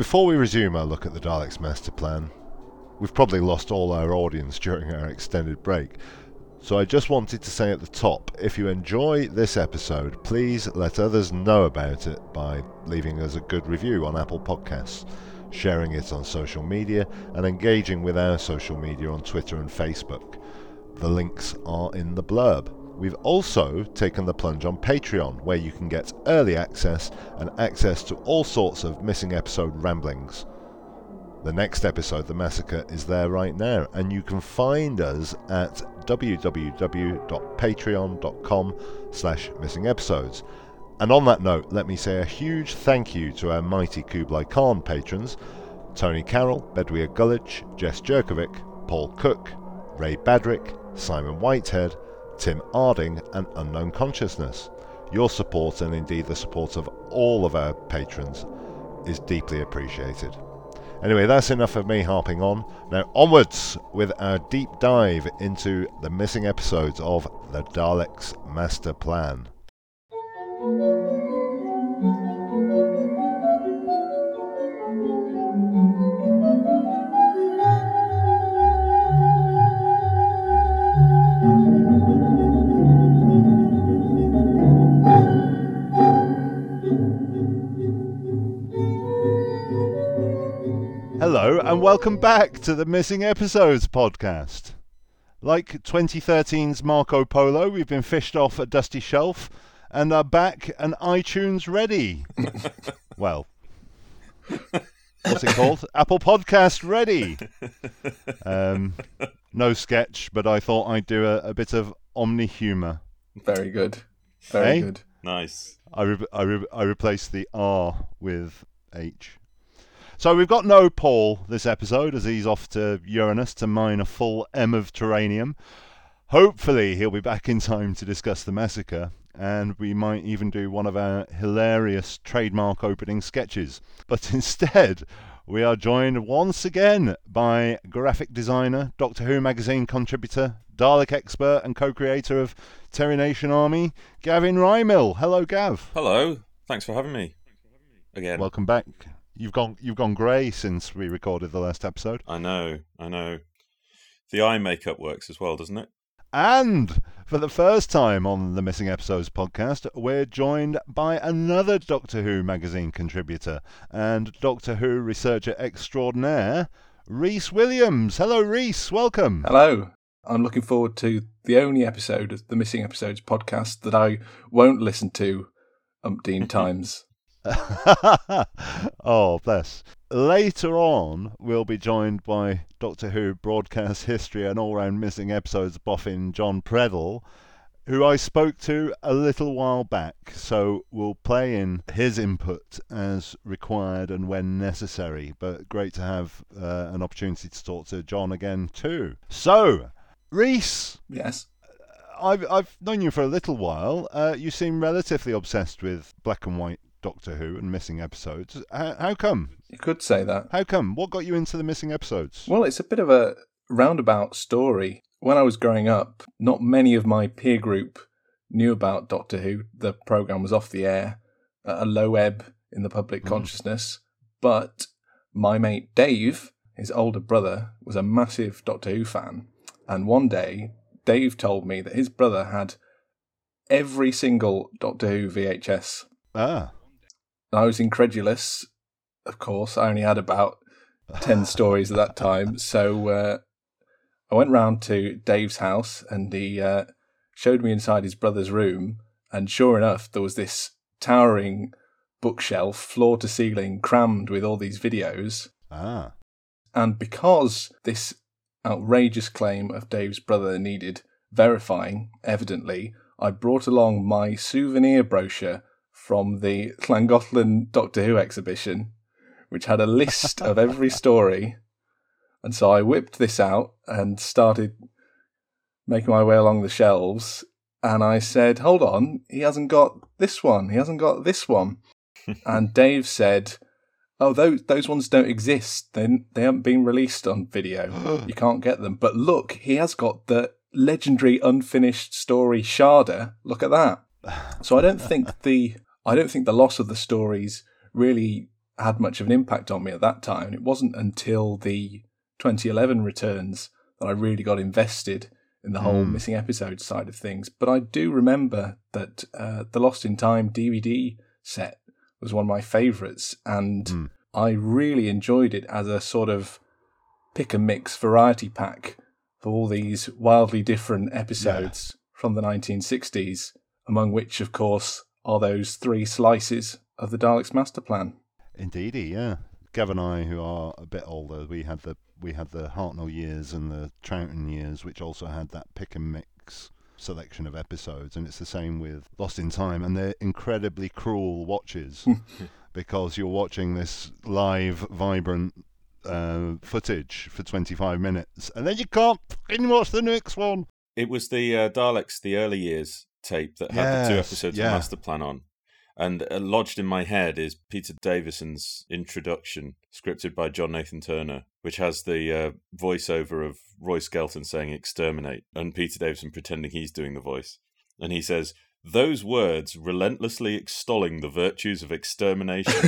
Before we resume our look at the Daleks' master plan, we've probably lost all our audience during our extended break. So I just wanted to say at the top if you enjoy this episode, please let others know about it by leaving us a good review on Apple Podcasts, sharing it on social media, and engaging with our social media on Twitter and Facebook. The links are in the blurb. We've also taken the plunge on Patreon, where you can get early access and access to all sorts of missing episode ramblings. The next episode, The Massacre, is there right now, and you can find us at www.patreon.com slash missing episodes. And on that note, let me say a huge thank you to our mighty Kublai Khan patrons, Tony Carroll, Bedwyr Gullidge, Jess Jerkovic, Paul Cook, Ray Badrick, Simon Whitehead, Tim Arding, and Unknown Consciousness. Your support, and indeed the support of all of our patrons, is deeply appreciated. Anyway, that's enough of me harping on. Now, onwards with our deep dive into the missing episodes of The Daleks' Master Plan. Hello, and welcome back to the Missing Episodes podcast. Like 2013's Marco Polo, we've been fished off a dusty shelf and are back and iTunes ready. well, what's it called? Apple Podcast ready. Um, no sketch, but I thought I'd do a, a bit of omni humour. Very good. Very Eh? good. Nice. I, re- I, re- I replaced the R with H. So we've got no Paul this episode as he's off to Uranus to mine a full M of taranium. Hopefully he'll be back in time to discuss the massacre, and we might even do one of our hilarious trademark opening sketches. But instead, we are joined once again by graphic designer, Doctor Who magazine contributor, Dalek expert, and co-creator of Terry Nation Army, Gavin Rymill. Hello, Gav. Hello. Thanks for having me. Thanks for having me. Again. Welcome back. You've gone you've gone grey since we recorded the last episode. I know. I know. The eye makeup works as well, doesn't it? And for the first time on the Missing Episodes podcast, we're joined by another Doctor Who magazine contributor and Doctor Who researcher extraordinaire, Rhys Williams. Hello, Rhys. Welcome. Hello. I'm looking forward to the only episode of the Missing Episodes podcast that I won't listen to umpteen times. oh, bless. Later on, we'll be joined by Doctor Who broadcast history and all round missing episodes boffin Jon Preddle, who I spoke to a little while back. So we'll play in his input as required and when necessary. But great to have uh, an opportunity to talk to John again, too. So, Rhys, Yes. I've I've known you for a little while. Uh, you seem relatively obsessed with black and white Doctor Who and missing episodes. How, how come? You could say that. How come? What got you into the missing episodes? Well, it's a bit of a roundabout story. When I was growing up, not many of my peer group knew about Doctor Who. The programme was off the air at a low ebb in the public Mhm. consciousness. But my mate Dave, his older brother, was a massive Doctor Who fan. And one day, Dave told me that his brother had every single Doctor Who VHS. Ah, I was incredulous, of course. I only had about 10 stories at that time. So uh, I went round to Dave's house and he uh, showed me inside his brother's room. And sure enough, there was this towering bookshelf, floor to ceiling, crammed with all these videos. ah, And because this outrageous claim of Dave's brother needed verifying, evidently, I brought along my souvenir brochure from the Llangollen Doctor Who exhibition, which had a list of every story. And so I whipped this out and started making my way along the shelves. And I said, Hold on, he hasn't got this one, he hasn't got this one. and Dave said, Oh, those those ones don't exist. They they haven't been released on video. You can't get them. But look, he has got the legendary unfinished story Shada. Look at that. So I don't think the I don't think the loss of the stories really had much of an impact on me at that time. It wasn't until the 2011 returns that I really got invested in the whole Mm. missing episode side of things. But I do remember that uh, the Lost in Time DVD set was one of my favourites, and Mm. I really enjoyed it as a sort of pick and mix variety pack for all these wildly different episodes from the 1960s, among which, of course, are those three slices of the Daleks' master plan. Indeedy, yeah. Gav and I, who are a bit older, we had the we had the Hartnell years and the Troughton years, which also had that pick and mix selection of episodes, and it's the same with Lost in Time, and they're incredibly cruel watches because you're watching this live, vibrant uh, footage for 25 minutes, and then you can't fucking watch the next one. It was the uh, Daleks, the early years tape that had the two episodes yeah. of Master Plan on. And uh, lodged in my head is Peter Davison's introduction, scripted by John Nathan Turner, which has the uh, voiceover of Roy Skelton saying exterminate and Peter Davison pretending he's doing the voice. And he says, Those words relentlessly extolling the virtues of extermination,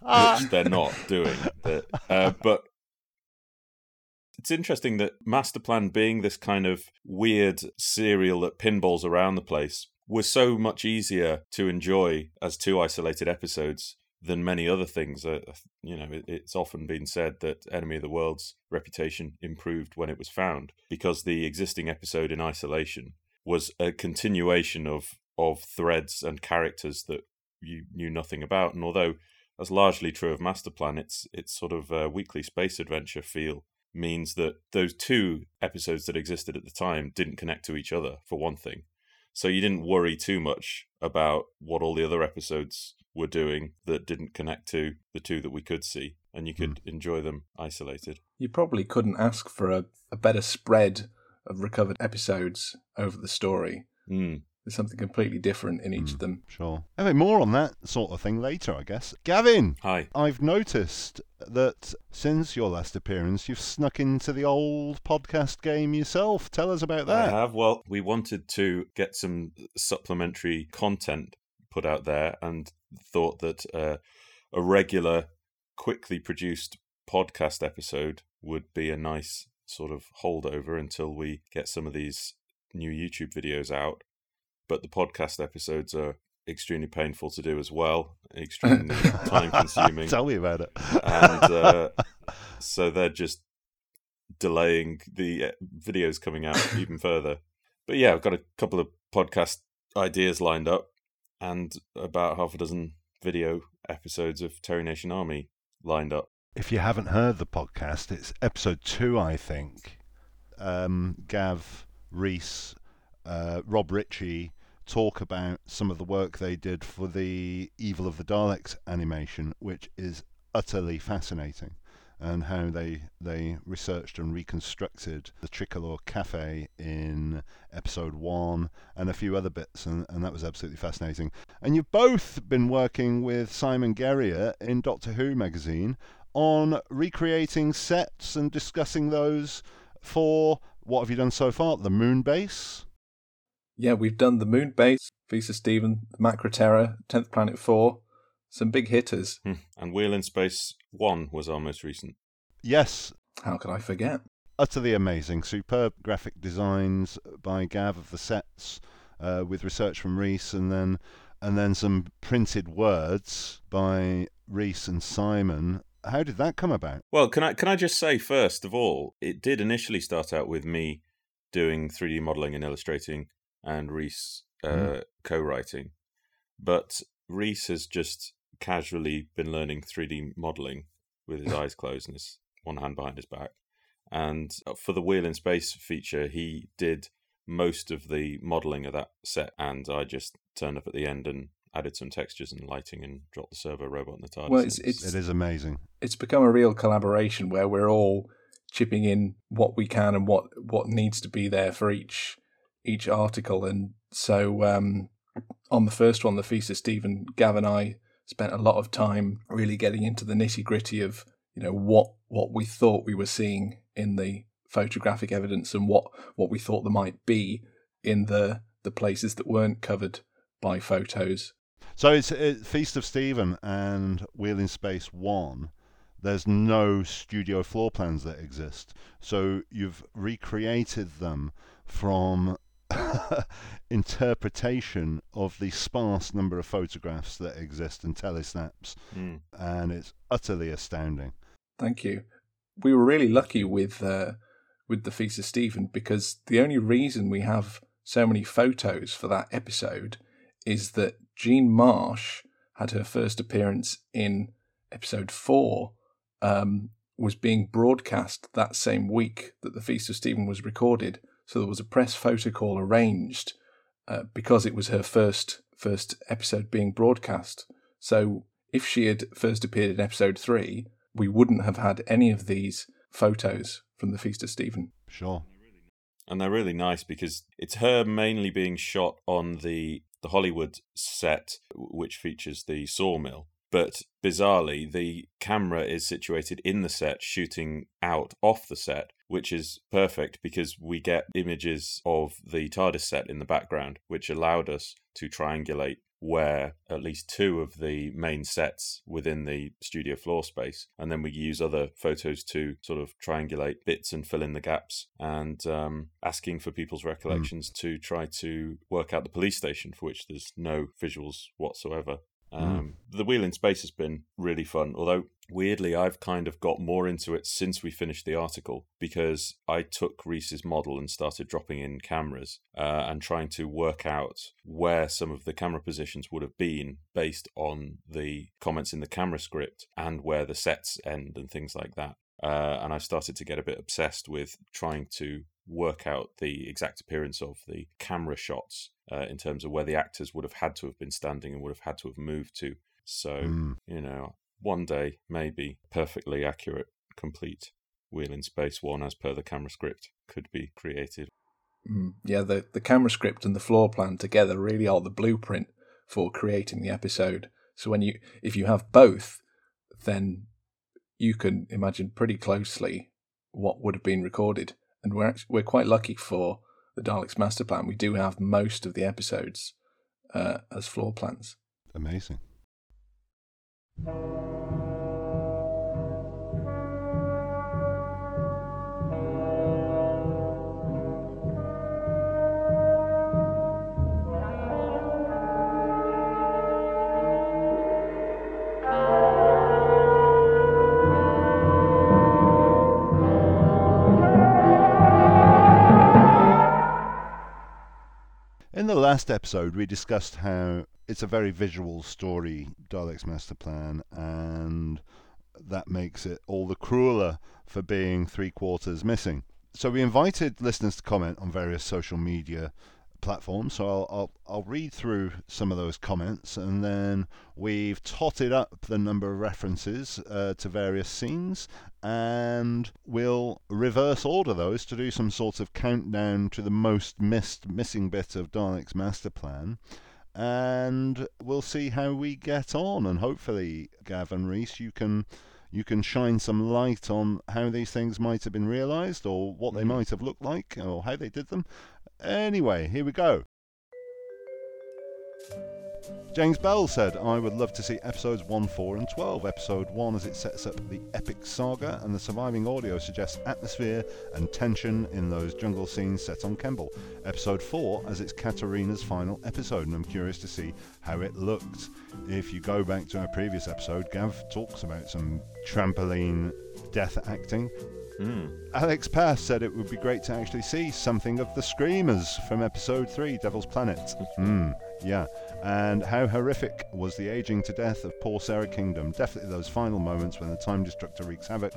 which they're not doing. But, uh, but it's interesting that Masterplan, being this kind of weird serial that pinballs around the place was so much easier to enjoy as two isolated episodes than many other things. Uh, you know, it, it's often been said that Enemy of the World's reputation improved when it was found because the existing episode in isolation was a continuation of of threads and characters that you knew nothing about. And although that's largely true of Masterplan, it's it's sort of a weekly space adventure feel means that those two episodes that existed at the time didn't connect to each other for one thing. So you didn't worry too much about what all the other episodes were doing that didn't connect to the two that we could see, and you could enjoy them isolated. You probably couldn't ask for a, a better spread of recovered episodes over the story. Mm. There's something completely different in each of them. Sure. Anyway, more on that sort of thing later, I guess. Gavin, Hi. I've noticed that since your last appearance, you've snuck into the old podcast game yourself. Tell us about that. I have. Well, we wanted to get some supplementary content put out there and thought that uh, a regular, quickly produced podcast episode would be a nice sort of holdover until we get some of these new YouTube videos out. But the podcast episodes are extremely painful to do as well, extremely time consuming. Tell me about it. and uh, so they're just delaying the uh, videos coming out even further. But yeah, I've got a couple of podcast ideas lined up, and about half a dozen video episodes of Terry Nation Army lined up. if you haven't heard the podcast, it's episode two, I think. Um, Gav, Rhys, uh, Rob Ritchie talk about some of the work they did for the Evil of the Daleks animation, which is utterly fascinating, and how they they researched and reconstructed the Tricolor Cafe in episode one and a few other bits, and, and that was absolutely fascinating. And you've both been working with Simon Guerrier in Doctor Who magazine on recreating sets and discussing those for what have you done so far? The moon base. Yeah, we've done the Moon Base, Feast of Steven, the Macra Terror, 10th Planet 4. Some big hitters. Hmm. And Wheel in Space 1 was our most recent. Yes, How could I forget? utterly amazing. Superb graphic designs by Gav of the sets, uh, with research from Rhys, and then and then some printed words by Rhys and Simon. How did that come about? Well, can I can I just say first of all, it did initially start out with me doing 3D modeling and illustrating, and Rhys uh, Mm. co-writing. But Rhys has just casually been learning 3D modeling with his eyes closed and his one hand behind his back. And uh, for the Wheel in Space feature, he did most of the modeling of that set, and I just turned up at the end and added some textures and lighting and dropped the servo robot in the TARDIS. Well, it's, it's, It is amazing. it's become a real collaboration where we're all chipping in what we can and what, what needs to be there for each each article. And so um, on the first one, the Feast of Steven, Gav and I spent a lot of time really getting into the nitty gritty of you know what what we thought we were seeing in the photographic evidence and what what we thought there might be in the the places that weren't covered by photos. So it's it, Feast of Steven and Wheel in Space 1. There's no studio floor plans that exist. So you've recreated them from interpretation of the sparse number of photographs that exist and telesnaps. Mm. And it's utterly astounding. Thank you. We were really lucky with uh, with the Feast of Steven because the only reason we have so many photos for that episode is that Jean Marsh had her first appearance in episode four, um, was being broadcast that same week that the Feast of Steven was recorded. So there was a press photo call arranged uh, because it was her first first episode being broadcast. So if she had first appeared in episode three, we wouldn't have had any of these photos from the Feast of Steven. Sure. And they're really nice because it's her mainly being shot on the the Hollywood set, which features the sawmill. But bizarrely, the camera is situated in the set, shooting out off the set, which is perfect because we get images of the TARDIS set in the background, which allowed us to triangulate where at least two of the main sets within the studio floor space, and then we use other photos to sort of triangulate bits and fill in the gaps, and um, asking for people's recollections mm. to try to work out the police station for which there's no visuals whatsoever. Mm. Um, mm. The wheel in space has been really fun, although weirdly, I've kind of got more into it since we finished the article because I took Rhys's model and started dropping in cameras uh, and trying to work out where some of the camera positions would have been based on the comments in the camera script and where the sets end and things like that. Uh, and I started to get a bit obsessed with trying to work out the exact appearance of the camera shots uh, in terms of where the actors would have had to have been standing and would have had to have moved to. So, mm. you know, one day, maybe, perfectly accurate, complete Wheel in Space 1 as per the camera script could be created. Mm, yeah, the, the camera script and the floor plan together really are the blueprint for creating the episode. So when you if you have both, then you can imagine pretty closely what would have been recorded. And we're actually, we're quite lucky for the Daleks master plan. We do have most of the episodes uh, as floor plans. Amazing. The last episode, we discussed how it's a very visual story, Daleks Master Plan, and that makes it all the crueler for being three quarters missing. So we invited listeners to comment on various social media platforms. So I'll, I'll, I'll read through some of those comments, and then we've totted up the number of references uh, to various scenes, and we'll reverse order those to do some sort of countdown to the most missed missing bit of Dalek's master plan and we'll see how we get on. And hopefully, Gavin Rhys, you can you can shine some light on how these things might have been realised, or what they mm-hmm. might have looked like, or how they did them. Anyway, here we go. James Bell said, I would love to see episodes 1, 4, and 12. Episode 1 as it sets up the epic saga, and the surviving audio suggests atmosphere and tension in those jungle scenes set on Kembel. Episode 4 as it's Katarina's final episode, and I'm curious to see how it looked. If you go back to our previous episode, Gav talks about some trampoline death acting. Mm. Alex Pass said it would be great to actually see something of the Screamers from episode 3, Devil's Planet. Hmm, yeah and how horrific was the aging to death of poor Sara Kingdom. Definitely those final moments when the Time Destructor wreaks havoc.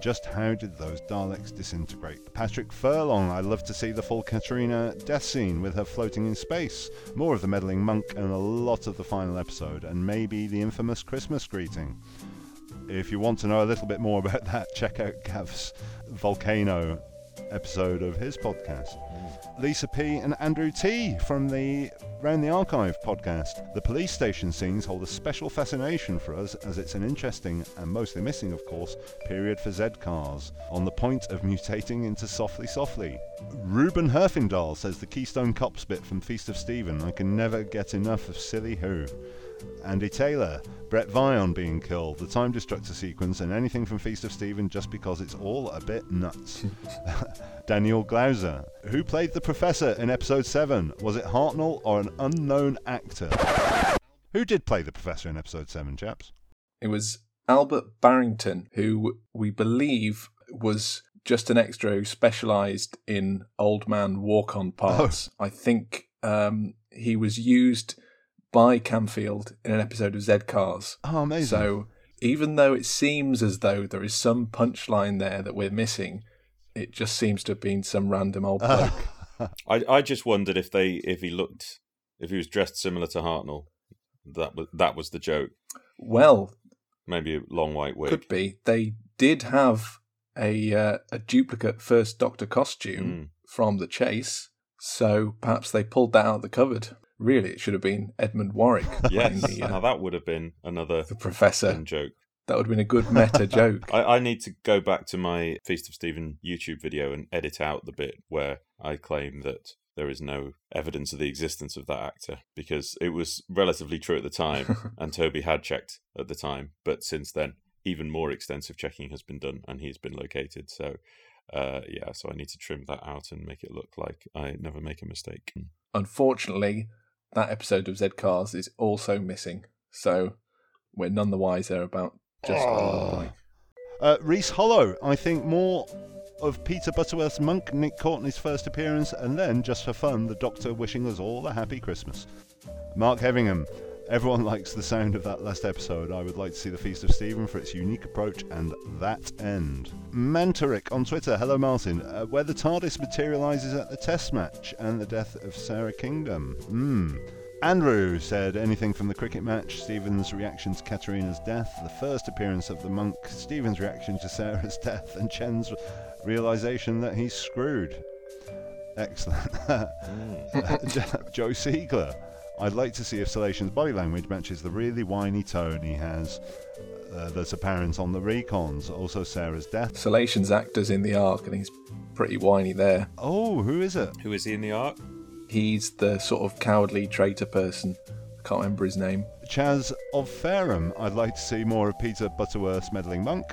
Just how did those Daleks disintegrate? Patrick Furlong, I'd love to see the full Katarina death scene with her floating in space. More of the meddling monk and a lot of the final episode, and maybe the infamous Christmas greeting. If you want to know a little bit more about that, check out Gav's Volcano episode of his podcast. Mm. Lisa P and Andrew T from the Round the Archive podcast. The police station scenes hold a special fascination for us as it's an interesting and mostly missing, of course, period for Z cars, on the point of mutating into Softly Softly. Ruben Herfindahl says the Keystone Cops bit from Feast of Steven. I can never get enough of Silly Who. Andy Taylor, Bret Vyon being killed, the Time Destructor sequence, and anything from Feast of Steven just because it's all a bit nuts. Daniel Glauser, who played the Professor in episode 7? Was it Hartnell or an unknown actor? Who did play the Professor in episode 7, chaps? It was Albert Barrington, who we believe was just an extra who specialised in old man walk on parts. I think um, he was used by Camfield in an episode of Z Cars. Oh, amazing. So even though it seems as though there is some punchline there that we're missing, it just seems to have been some random old bloke. I I just wondered if they if he looked if he was dressed similar to Hartnell. That was that was the joke. well, Maybe a long white wig. could be. They did have a uh, a duplicate First Doctor costume Mm. from the chase, so perhaps they pulled that out of the cupboard. Really, it should have been Edmund Warwick Yes, the, uh, now that would have been another the professor. joke. That would have been a good meta joke. I, I need to go back to my Feast of Steven YouTube video and edit out the bit where I claim that there is no evidence of the existence of that actor because it was relatively true at the time and Toby had checked at the time, but since then, even more extensive checking has been done and he's been located. So, uh, yeah, so I need to trim that out and make it look like I never make a mistake. Unfortunately, that episode of Z Cars is also missing, so we're none the wiser about just what Oh. Uh, Reese Hollow, I think more of Peter Butterworth's monk, Nick Courtney's first appearance, and then, just for fun, the Doctor wishing us all a happy Christmas. Mark Hevingham, everyone likes the sound of that last episode. I would like to see the Feast of Steven for its unique approach and that end. Mantoric on Twitter, hello Martin, uh, where the TARDIS materialises at the test match and the death of Sara Kingdom. Hmm. Andrew said anything from the cricket match, Steven's reaction to Katarina's death, the first appearance of the monk, Steven's reaction to Sara's death, and Chen's realization that he's screwed. Excellent. Joe Siegler. I'd like to see if Celation's body language matches the really whiny tone he has uh, that's apparent on the recons. Also, Sara's death. Celation's actor's in the arc, and he's pretty whiny there. Oh, who is it? Who is he in the arc? He's the sort of cowardly traitor person. I can't remember his name. Chaz of Fareham. I'd like to see more of Peter Butterworth's meddling monk.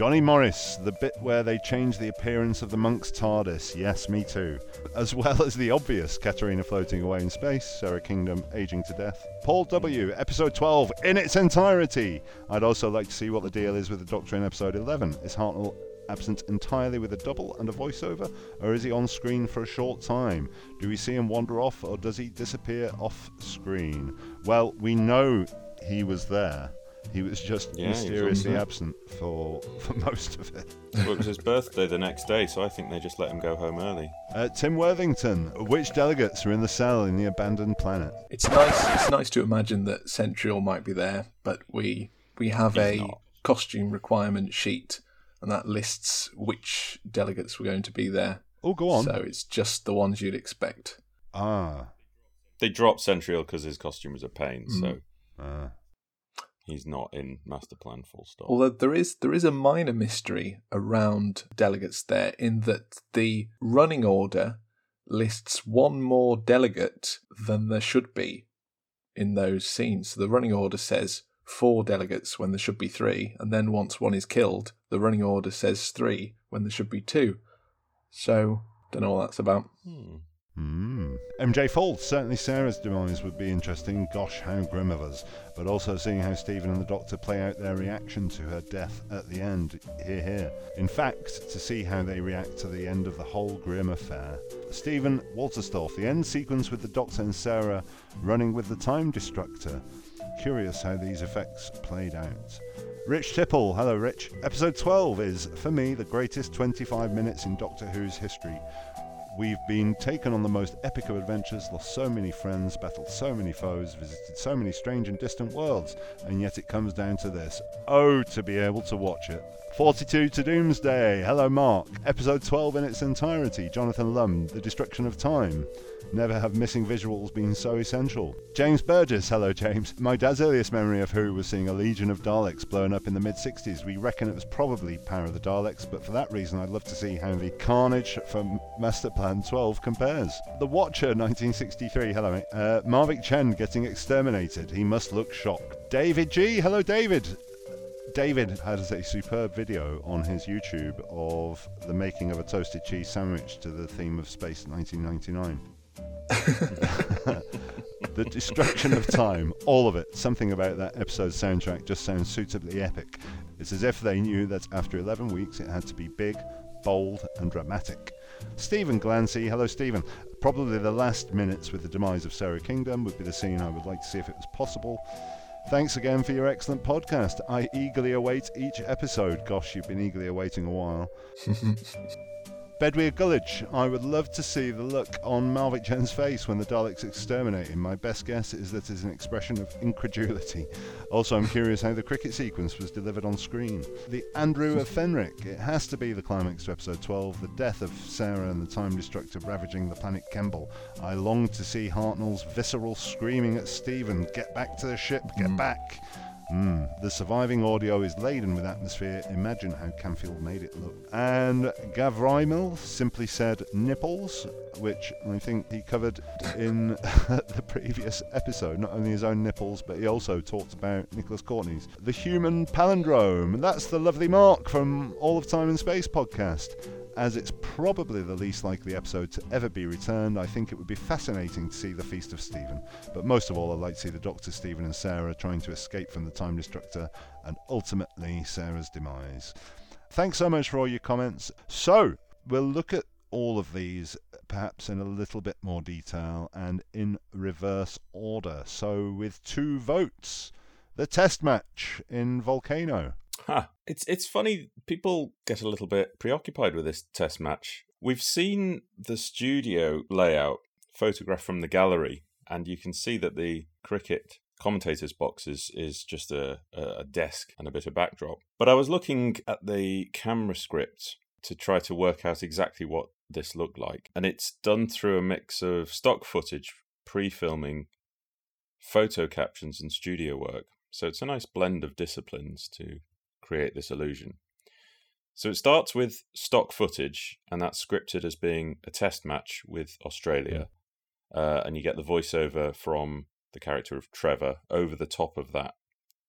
Johnny Morris, the bit where they change the appearance of the monk's TARDIS. Yes, me too. As well as the obvious Katarina floating away in space, Sara Kingdom aging to death. Paul W., episode 12 in its entirety. I'd also like to see what the deal is with the Doctor in episode 11. Is Hartnell absent entirely with a double and a voiceover, or is he on screen for a short time? Do we see him wander off, or does he disappear off screen? Well, we know he was there. He was just Yeah, he was mysteriously absent for for most of it. Well, it was his birthday the next day, so I think they just let him go home early. Uh, Tim Worthington, which delegates are in the cell in the abandoned planet? It's nice. It's nice to imagine that Sentreal might be there, but we we have He's a not. costume requirement sheet, and that lists which delegates were going to be there. Oh, go on. So it's just the ones you'd expect. Ah, They dropped Sentreal because his costume was a pain, so ah. He's not in Master Plan full stop. Although there is there is a minor mystery around delegates there in that the running order lists one more delegate than there should be in those scenes. So the running order says four delegates when there should be three, and then once one is killed, the running order says three when there should be two. So don't know what that's about. Hmm. Hmm. MJ Fault, certainly Sara's demise would be interesting. Gosh, how grim of us. But also seeing how Steven and the Doctor play out their reaction to her death at the end. Here, here. In fact, to see how they react to the end of the whole grim affair. Stephen Walterstorff, the end sequence with the Doctor and Sara running with the Time Destructor. Curious how these effects played out. Rich Tipple, hello Rich. Episode 12 is, for me, the greatest 25 minutes in Doctor Who's history We've been taken on the most epic of adventures, lost so many friends, battled so many foes, visited so many strange and distant worlds, and yet it comes down to this. Oh, to be able to watch it. 42 to Doomsday. Hello, Mark. Episode 12 in its entirety. Jonathan Lum, The Destruction of Time. Never have missing visuals been so essential. James Burgess, hello James. My dad's earliest memory of Who was seeing a legion of Daleks blown up in the mid 60s. We reckon it was probably Power of the Daleks, but for that reason I'd love to see how the carnage from Master Plan 12 compares. The Watcher 1963, hello mate. Uh, Mavic Chen getting exterminated. He must look shocked. David G, hello David. David has a superb video on his YouTube of the making of a toasted cheese sandwich to the theme of Space 1999. the destruction of time, all of it. Something about that episode's soundtrack just sounds suitably epic. It's as if they knew that after 11 weeks it had to be big, bold, and dramatic. Stephen Glancy, hello Stephen. Probably the last minutes with the demise of Sara Kingdom would be the scene I would like to see if it was possible. Thanks again for your excellent podcast. I eagerly await each episode. Gosh, you've been eagerly awaiting a while. Bedwyr Gullidge, I would love to see the look on Mavic Chen's face when the Daleks exterminate him. My best guess is that it's an expression of incredulity. Also, I'm curious how the cricket sequence was delivered on screen. The Andrew of Fenric, it has to be the climax to episode 12, the death of Sara and the time destructor ravaging the planet Kembel. I long to see Hartnell's visceral screaming at Steven, get back to the ship, get mm. back. Mm, the surviving audio is laden with atmosphere. Imagine how Camfield made it look. And Gav Rymill simply said nipples, which I think he covered in the previous episode. Not only his own nipples, but he also talked about Nicholas Courtney's. The Human Palindrome. That's the lovely Mark from All of Time and Space podcast. As it's probably the least likely episode to ever be returned, I think it would be fascinating to see the Feast of Steven. But most of all, I'd like to see the Doctor, Steven, and Sara trying to escape from the Time Destructor and ultimately Sara's demise. Thanks so much for all your comments. So, we'll look at all of these perhaps in a little bit more detail and in reverse order. So, with two votes, the test match in Volcano. Huh. It's it's funny. People get a little bit preoccupied with this test match. We've seen the studio layout photographed from the gallery, and you can see that the cricket commentators box is, is just a, a desk and a bit of backdrop. But I was looking at the camera script to try to work out exactly what this looked like, and it's done through a mix of stock footage, pre-filming, photo captions, and studio work. So it's a nice blend of disciplines to create this illusion. So it starts with stock footage, and that's scripted as being a test match with Australia. Uh, and you get the voiceover from the character of Trevor over the top of that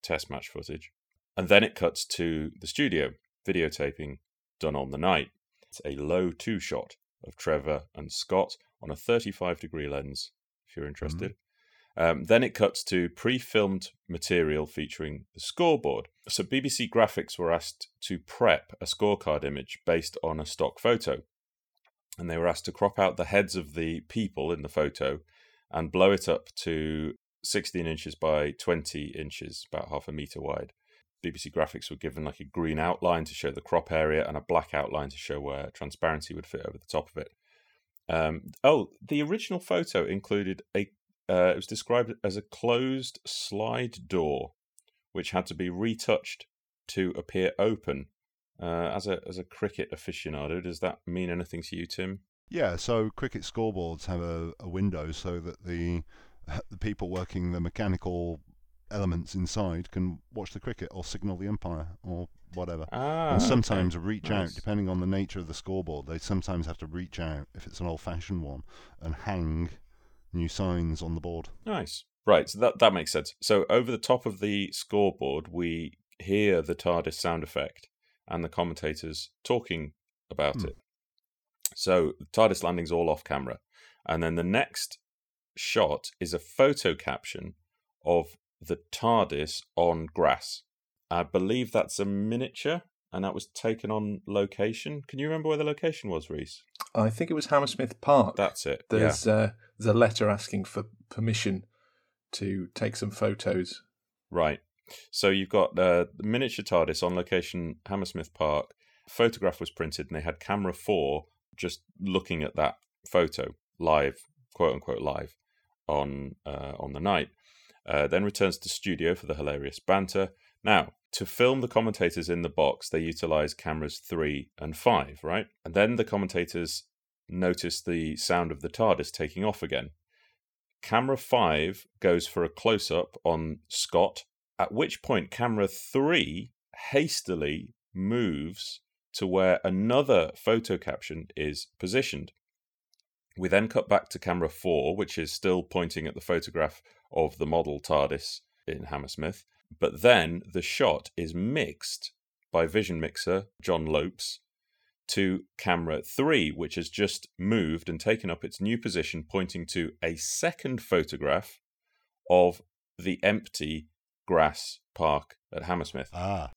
test match footage. And then it cuts to the studio, videotaping done on the night. It's a low two shot of Trevor and Scott on a 35 degree lens, if you're mm-hmm. Um, then it cuts to pre filmed material featuring the scoreboard. So BBC Graphics were asked to prep a scorecard image based on a stock photo. And they were asked to crop out the heads of the people in the photo and blow it up to 16 inches by 20 inches, about half a meter wide. BBC Graphics were given like a green outline to show the crop area and a black outline to show where transparency would fit over the top of it. Um, oh, the original photo included a uh, it was described as a closed slide door, which had to be retouched to appear open. Uh, as a as a cricket aficionado, does that mean anything to you, Tim? Yeah, so cricket scoreboards have a, a window so that the the people working the mechanical elements inside can watch the cricket or signal the umpire or whatever. Ah, and sometimes okay. reach nice. out, depending on the nature of the scoreboard. They sometimes have to reach out if it's an old-fashioned one and hang new signs on the board. Nice. Right, so that that makes sense. So over the top of the scoreboard, we hear the TARDIS sound effect and the commentators talking about hmm. it. So the TARDIS landing's all off camera, and then the next shot is a photo caption of the TARDIS on grass. I believe that's a miniature, and that was taken on location. Can you remember where the location was, Rhys? I think it was Hammersmith Park. That's it. There's yeah. uh, there's a letter asking for permission to take some photos. Right. So you've got uh, the miniature TARDIS on location, Hammersmith Park. Photograph was printed, and they had camera four just looking at that photo live, quote unquote live, on uh, on the night. Uh, then returns to studio for the hilarious banter. Now, to film the commentators in the box, they utilize cameras three and five, right? And then the commentators notice the sound of the TARDIS taking off again. Camera five goes for a close up on Scott, at which point camera three hastily moves to where another photo caption is positioned. We then cut back to camera four, which is still pointing at the photograph of the model TARDIS in Hammersmith. But then the shot is mixed by vision mixer John Lopes to camera three, which has just moved and taken up its new position, pointing to a second photograph of the empty grass park at Hammersmith. Ah.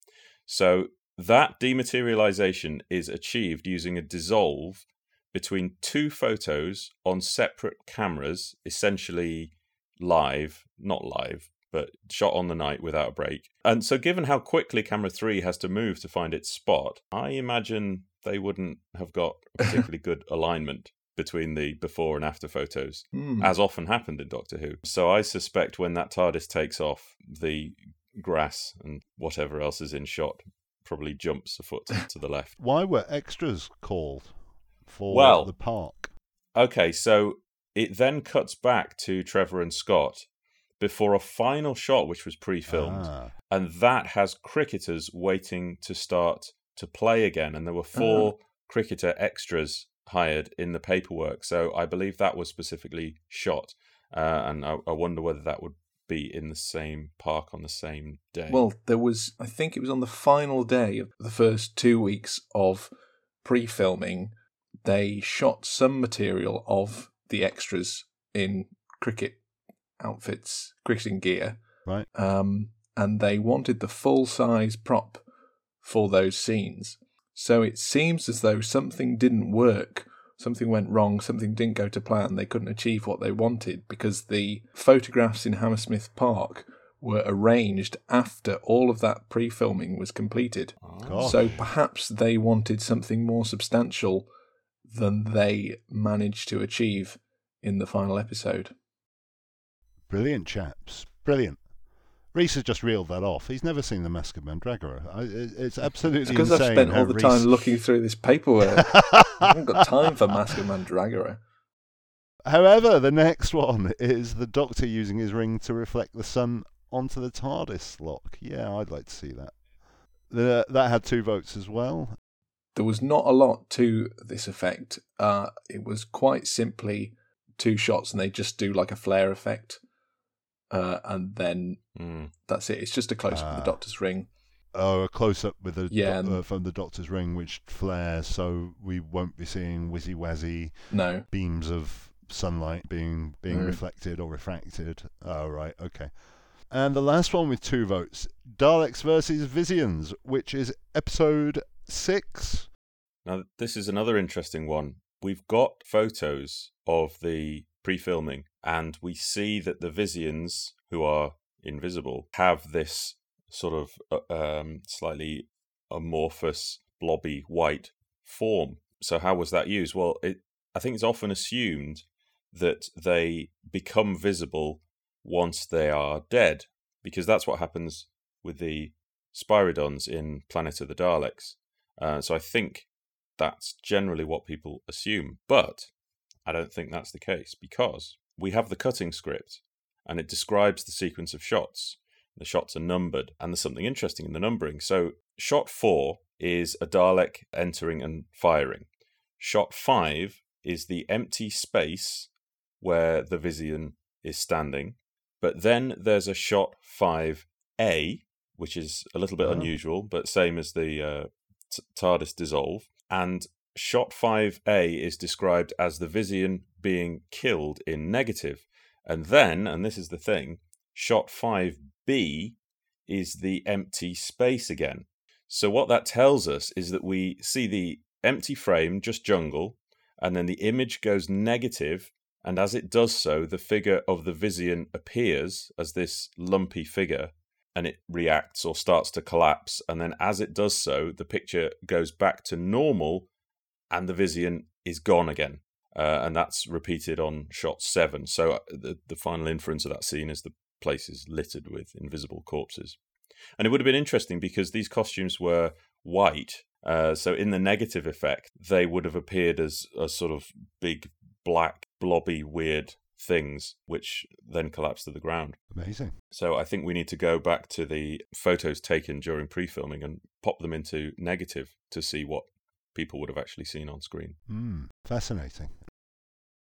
So that dematerialization is achieved using a dissolve between two photos on separate cameras, essentially live, not live, but shot on the night without a break. And so, given how quickly camera three has to move to find its spot, I imagine they wouldn't have got a particularly good alignment between the before and after photos, Hmm. as often happened in Doctor Who. So, I suspect when that TARDIS takes off, the grass and whatever else is in shot probably jumps a foot to the left. Why were extras called for Well- the park? Okay, so it then cuts back to Trevor and Scott before a final shot, which was pre filmed. Ah. And that has cricketers waiting to start to play again. And there were four cricketer extras hired in the paperwork. So I believe that was specifically shot. Uh, and I, I wonder whether that would be in the same park on the same day. Well, there was, I think it was on the final day of the first two weeks of pre filming, they shot some material of the extras in cricket outfits, cricketing gear. Right. Um, and they wanted the full size prop for those scenes. So it seems as though something didn't work, something went wrong, something didn't go to plan. They couldn't achieve what they wanted because the photographs in Hammersmith Park were arranged after all of that pre filming was completed. Gosh. So perhaps they wanted something more substantial than they managed to achieve in the final episode. Brilliant chaps. Brilliant. Rhys has just reeled that off. He's never seen the Mask of Mandragora. It's absolutely It's because. I've spent all the Rhys- time looking through this paperwork. I haven't got time for Mask of Mandragora. However, the next one is the Doctor using his ring to reflect the sun onto the TARDIS lock. Yeah, I'd like to see that. The, that had two votes as well. There was not a lot to this effect. Uh, it was quite simply two shots, and they just do like a flare effect, uh, and then Mm. that's it. It's just a close up of Ah. the Doctor's ring. Oh, a close up with the Yeah, doc- and- uh, from the Doctor's ring, which flares, so we won't be seeing whizzy wazzy No, beams of sunlight being being Mm. reflected or refracted. Oh, right, okay. And the last one with two votes Daleks versus Visians, which is episode six. Now, this is another interesting one. We've got photos of the pre filming, and we see that the Visians, who are invisible, have this sort of uh, um, slightly amorphous, blobby white form. So, how was that used? Well, it, I think it's often assumed that they become visible once they are dead, because that's what happens with the Spyridons in Planet of the Daleks. Uh, so I think that's generally what people assume. But I don't think that's the case because we have the cutting script and it describes the sequence of shots. The shots are numbered, and there's something interesting in the numbering. So, shot four is a Dalek entering and firing. Shot five is the empty space where the Visian is standing. But then there's a shot 5A, which is a little bit Oh. unusual, but same as the uh, TARDIS dissolve. And shot 5A is described as the Visian being killed in negative. And then, and this is the thing, shot 5B is the empty space again. So what that tells us is that we see the empty frame, just jungle, and then the image goes negative, and as it does so, the figure of the Visian appears as this lumpy figure, and it reacts or starts to collapse. And then as it does so, the picture goes back to normal, and the Visian is gone again. uh, and that's repeated on shot seven. So uh, the the final inference of that scene is the place is littered with invisible corpses, and it would have been interesting because these costumes were white. Uh, so in the negative effect, they would have appeared as a sort of big black blobby weird things, which then collapse to the ground. Amazing. So I think we need to go back to the photos taken during pre-filming and pop them into negative to see what people would have actually seen on screen. Mm, fascinating.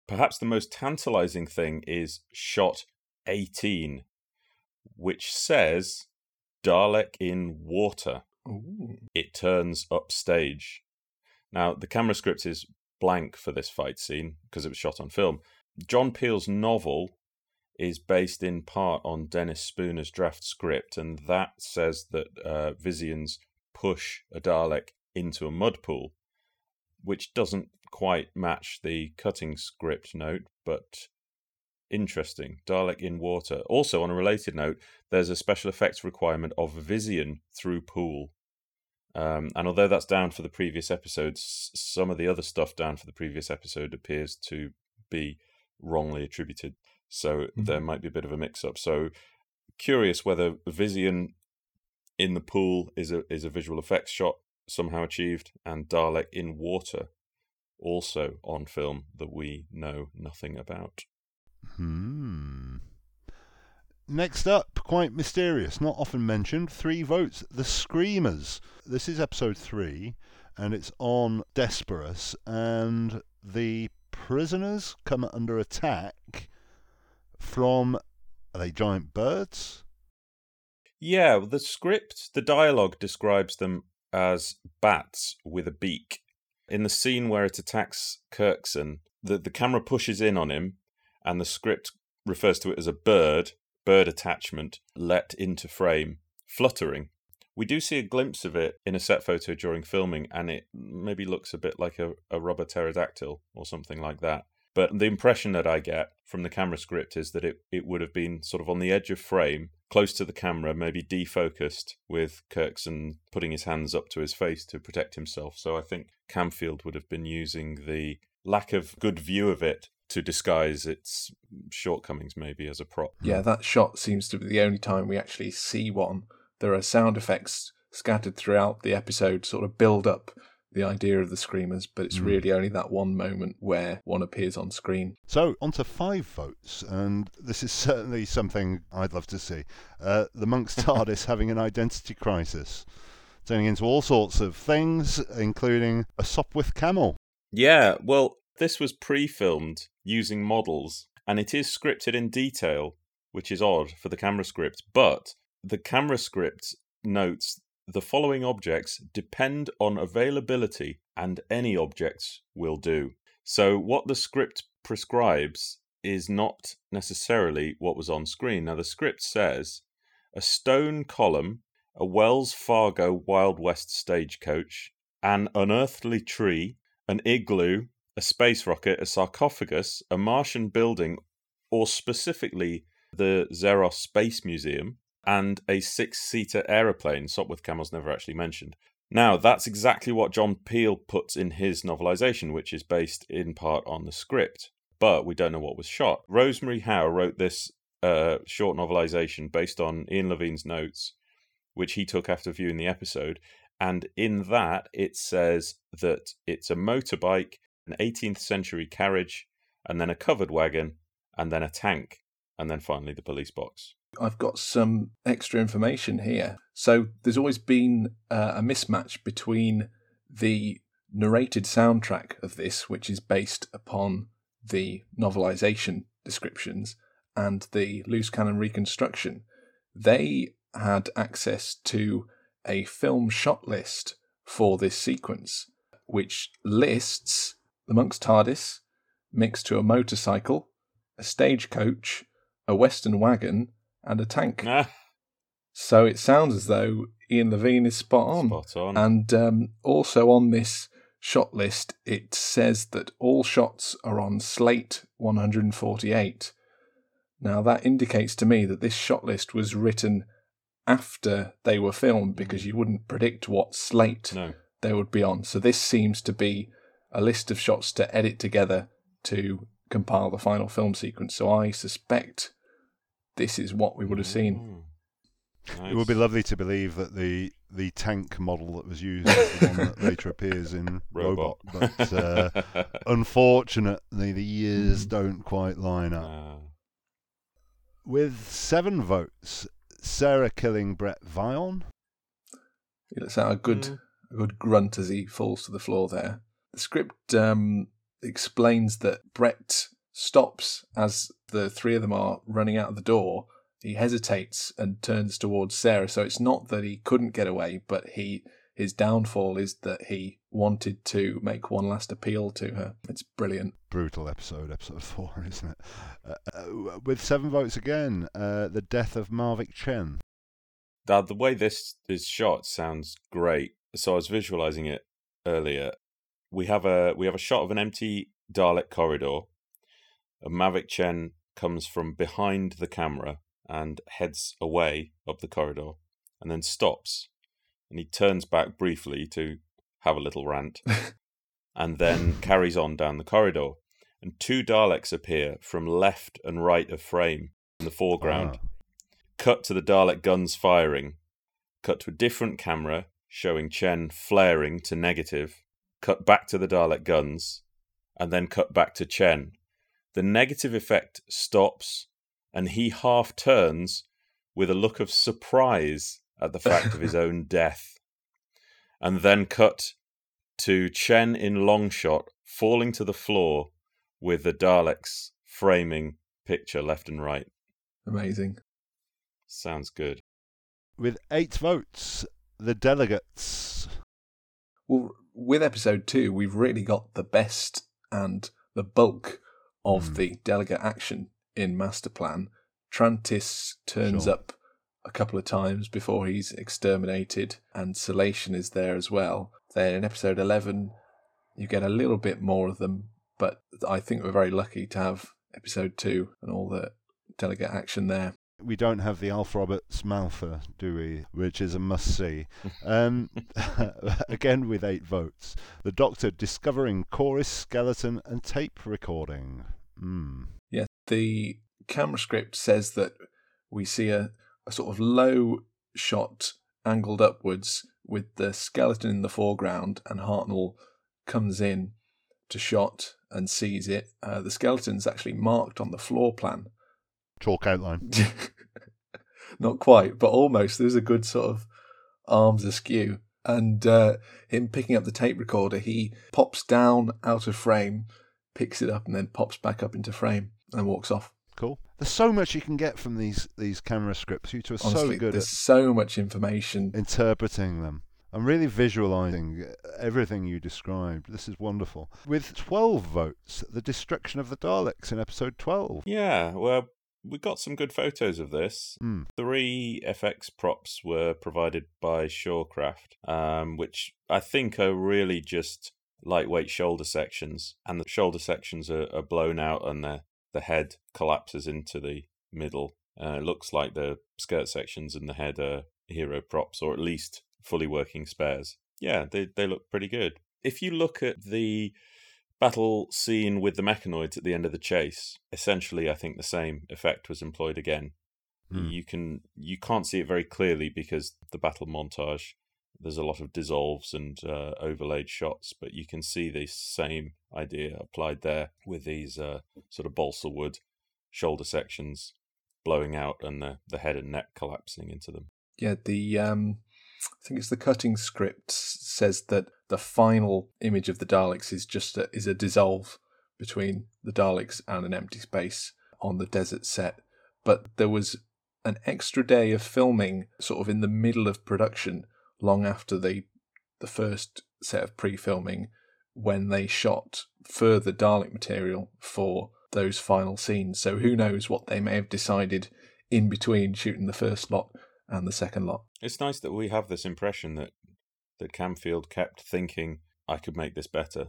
Perhaps the most tantalizing thing is shot 18, which says Dalek in water. Ooh. It turns upstage. Now, the camera script is blank for this fight scene because it was shot on film. John Peel's novel is based in part on Dennis Spooner's draft script, and that says that uh, push a Dalek into a mud pool, which doesn't quite match the cutting script note, but interesting. Dalek in water. Also, on a related note, there's a special effects requirement of Visian through pool. Um, and although that's down for the previous episodes, some of the other stuff down for the previous episode appears to be wrongly attributed. So Mm-hmm. there might be a bit of a mix up. So curious whether Visian in the pool is a is a visual effects shot somehow achieved, and Dalek in water also on film that we know nothing about. Hmm. Next up, quite mysterious, not often mentioned, three votes. The Screamers. This is episode three, and it's on Desperus, and the prisoners come under attack from are they giant birds? Yeah, the script, the dialogue describes them as bats with a beak. In the scene where it attacks Kirksen, the, the camera pushes in on him, and the script refers to it as a bird, bird attachment, let into frame, fluttering. We do see a glimpse of it in a set photo during filming, and it maybe looks a bit like a, a rubber pterodactyl or something like that. But the impression that I get from the camera script is that it, it would have been sort of on the edge of frame, close to the camera, maybe defocused, with Kirksen putting his hands up to his face to protect himself. So I think Camfield would have been using the lack of good view of it to disguise its shortcomings, maybe as a prop. Yeah, that shot seems to be the only time we actually see one. There are sound effects scattered throughout the episode, sort of build up the idea of the screamers, but it's Mm. really only that one moment where one appears on screen. So, on to five votes, and this is certainly something I'd love to see. Uh, the Monk's TARDIS having an identity crisis, turning into all sorts of things, including a Sopwith camel. Yeah, well, this was pre filmed using models, and it is scripted in detail, which is odd for the camera script, but the camera script notes the following objects depend on availability, and any objects will do. So, what the script prescribes is not necessarily what was on screen. Now, the script says a stone column, a Wells Fargo Wild West stagecoach, an unearthly tree, an igloo, a space rocket, a sarcophagus, a Martian building, or specifically the Xeros Space Museum, and a six seater aeroplane. Sopwith Camel's never actually mentioned. Now, that's exactly what John Peel puts in his novelization, which is based in part on the script, but we don't know what was shot. Rosemary Howe wrote this uh, short novelization based on Ian Levine's notes, which he took after viewing the episode. And in that, it says that it's a motorbike, an 18th century carriage, and then a covered wagon, and then a tank, and then finally the police box. I've got some extra information here. So there's always been uh, a mismatch between the narrated soundtrack of this, which is based upon the novelization descriptions, and the loose cannon reconstruction. They had access to a film shot list for this sequence, which lists the monk's TARDIS mixed to a motorcycle, a stagecoach, a western wagon, and a tank. Ah, So it sounds as though Ian Levine is spot on. spot on. And um, also on this shot list, it says that all shots are on slate 148. Now, that indicates to me that this shot list was written after they were filmed because you wouldn't predict what slate no. they would be on. So, this seems to be a list of shots to edit together to compile the final film sequence. So I suspect this is what we would have seen. Mm. It would be lovely to believe that the the tank model that was used is the one that later appears in Robot, Robot. but uh, unfortunately the years Mhm. don't quite line up. Ah. With seven votes, Sara killing Bret Vyon. He lets out a good Mm. a good grunt as he falls to the floor there. The script um, explains that Bret stops as the three of them are running out of the door. He hesitates and turns towards Sara. So it's not that he couldn't get away, but he his downfall is that he wanted to make one last appeal to her. It's brilliant. Brutal episode, episode four, isn't it? Uh, uh, with seven votes again, uh, the death of Mavic Chen. Now, the way this is shot sounds great. So I was visualizing it earlier. We have a we have a shot of an empty Dalek corridor. A Mavic Chen comes from behind the camera and heads away up the corridor, and then stops, and he turns back briefly to have a little rant, and then carries on down the corridor. And two Daleks appear from left and right of frame in the foreground Ah. cut to the Dalek guns firing, cut to a different camera showing Chen flaring to negative, cut back to the Dalek guns, and then cut back to Chen. The negative effect stops, and he half turns with a look of surprise at the fact of his own death. And then cut to Chen in long shot falling to the floor with the Daleks framing picture left and right. Amazing. Sounds good. With eight votes, the delegates. Well, with episode two, we've really got the best and the bulk of Hmm. the delegate action in Master Plan. Trantis turns Sure. up a couple of times before he's exterminated, and Celation is there as well. Then in episode 11, you get a little bit more of them, but I think we're very lucky to have episode two and all the delegate action there. We don't have the Alf Roberts Malpha, do we? Which is a must see. Um, again, with eight votes, the Doctor discovering Cory's, skeleton, and tape recording. Hmm. Yeah, the camera script says that we see a, a sort of low shot angled upwards with the skeleton in the foreground, and Hartnell comes in to shot and sees it. Uh, the skeleton's actually marked on the floor plan. Chalk outline. Not quite, but almost. There's a good sort of arms askew. And uh, him picking up the tape recorder, he pops down out of frame, picks it up, and then pops back up into frame and walks off. Cool. There's so much you can get from these these camera scripts. You two are Honestly, so good there's at so much information. interpreting them. I'm really visualizing everything you described. This is wonderful. With 12 votes, the destruction of the Daleks in episode 12. Yeah, well, we got some good photos of this. Hmm. Three FX props were provided by Shawcraft, um, which I think are really just lightweight shoulder sections, and the shoulder sections are, are blown out, and the the head collapses into the middle. Uh, it looks like the skirt sections and the head are hero props, or at least fully working spares. Yeah, they they look pretty good. If you look at the battle scene with the mechanoids at the end of the chase, essentially, I think the same effect was employed again. Hmm. You can you can't see it very clearly because the battle montage. There's a lot of dissolves and uh, overlaid shots, but you can see the same idea applied there with these uh, sort of balsa wood shoulder sections blowing out and the, the head and neck collapsing into them. Yeah, the um, I think it's the cutting script says that the final image of the Daleks is just a, is a dissolve between the Daleks and an empty space on the desert set. But there was an extra day of filming, sort of in the middle of production, long after the the first set of pre-filming, when they shot further Dalek material for those final scenes. So who knows what they may have decided in between shooting the first lot and the second lot. It's nice that we have this impression that that Camfield kept thinking I could make this better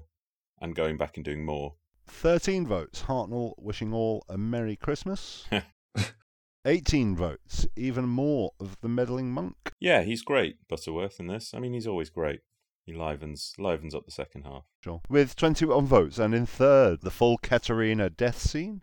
and going back and doing more. 13 votes, Hartnell wishing all a Merry Christmas. 18 votes, even more of the meddling monk. Yeah, he's great, Butterworth, in this. I mean, he's always great. he livens livens up the second half. Sure. With 21 votes, and in third, the full Katarina death scene.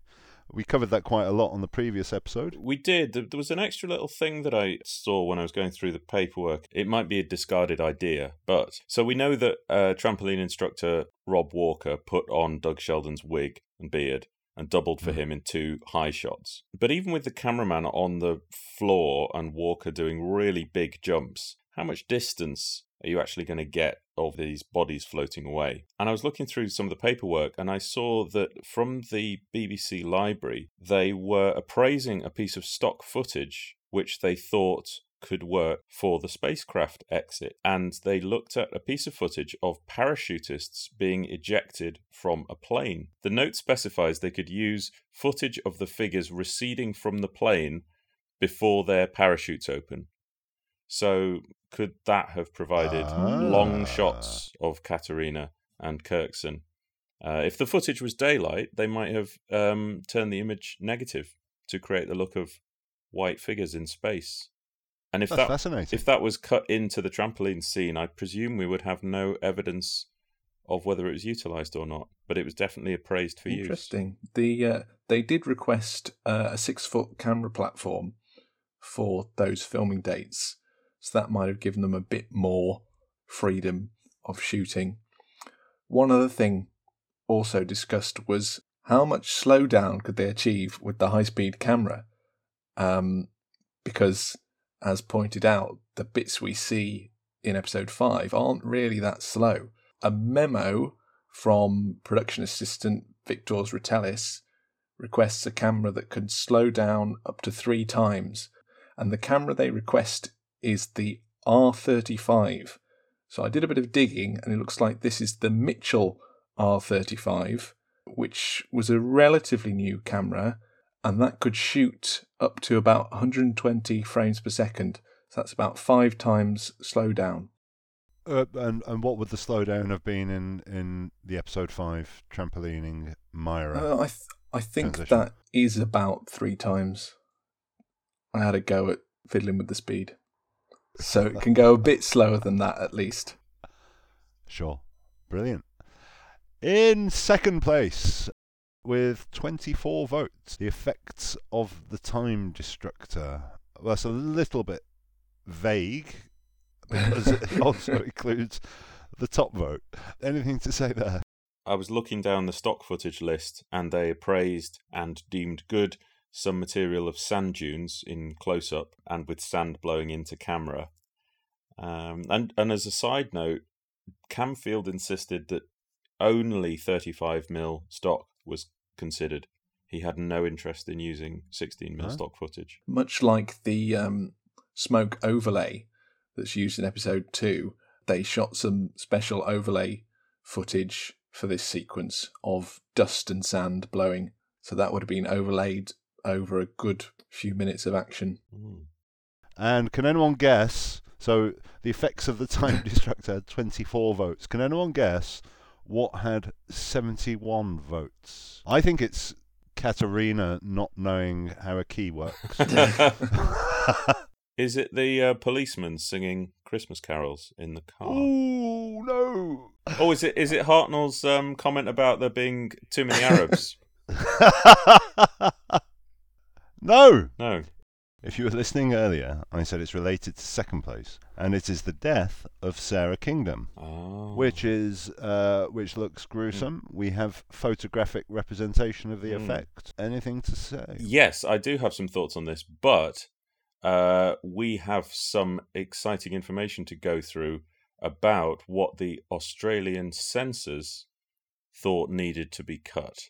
We covered that quite a lot on the previous episode. We did. There was an extra little thing that I saw when I was going through the paperwork. It might be a discarded idea, but so we know that uh, trampoline instructor Rob Walker put on Doug Sheldon's wig and beard and doubled for Mm. him in two high shots. But even with the cameraman on the floor and Walker doing really big jumps, how much distance are you actually going to get of these bodies floating away? And I was looking through some of the paperwork and I saw that from the BBC library, they were appraising a piece of stock footage which they thought could work for the spacecraft exit. And they looked at a piece of footage of parachutists being ejected from a plane. The note specifies they could use footage of the figures receding from the plane before their parachutes open. So, could that have provided long Ah. shots of Katarina and Kirksen? Uh, if the footage was daylight, they might have um, turned the image negative to create the look of white figures in space. And if That's that fascinating. if that was cut into the trampoline scene, I presume we would have no evidence of whether it was utilized or not. But it was definitely appraised for use. Interesting. The uh, they did request uh, a six foot camera platform for those filming dates, so that might have given them a bit more freedom of shooting. One other thing also discussed was how much slowdown could they achieve with the high speed camera, um, because as pointed out, the bits we see in episode five aren't really that slow. A memo from production assistant Viktors Ritelis requests a camera that can slow down up to three times, and the camera they request is the R35. So I did a bit of digging, and it looks like this is the Mitchell R35, which was a relatively new camera, and that could shoot up to about 120 frames per second. So that's about five times slowdown. Uh, and and what would the slowdown have been in in the episode five trampolining Myra? Uh, I th- I think transition. that is about three times. I had a go at fiddling with the speed, so it can go a bit slower than that at least. Sure, brilliant. In second place, with 24 votes, the effects of the Time Destructor. Well, that's a little bit vague because it also includes the top vote. Anything to say there? I was looking down the stock footage list, and they appraised and deemed good some material of sand dunes in close up and with sand blowing into camera. Um, and and as a side note, Camfield insisted that only 35 mil stock was considered. He had no interest in using 16 mil Huh? stock footage. Much like the um, smoke overlay that's used in episode two, they shot some special overlay footage for this sequence of dust and sand blowing. So that would have been overlaid over a good few minutes of action. Mm. And can anyone guess? So the effects of the Time Destructor had 24 votes. Can anyone guess what had 71 votes? I think it's Katarina not knowing how a key works. Is it the uh, policeman singing Christmas carols in the car? oh no! Oh, is it is it Hartnell's um, comment about there being too many Arabs? no! no. If you were listening earlier, I said it's related to second place, and it is the death of Sara Kingdom, Oh. which is uh, which looks gruesome. We have photographic representation of the Hmm. effect. Anything to say? Yes, I do have some thoughts on this, but uh, we have some exciting information to go through about what the Australian censors thought needed to be cut.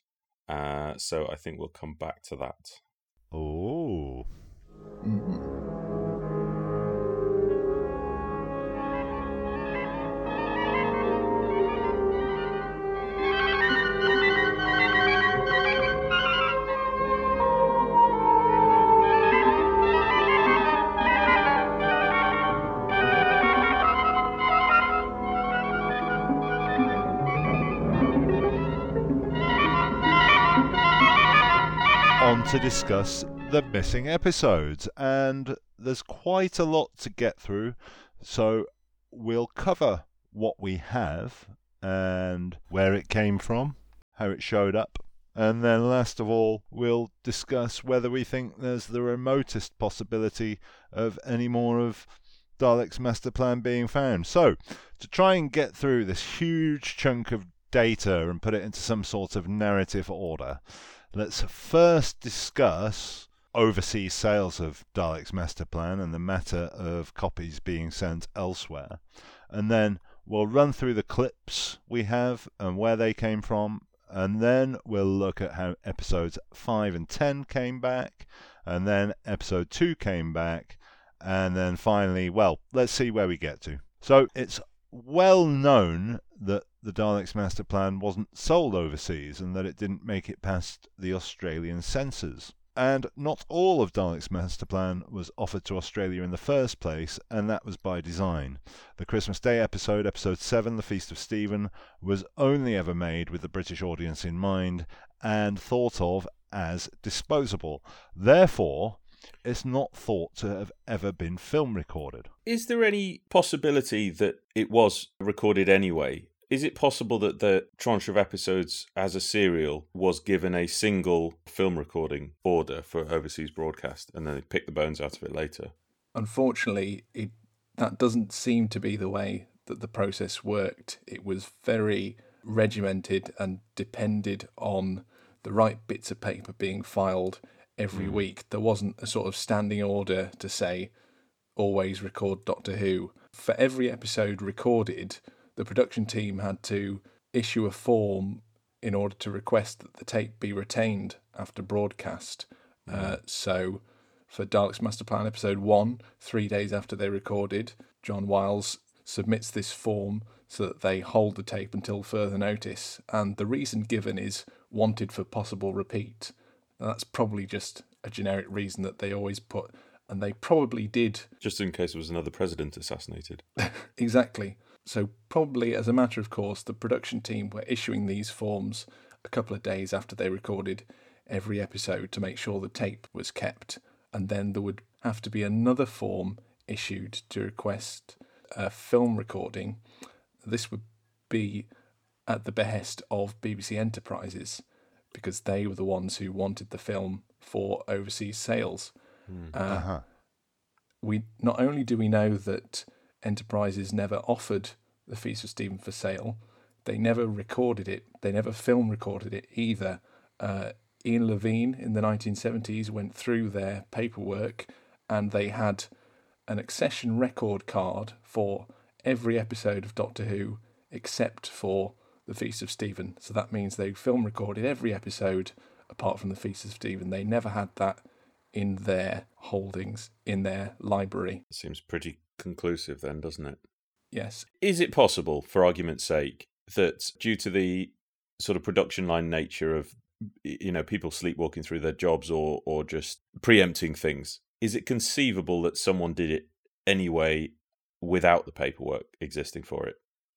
Uh, so I think we'll come back to that. Oh. Mhm. on to discuss the missing episodes, and there's quite a lot to get through, so we'll cover what we have and where it came from, how it showed up. And then, last of all, we'll discuss whether we think there's the remotest possibility of any more of Dalek's master plan being found. So, to try and get through this huge chunk of data and put it into some sort of narrative order, let's first discuss overseas sales of Dalek's master plan and the matter of copies being sent elsewhere. And then we'll run through the clips we have and where they came from. And then we'll look at how episodes 5 and 10 came back. And then episode 2 came back. And then finally, well, let's see where we get to. So it's well known that the Daleks master plan wasn't sold overseas and that it didn't make it past the Australian censors. And not all of Dalek's master plan was offered to Australia in the first place, and that was by design. The Christmas Day episode, episode 7, The Feast of Steven, was only ever made with the British audience in mind and thought of as disposable. Therefore, it's not thought to have ever been film recorded. Is there any possibility that it was recorded anyway? Is it possible that the tranche of episodes as a serial was given a single film recording order for overseas broadcast and then they picked the bones out of it later? Unfortunately, it, that doesn't seem to be the way that the process worked. It was very regimented and depended on the right bits of paper being filed every mm. week. There wasn't a sort of standing order to say, always record Doctor Who. For every episode recorded, the production team had to issue a form in order to request that the tape be retained after broadcast. Mm. Uh, so, for Dalek's Master Plan episode one, three days after they recorded, John Wiles submits this form so that they hold the tape until further notice. And the reason given is wanted for possible repeat. And that's probably just a generic reason that they always put, and they probably did. Just in case there was another president assassinated. exactly. So, probably as a matter of course, the production team were issuing these forms a couple of days after they recorded every episode to make sure the tape was kept. And then there would have to be another form issued to request a film recording. This would be at the behest of BBC Enterprises because they were the ones who wanted the film for overseas sales. Mm. Uh, uh-huh. We not only do we know that Enterprises never offered the Feast of Steven for sale, they never recorded it. They never film recorded it either. Uh, Ian Levine in the 1970s went through their paperwork and they had an accession record card for every episode of Doctor Who except for the Feast of Steven. So that means they film recorded every episode apart from the Feast of Steven. They never had that in their holdings, in their library. Seems pretty conclusive then, doesn't it? Yes. Is it possible, for argument's sake, that due to the sort of production line nature of you know people sleepwalking through their jobs or or just preempting things is it conceivable that someone did it anyway without the paperwork existing for it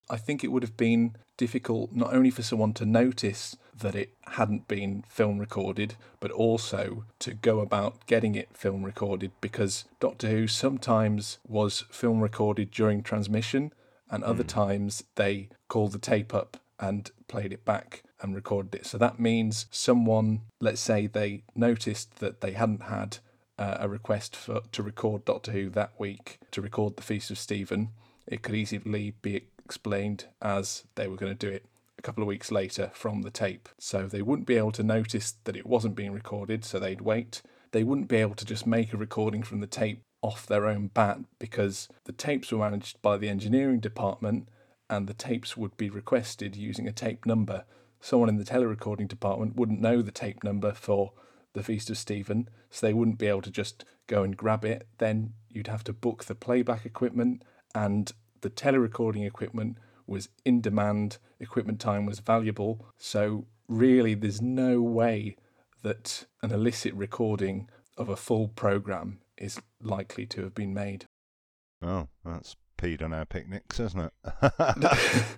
I think it would have been difficult not only for someone to notice that it hadn't been film recorded, but also to go about getting it film recorded because Doctor Who sometimes was film recorded during transmission, and other mm. times they called the tape up and played it back and recorded it. So that means someone, let's say they noticed that they hadn't had uh, a request for to record Doctor Who that week to record the Feast of Steven. It could easily be explained as they were going to do it a couple of weeks later from the tape. So they wouldn't be able to notice that it wasn't being recorded, so they'd wait. They wouldn't be able to just make a recording from the tape off their own bat because the tapes were managed by the engineering department and the tapes would be requested using a tape number. Someone in the telerecording department wouldn't know the tape number for the Feast of Steven, so they wouldn't be able to just go and grab it. Then you'd have to book the playback equipment and the telerecording equipment was in demand, equipment time was valuable. So, really, there's no way that an illicit recording of a full program is likely to have been made. Oh, that's peed on our picnics, isn't it?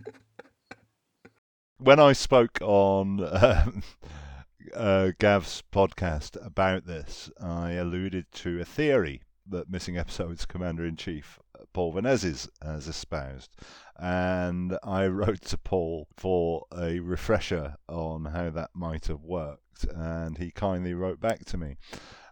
when I spoke on um, uh, Gav's podcast about this, I alluded to a theory that Missing Episodes Commander in Chief Paul Vanezis has espoused. And I wrote to Paul for a refresher on how that might have worked, and he kindly wrote back to me.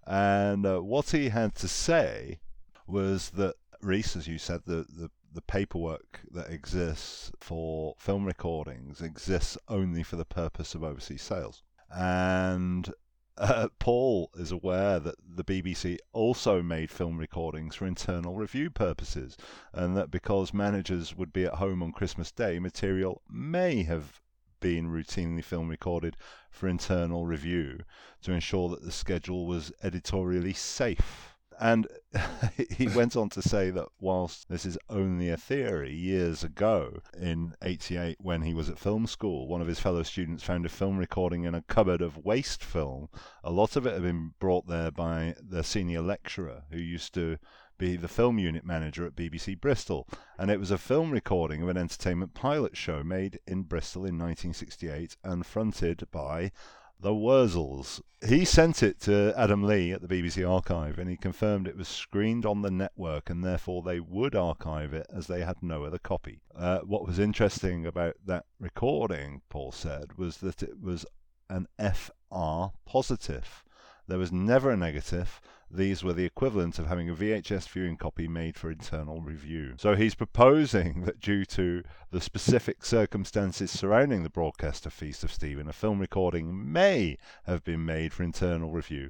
And uh, what he had to say was that Rhys, as you said, the, the the paperwork that exists for film recordings exists only for the purpose of overseas sales. And uh, Paul is aware that the BBC also made film recordings for internal review purposes, and that because managers would be at home on Christmas Day, material may have been routinely film recorded for internal review to ensure that the schedule was editorially safe. And he went on to say that whilst this is only a theory, years ago in 88, when he was at film school, one of his fellow students found a film recording in a cupboard of waste film. A lot of it had been brought there by the senior lecturer who used to be the film unit manager at BBC Bristol, and it was a film recording of an entertainment pilot show made in Bristol in 1968 and fronted by the Wurzels. He sent it to Adam Lee at the BBC Archive and he confirmed it was screened on the network and therefore they would archive it as they had no other copy. Uh, what was interesting about that recording, Paul said, was that it was an FR positive. There was never a negative. These were the equivalent of having a VHS viewing copy made for internal review. So he's proposing that due to the specific circumstances surrounding the broadcast of Feast of Steven, a film recording may have been made for internal review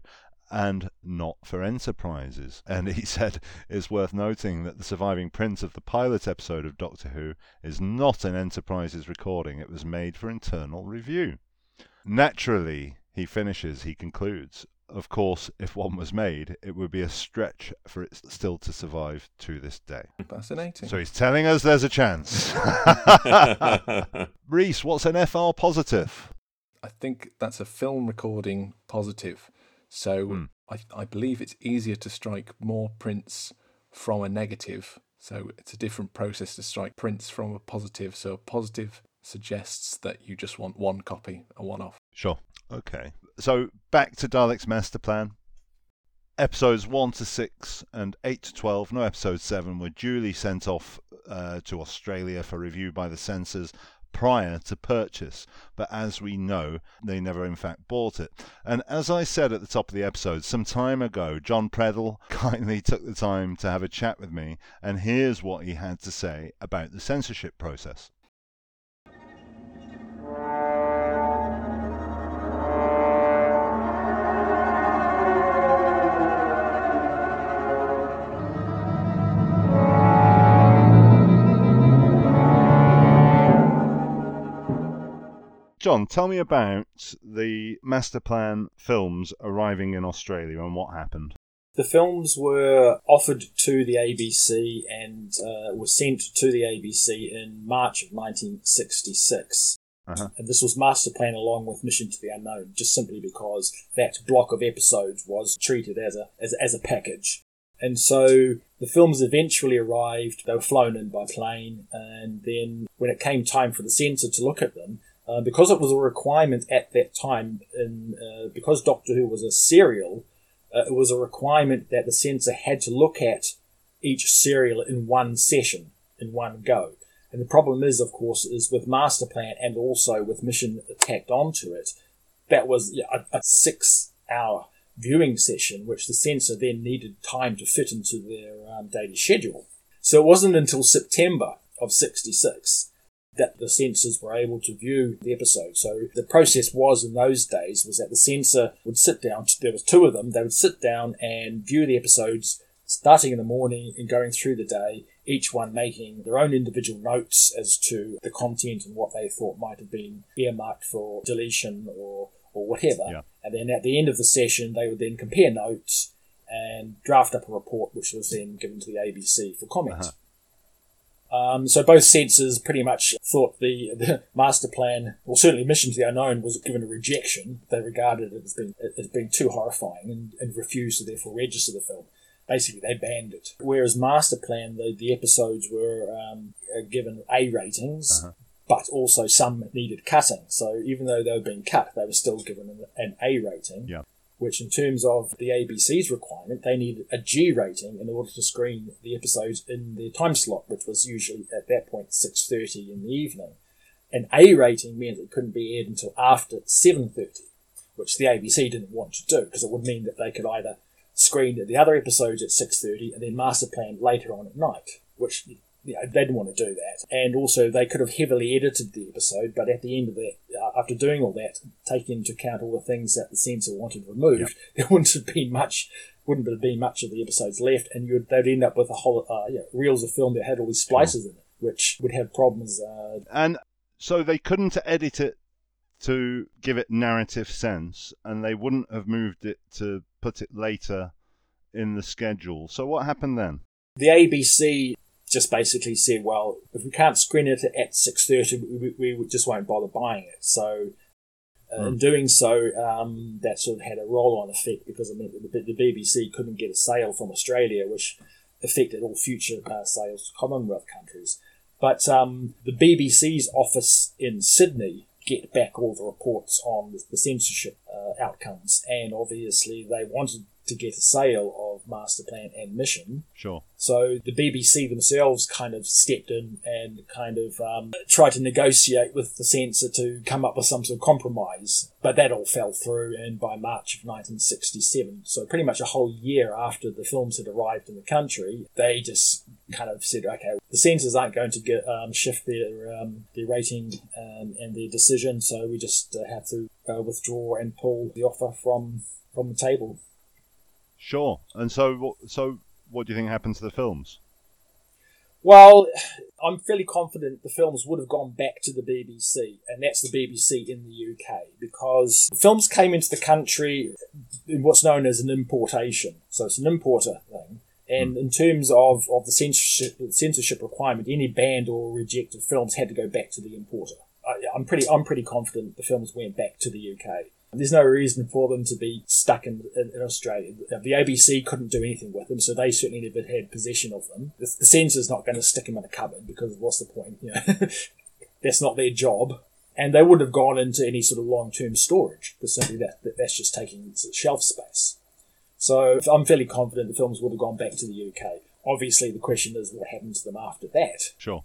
and not for enterprises. And he said it's worth noting that the surviving print of the pilot episode of Doctor Who is not an enterprises recording, it was made for internal review. Naturally, he finishes, he concludes, of course, if one was made, it would be a stretch for it still to survive to this day. Fascinating. So he's telling us there's a chance. Rhys, what's an FR positive? I think that's a film recording positive. So Hmm. I, I believe it's easier to strike more prints from a negative. So it's a different process to strike prints from a positive. So a positive suggests that you just want one copy, a one off. Sure. Okay. So back to Dalek's master plan. Episodes 1 to 6 and 8 to 12, no episode 7, were duly sent off uh, to Australia for review by the censors prior to purchase. But as we know, they never in fact bought it. And as I said at the top of the episode, some time ago, Jon Preddle kindly took the time to have a chat with me, and here's what he had to say about the censorship process. Jon, tell me about the master plan films arriving in Australia and what happened. The films were offered to the ABC and uh, were sent to the ABC in March of 1966. Uh-huh. And this was master plan along with Mission to the Unknown, just simply because that block of episodes was treated as a as, as a package. And so the films eventually arrived. They were flown in by plane, and then when it came time for the censor to look at them, uh, because it was a requirement at that time, and uh, because Doctor Who was a serial, uh, it was a requirement that the censor had to look at each serial in one session, in one go. And the problem is, of course, is with Master Plan and also with Mission tacked onto it, that was a, a six-hour viewing session, which the censor then needed time to fit into their um, daily schedule. So it wasn't until September of '66 that the censors were able to view the episode. So the process was in those days was that the censor would sit down. There was two of them. They would sit down and view the episodes starting in the morning and going through the day. Each one making their own individual notes as to the content and what they thought might have been earmarked for deletion or or whatever. Yeah. And then at the end of the session, they would then compare notes and draft up a report, which was then given to the ABC for comment. Uh-huh. Um, so both censors pretty much thought the, the master plan, or certainly Mission to the Unknown, was given a rejection. They regarded it as being, as being too horrifying and, and refused to therefore register the film. Basically, they banned it. Whereas Master Plan, the, the episodes were um, given A ratings, Uh-huh. but also some needed cutting. So even though they were being cut, they were still given an, an A rating. Yeah. Which in terms of the ABC's requirement, they needed a G rating in order to screen the episodes in their time slot, which was usually at that point 6.30 in the evening. An A rating meant it couldn't be aired until after 7.30, which the ABC didn't want to do because it would mean that they could either screen the other episodes at 6.30 and then master plan later on at night, which you know, they didn't want to do that. And also, they could have heavily edited the episode, but at the end of that, uh, after doing all that, taking into account all the things that the censor wanted removed, yep. there wouldn't have been much. Wouldn't have been much of the episodes left, and you'd, they'd end up with a whole uh, yeah, reels of film that had all these splices in it, which would have problems. Uh, and so they couldn't edit it to give it narrative sense, and they wouldn't have moved it to put it later in the schedule. So what happened then? The ABC just basically said, well, if we can't screen it at 6.30, we, we just won't bother buying it. So uh, mm. in doing so, um, that sort of had a roll-on effect because it meant that the, the, BBC couldn't get a sale from Australia, which affected all future uh, sales to Commonwealth countries. But um, the BBC's office in Sydney get back all the reports on the censorship uh, outcomes, and obviously they wanted to get a sale of Master Plan and Mission. Sure. So the BBC themselves kind of stepped in and kind of um, tried to negotiate with the censor to come up with some sort of compromise. But that all fell through, and by March of 1967, so pretty much a whole year after the films had arrived in the country, they just kind of said, okay, the censors aren't going to get um, shift their um, their rating um, and their decision, so we just uh, have to uh, withdraw and pull the offer from from the table. Sure. And so, so what do you think happened to the films? Well, I'm fairly confident the films would have gone back to the BBC, and that's the BBC in the UK, because films came into the country in what's known as an importation. So it's an importer thing. And mm. in terms of, of the censorship, censorship requirement, any banned or rejected films had to go back to the importer. I, I'm pretty I'm pretty confident the films went back to the UK. There's no reason for them to be stuck in, in, in, Australia. The ABC couldn't do anything with them, so they certainly never had possession of them. The, the censor's not going to stick them in a cupboard because what's the point? You know, that's not their job. And they wouldn't have gone into any sort of long-term storage because simply that, that that's just taking shelf space. So I'm fairly confident the films would have gone back to the UK. Obviously, the question is what happened to them after that. Sure.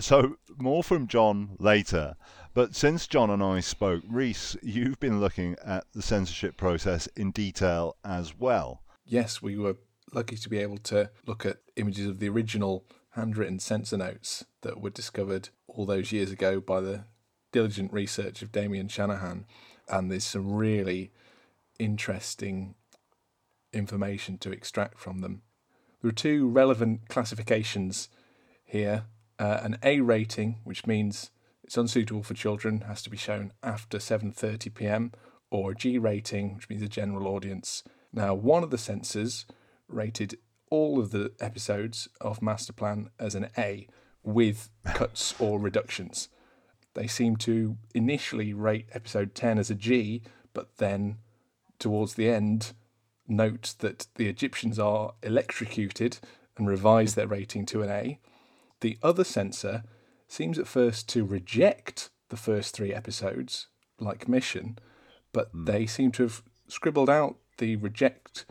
So, more from Jon later. But since Jon and I spoke, Rhys, you've been looking at the censorship process in detail as well. Yes, we were lucky to be able to look at images of the original handwritten censor notes that were discovered all those years ago by the diligent research of Damian Shanahan. And there's some really interesting information to extract from them. There are two relevant classifications here uh, an A rating, which means it's unsuitable for children, has to be shown after 7:30 p.m., or a G rating, which means a general audience. Now, one of the censors rated all of the episodes of Masterplan as an A with cuts or reductions. They seem to initially rate episode 10 as a G, but then towards the end note that the Egyptians are electrocuted and revise their rating to an A. The other censor seems at first to reject the first three episodes, like Mission, but mm. they seem to have scribbled out the reject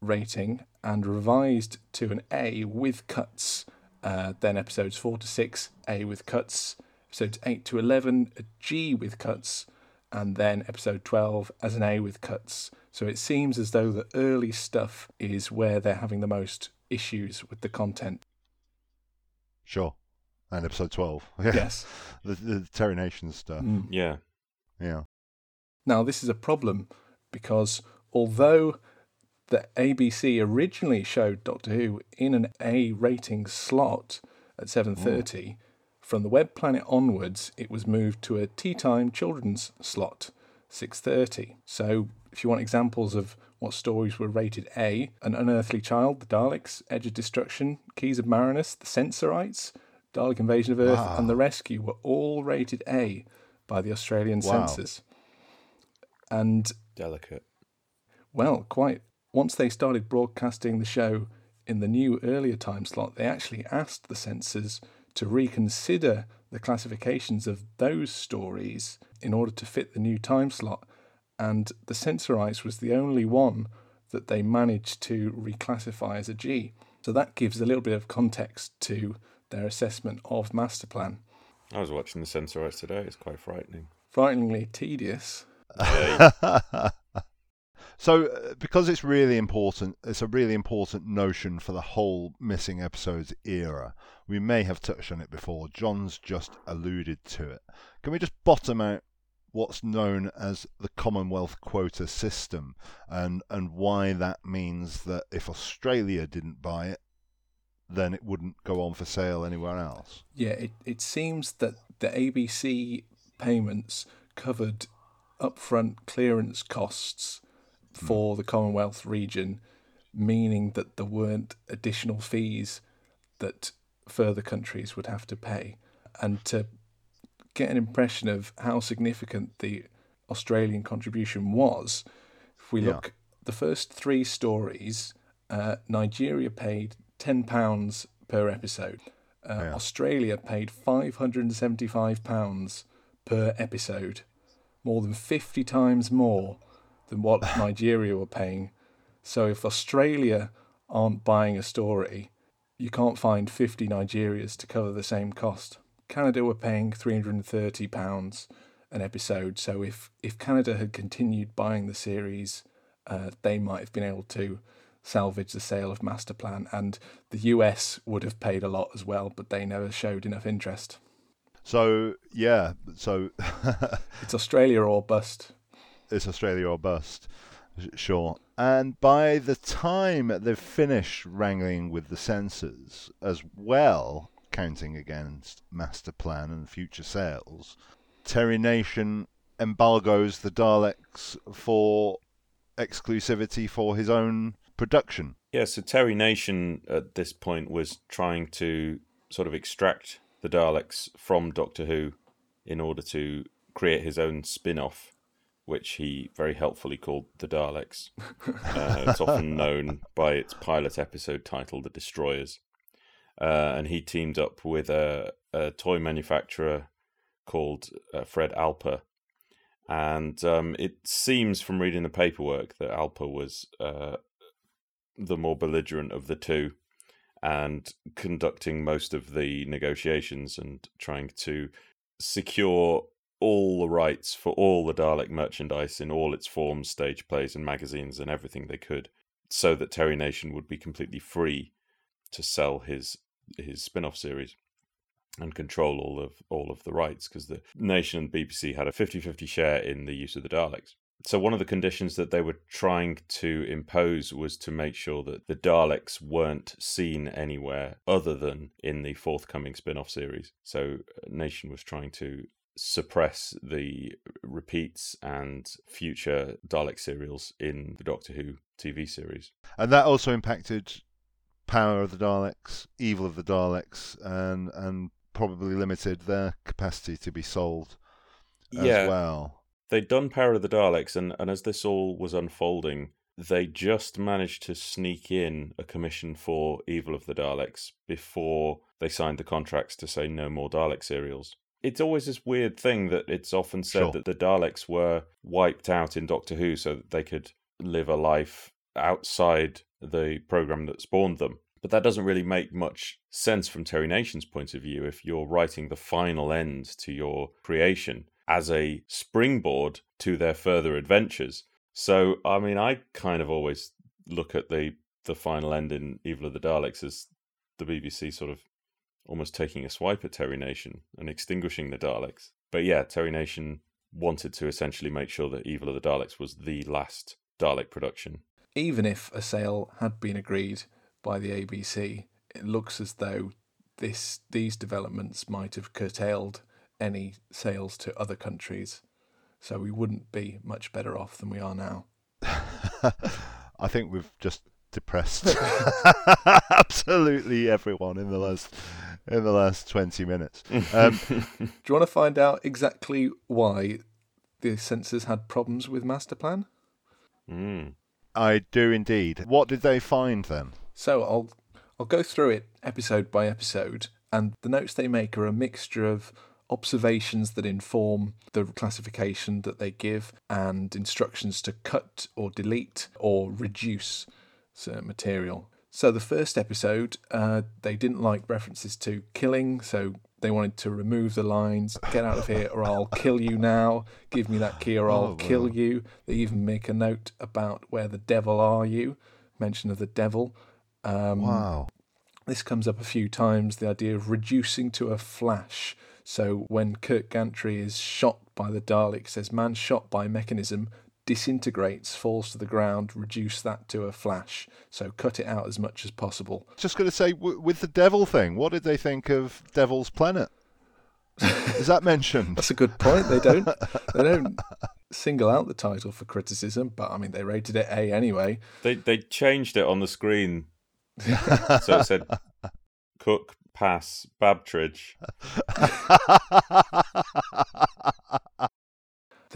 rating and revised to an A with cuts. Uh, then episodes 4 to 6, A with cuts. Episodes 8 to 11, a G with cuts. And then episode 12 as an A with cuts. So it seems as though the early stuff is where they're having the most issues with the content. Sure. And episode 12. Yes. the, the Terry Nation stuff. Mm. Yeah. Yeah. Now, this is a problem because although the ABC originally showed Doctor Who in an A rating slot at 7.30, from the Web Planet onwards, it was moved to a tea time children's slot, 6.30. So if you want examples of what stories were rated A, An Unearthly Child, The Daleks, Edge of Destruction, Keys of Marinus, The Sensorites, Dalek Invasion of Earth, wow. and The Rescue were all rated A by the Australian wow. censors. And delicate. Well, quite. Once they started broadcasting the show in the new earlier time slot, they actually asked the censors to reconsider the classifications of those stories in order to fit the new time slot. And the Sensorites was the only one that they managed to reclassify as a G. So that gives a little bit of context to their assessment of master plan. I was watching the Sensorites today. It's quite frightening. Frighteningly tedious. so, uh, because it's really important, it's a really important notion for the whole missing episodes era. We may have touched on it before. Jon's just alluded to it. Can we just bottom out what's known as the Commonwealth quota system and and why that means that if Australia didn't buy it, then it wouldn't go on for sale anywhere else. Yeah, it, it seems that the ABC payments covered upfront clearance costs for the Commonwealth region, meaning that there weren't additional fees that further countries would have to pay. And to get an impression of how significant the Australian contribution was, if we Yeah. look, the first three stories, uh, Nigeria paid £10 per episode. Uh, Yeah. Australia paid £575 per episode, more than 50 times more than what Nigeria were paying. So if Australia aren't buying a story, you can't find 50 Nigerias to cover the same cost. Canada were paying £330 an episode, so if, if Canada had continued buying the series, uh, they might have been able to salvage the sale of Masterplan, and the US would have paid a lot as well, but they never showed enough interest. So yeah, so It's Australia or bust. it's Australia or bust. Sure. And by the time they've finished wrangling with the censors, as well counting against master plan and future sales, Terry Nation embargoes the Daleks for exclusivity for his own production. Yeah, so Terry Nation at this point was trying to sort of extract the Daleks from Doctor Who in order to create his own spin off, which he very helpfully called The Daleks. Uh, it's often known by its pilot episode title, The Destroyers. Uh, and he teamed up with a, a toy manufacturer called uh, Fred Alper. And um, it seems from reading the paperwork that Alper was uh, the more belligerent of the two and conducting most of the negotiations and trying to secure all the rights for all the Dalek merchandise in all its forms, stage plays, and magazines, and everything they could, so that Terry Nation would be completely free to sell his his spin-off series and control all of all of the rights because the Nation and BBC had a 50-50 share in the use of the Daleks. So one of the conditions that they were trying to impose was to make sure that the Daleks weren't seen anywhere other than in the forthcoming spin-off series. So Nation was trying to suppress the repeats and future Dalek serials in the Doctor Who TV series. And that also impacted Power of the Daleks, Evil of the Daleks, and and probably limited their capacity to be sold as yeah, well. they'd done Power of the Daleks, and, and as this all was unfolding, they just managed to sneak in a commission for Evil of the Daleks before they signed the contracts to say no more Dalek serials. It's always this weird thing that it's often said Sure. that the Daleks were wiped out in Doctor Who so that they could live a life outside the program that spawned them. But that doesn't really make much sense from Terry Nation's point of view if you're writing the final end to your creation as a springboard to their further adventures. So, I mean, I kind of always look at the the final end in Evil of the Daleks as the BBC sort of almost taking a swipe at Terry Nation and extinguishing the Daleks. But yeah, Terry Nation wanted to essentially make sure that Evil of the Daleks was the last Dalek production. Even if a sale had been agreed by the ABC, it looks as though this these developments might have curtailed any sales to other countries. So we wouldn't be much better off than we are now. I think we've just depressed absolutely everyone in the last in the last twenty minutes. Um, Do you want to find out exactly why the censors had problems with Masterplan? Mm. I do indeed. What did they find then? So I'll I'll go through it episode by episode And the notes they make are a mixture of observations that inform the classification that they give and instructions to cut or delete or reduce certain material. So, the first episode, uh, they didn't like references to killing, so they wanted to remove the lines, get out of here or I'll kill you now, give me that key or I'll Oh, kill wow. you. They even make a note about where the devil are you, mention of the devil. Um, Wow. this comes up a few times the idea of reducing to a flash. So when Kert Gantry is shot by the Dalek, says man shot by mechanism disintegrates, falls to the ground, reduce that to a flash. So cut it out as much as possible. Just going to say, w- with the devil thing, what did they think of Devil's Planet? Is that mentioned? That's a good point. They don't they don't single out the title for criticism, but I mean they rated it A anyway. They they changed it on the screen, so it said Cook pass Babtridge.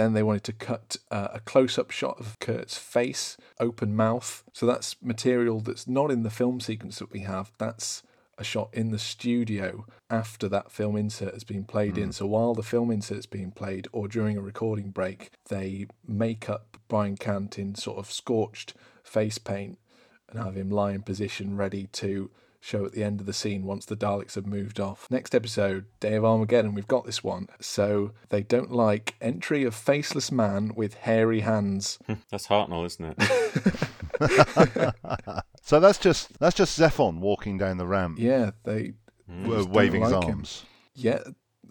Then they wanted to cut uh, a close up shot of Kert's face, open mouth. So that's material that's not in the film sequence that we have. That's a shot in the studio after that film insert has been played in. So while the film insert is being played or during a recording break, they make up Brian Cant in sort of scorched face paint and have him lie in position ready to show at the end of the scene once the Daleks have moved off. Next episode, Day of Armageddon, we've got this one. So they don't like entry of faceless man with hairy hands. That's Hartnell, isn't it? so that's just that's just Zephon walking down the ramp, Yeah, they w- just don't waving his like him. arms. yeah.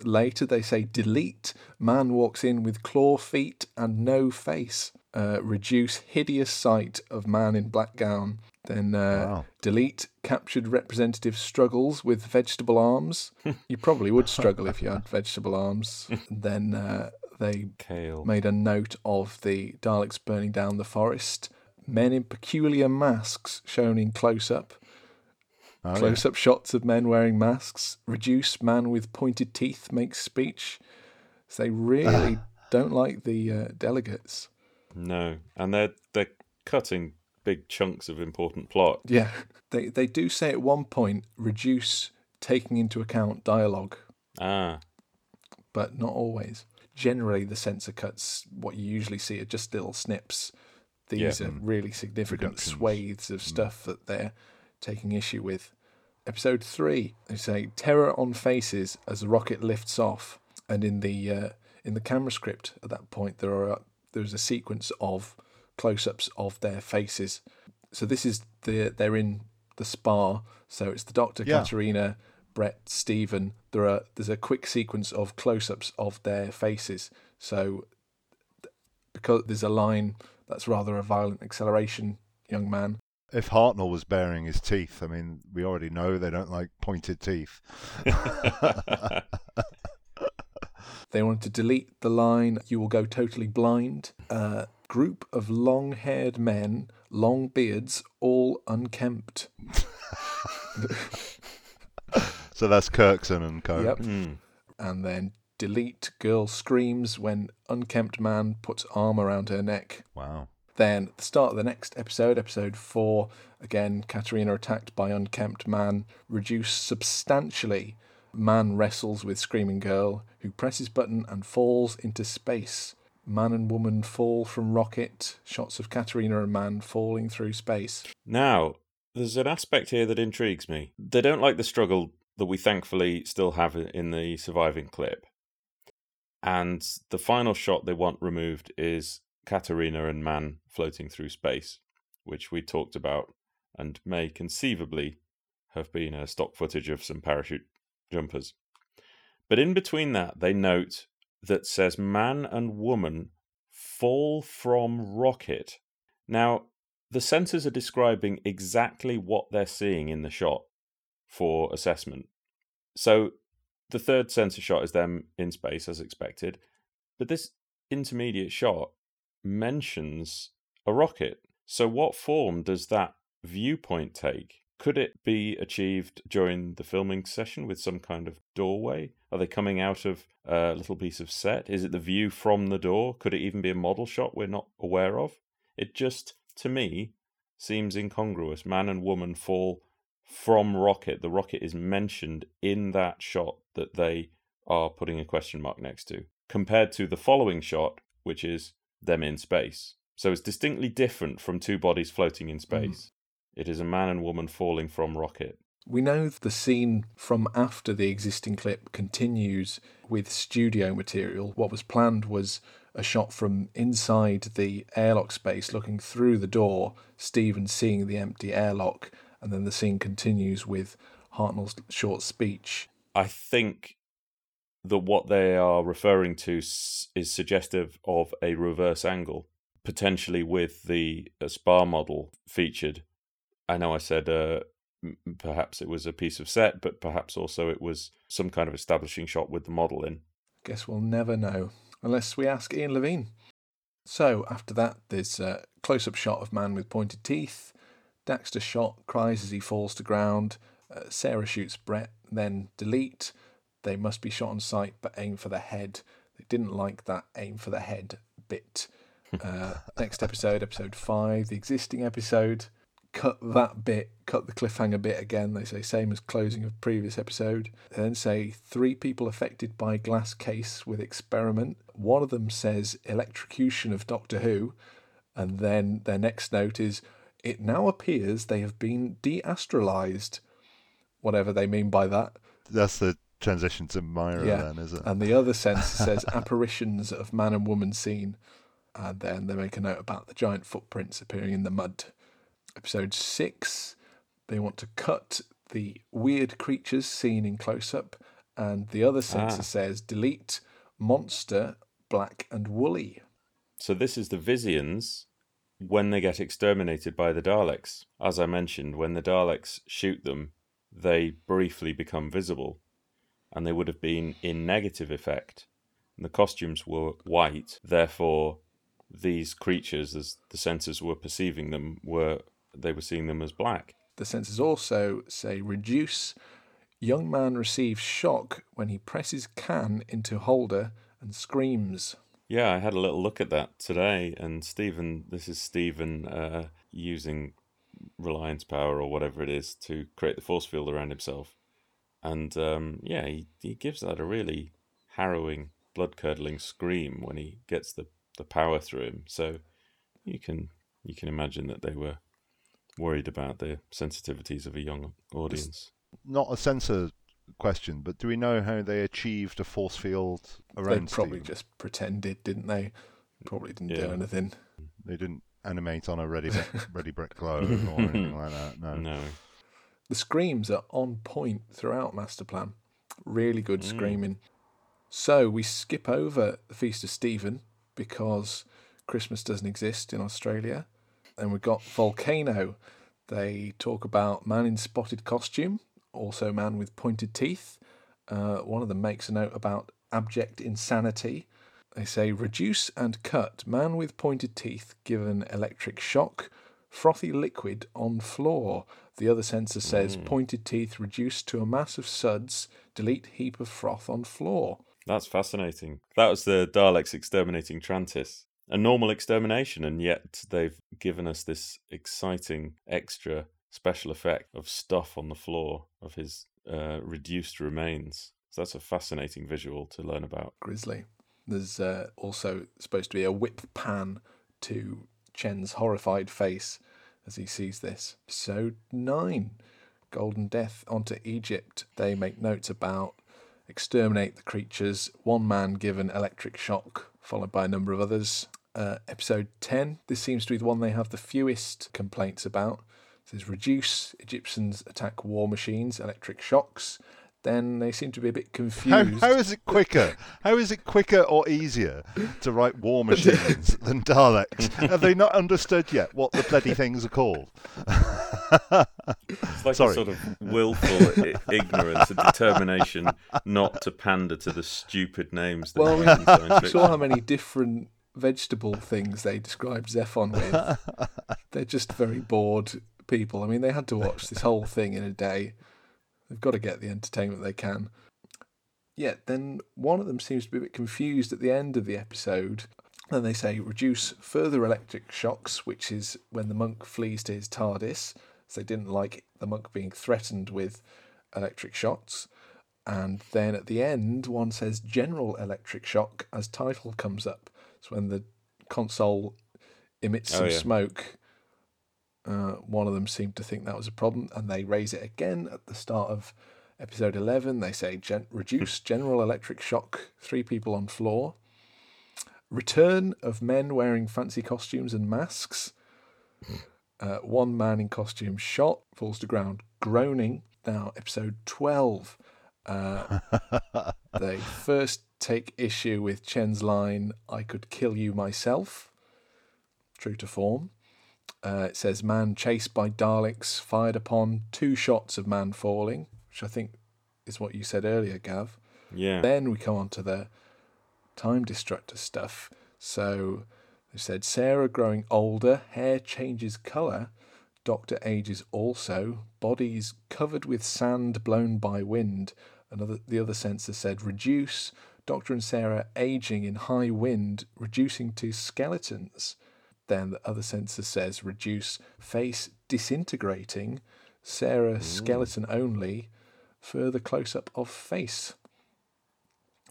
Later they say delete. Man walks in with claw feet and no face. Uh, reduce hideous sight of man in black gown. Then uh, Wow. delete captured representative struggles with vegetable arms. you probably would struggle if you had vegetable arms. then uh, they Kale. made a note of the Daleks burning down the forest. Men in peculiar masks shown in close up. Oh. Close up shots of men wearing masks. Reduce man with pointed teeth makes speech. So they really don't like the uh, delegates. No, and they're they're cutting big chunks of important plot. Yeah. They, they do say at one point reduce taking into account dialogue, Ah, but not always. Generally, the censor cuts, what you usually see are just little snips. These Yeah. are really significant Reductions. swathes of stuff that they're taking issue with. Episode three, they say terror on faces as the rocket lifts off, and in the uh, in the camera script at that point there are there's a sequence of close-ups of their faces. So this is the they're in the Spar. So it's the Doctor, Yeah. Katarina, Bret, Steven. There are there's a quick sequence of close-ups of their faces. So because there's a line that's rather a violent acceleration, young man. If Hartnell was baring his teeth, I mean, we already know they don't like pointed teeth. They wanted to delete the line, you will go totally blind. A group of long haired men, long beards, all unkempt. So that's Kirksen and Co. Yep. Hmm. And then delete girl screams when unkempt man puts arm around her neck. Wow. Then at the start of the next episode, episode four, again, Katarina attacked by unkempt man, reduced substantially. Man wrestles with screaming girl, who presses button and falls into space. Man and woman fall from rocket. Shots of Katarina and man falling through space. Now, there's an aspect here that intrigues me. They don't like the struggle that we thankfully still have in the surviving clip. And the final shot they want removed is Katarina and Man floating through space, which we talked about and may conceivably have been a stock footage of some parachute jumpers. But in between that, they note that says man and woman fall from rocket. Now, the censors are describing exactly what they're seeing in the shot for assessment. So the third sensor shot is them in space as expected, but this intermediate shot mentions a rocket. So what form does that viewpoint take? Could it be achieved during the filming session with some kind of doorway? Are they coming out of a little piece of set? Is it the view from the door? Could it even be a model shot we're not aware of? It just, to me, seems incongruous. Man and woman fall from Rocket. The Rocket is mentioned in that shot that they are putting a question mark next to, compared to the following shot, which is them in space. So it's distinctly different from two bodies floating in mm-hmm. space. It is a man and woman falling from Rocket. We know the scene from after the existing clip continues with studio material. What was planned was a shot from inside the airlock space looking through the door, Steven seeing the empty airlock, and then the scene continues with Hartnell's short speech. I think that what they are referring to is suggestive of a reverse angle, potentially with the uh, Spar model featured. I know I said uh, perhaps it was a piece of set, but perhaps also it was some kind of establishing shot with the model in. Guess we'll never know unless we ask Ian Levine. So after that, there's a close-up shot of man with pointed teeth. Daxtar shot cries as he falls to ground. Uh, Sara shoots Bret, then delete. They must be shot on sight, but aim for the head. They didn't like that aim for the head bit. Uh, next episode, episode five, the existing episode. Cut that bit, cut the cliffhanger bit again. They say same as closing of previous episode. They then say three people affected by glass case with experiment. One of them says electrocution of Doctor Who, and then their next note is it now appears they have been deastralized. Whatever they mean by that. That's the transition to Mira, Yeah. then, is it? And the other sense says apparitions of man and woman seen. And then they make a note about the giant footprints appearing in the mud. Episode six, they want to cut the weird creatures seen in close up. And the other censor Ah. says delete monster, black and woolly. So this is the Visians when they get exterminated by the Daleks. As I mentioned, when the Daleks shoot them, they briefly become visible, and they would have been in negative effect. And the costumes were white, therefore these creatures, as the censors were perceiving them, were they were seeing them as black. The censors also say reduce. Young man receives shock when he presses can into holder and screams. Yeah, I had a little look at that today, and Steven, this is Steven uh, using reliance power or whatever it is to create the force field around himself, and um, yeah, he, he gives that a really harrowing, blood curdling scream when he gets the, the power through him. So you can you can imagine that they were worried about the sensitivities of a young audience. Not a censor question, but do we know how they achieved a force field They around probably Steven? just pretended, didn't they? Probably didn't do anything. They didn't animate on a ready ready brick clove or anything like that. No. No, The screams are on point throughout Masterplan. Really good Mm. screaming. So we skip over the Feast of Steven because Christmas doesn't exist in Australia. And we've got Volcano. They talk about man in spotted costume, also man with pointed teeth. Uh, one of them makes a note about abject insanity. They say reduce and cut man with pointed teeth given electric shock, frothy liquid on floor. The other censor says pointed teeth reduced to a mass of suds, delete heap of froth on floor. That's fascinating. That was the Daleks exterminating Trantis. A normal extermination, and yet they've given us this exciting extra special effect of stuff on the floor of his uh, reduced remains. So that's a fascinating visual to learn about. Grizzly. There's uh, also supposed to be a whip pan to Chen's horrified face as he sees this. Episode 9 Golden Death onto Egypt. They make notes about exterminate the creatures, one man given electric shock, followed by a number of others. Uh, episode 10, this seems to be the one they have the fewest complaints about. It says reduce Egyptians attack war machines, electric shocks. Then they seem to be a bit How, confused. how is it quicker? How is it quicker or easier to write war machines than Daleks? Have they not understood yet what the bloody things are called? It's like Sorry. a sort of willful i- ignorance, a determination not to pander to the stupid names that Well, we we- use in science saw how many different vegetable things they described Zephon with. They're just very bored people. I mean, they had to watch this whole thing in a day. They've got to get the entertainment they can. Yet then one of them seems to be a bit confused at the end of the episode. Then they say reduce further electric shocks, which is when the monk flees to his TARDIS. So they didn't like the monk being threatened with electric shocks. And then at the end, one says General Electric Shock as title comes up. So when the console emits Oh, some yeah. smoke, uh, one of them seemed to think that was a problem, and they raise it again at the start of episode 11. They say Gen- reduce General Electric Shock, three people on floor. Return of men wearing fancy costumes and masks. Uh, one man in costume shot, falls to ground, groaning. Now, episode 12. Uh, they first take issue with Chen's line, I could kill you myself. True to form. Uh, it says, man chased by Daleks, fired upon, two shots of man falling, which I think is what you said earlier, Gav. Yeah. Then we come on to the time destructor stuff. So they said Sara growing older, hair changes colour, Doctor ages also, bodies covered with sand blown by wind. Another the other censor said reduce, Doctor and Sara aging in high wind, reducing to skeletons. Then the other censor says reduce, face disintegrating, Sara skeleton only, further close up of face.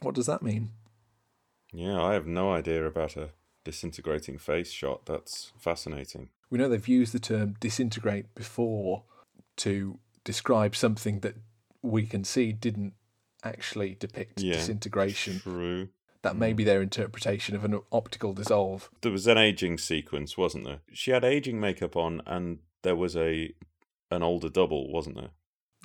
What does that mean? Yeah, I have no idea about a disintegrating face shot. That's fascinating. We know they've used the term disintegrate before to describe something that we can see didn't actually depict Yeah. disintegration. True. That may hmm. be their interpretation of an optical dissolve. There was an aging sequence, wasn't there? She had aging makeup on, and there was a an older double, wasn't there?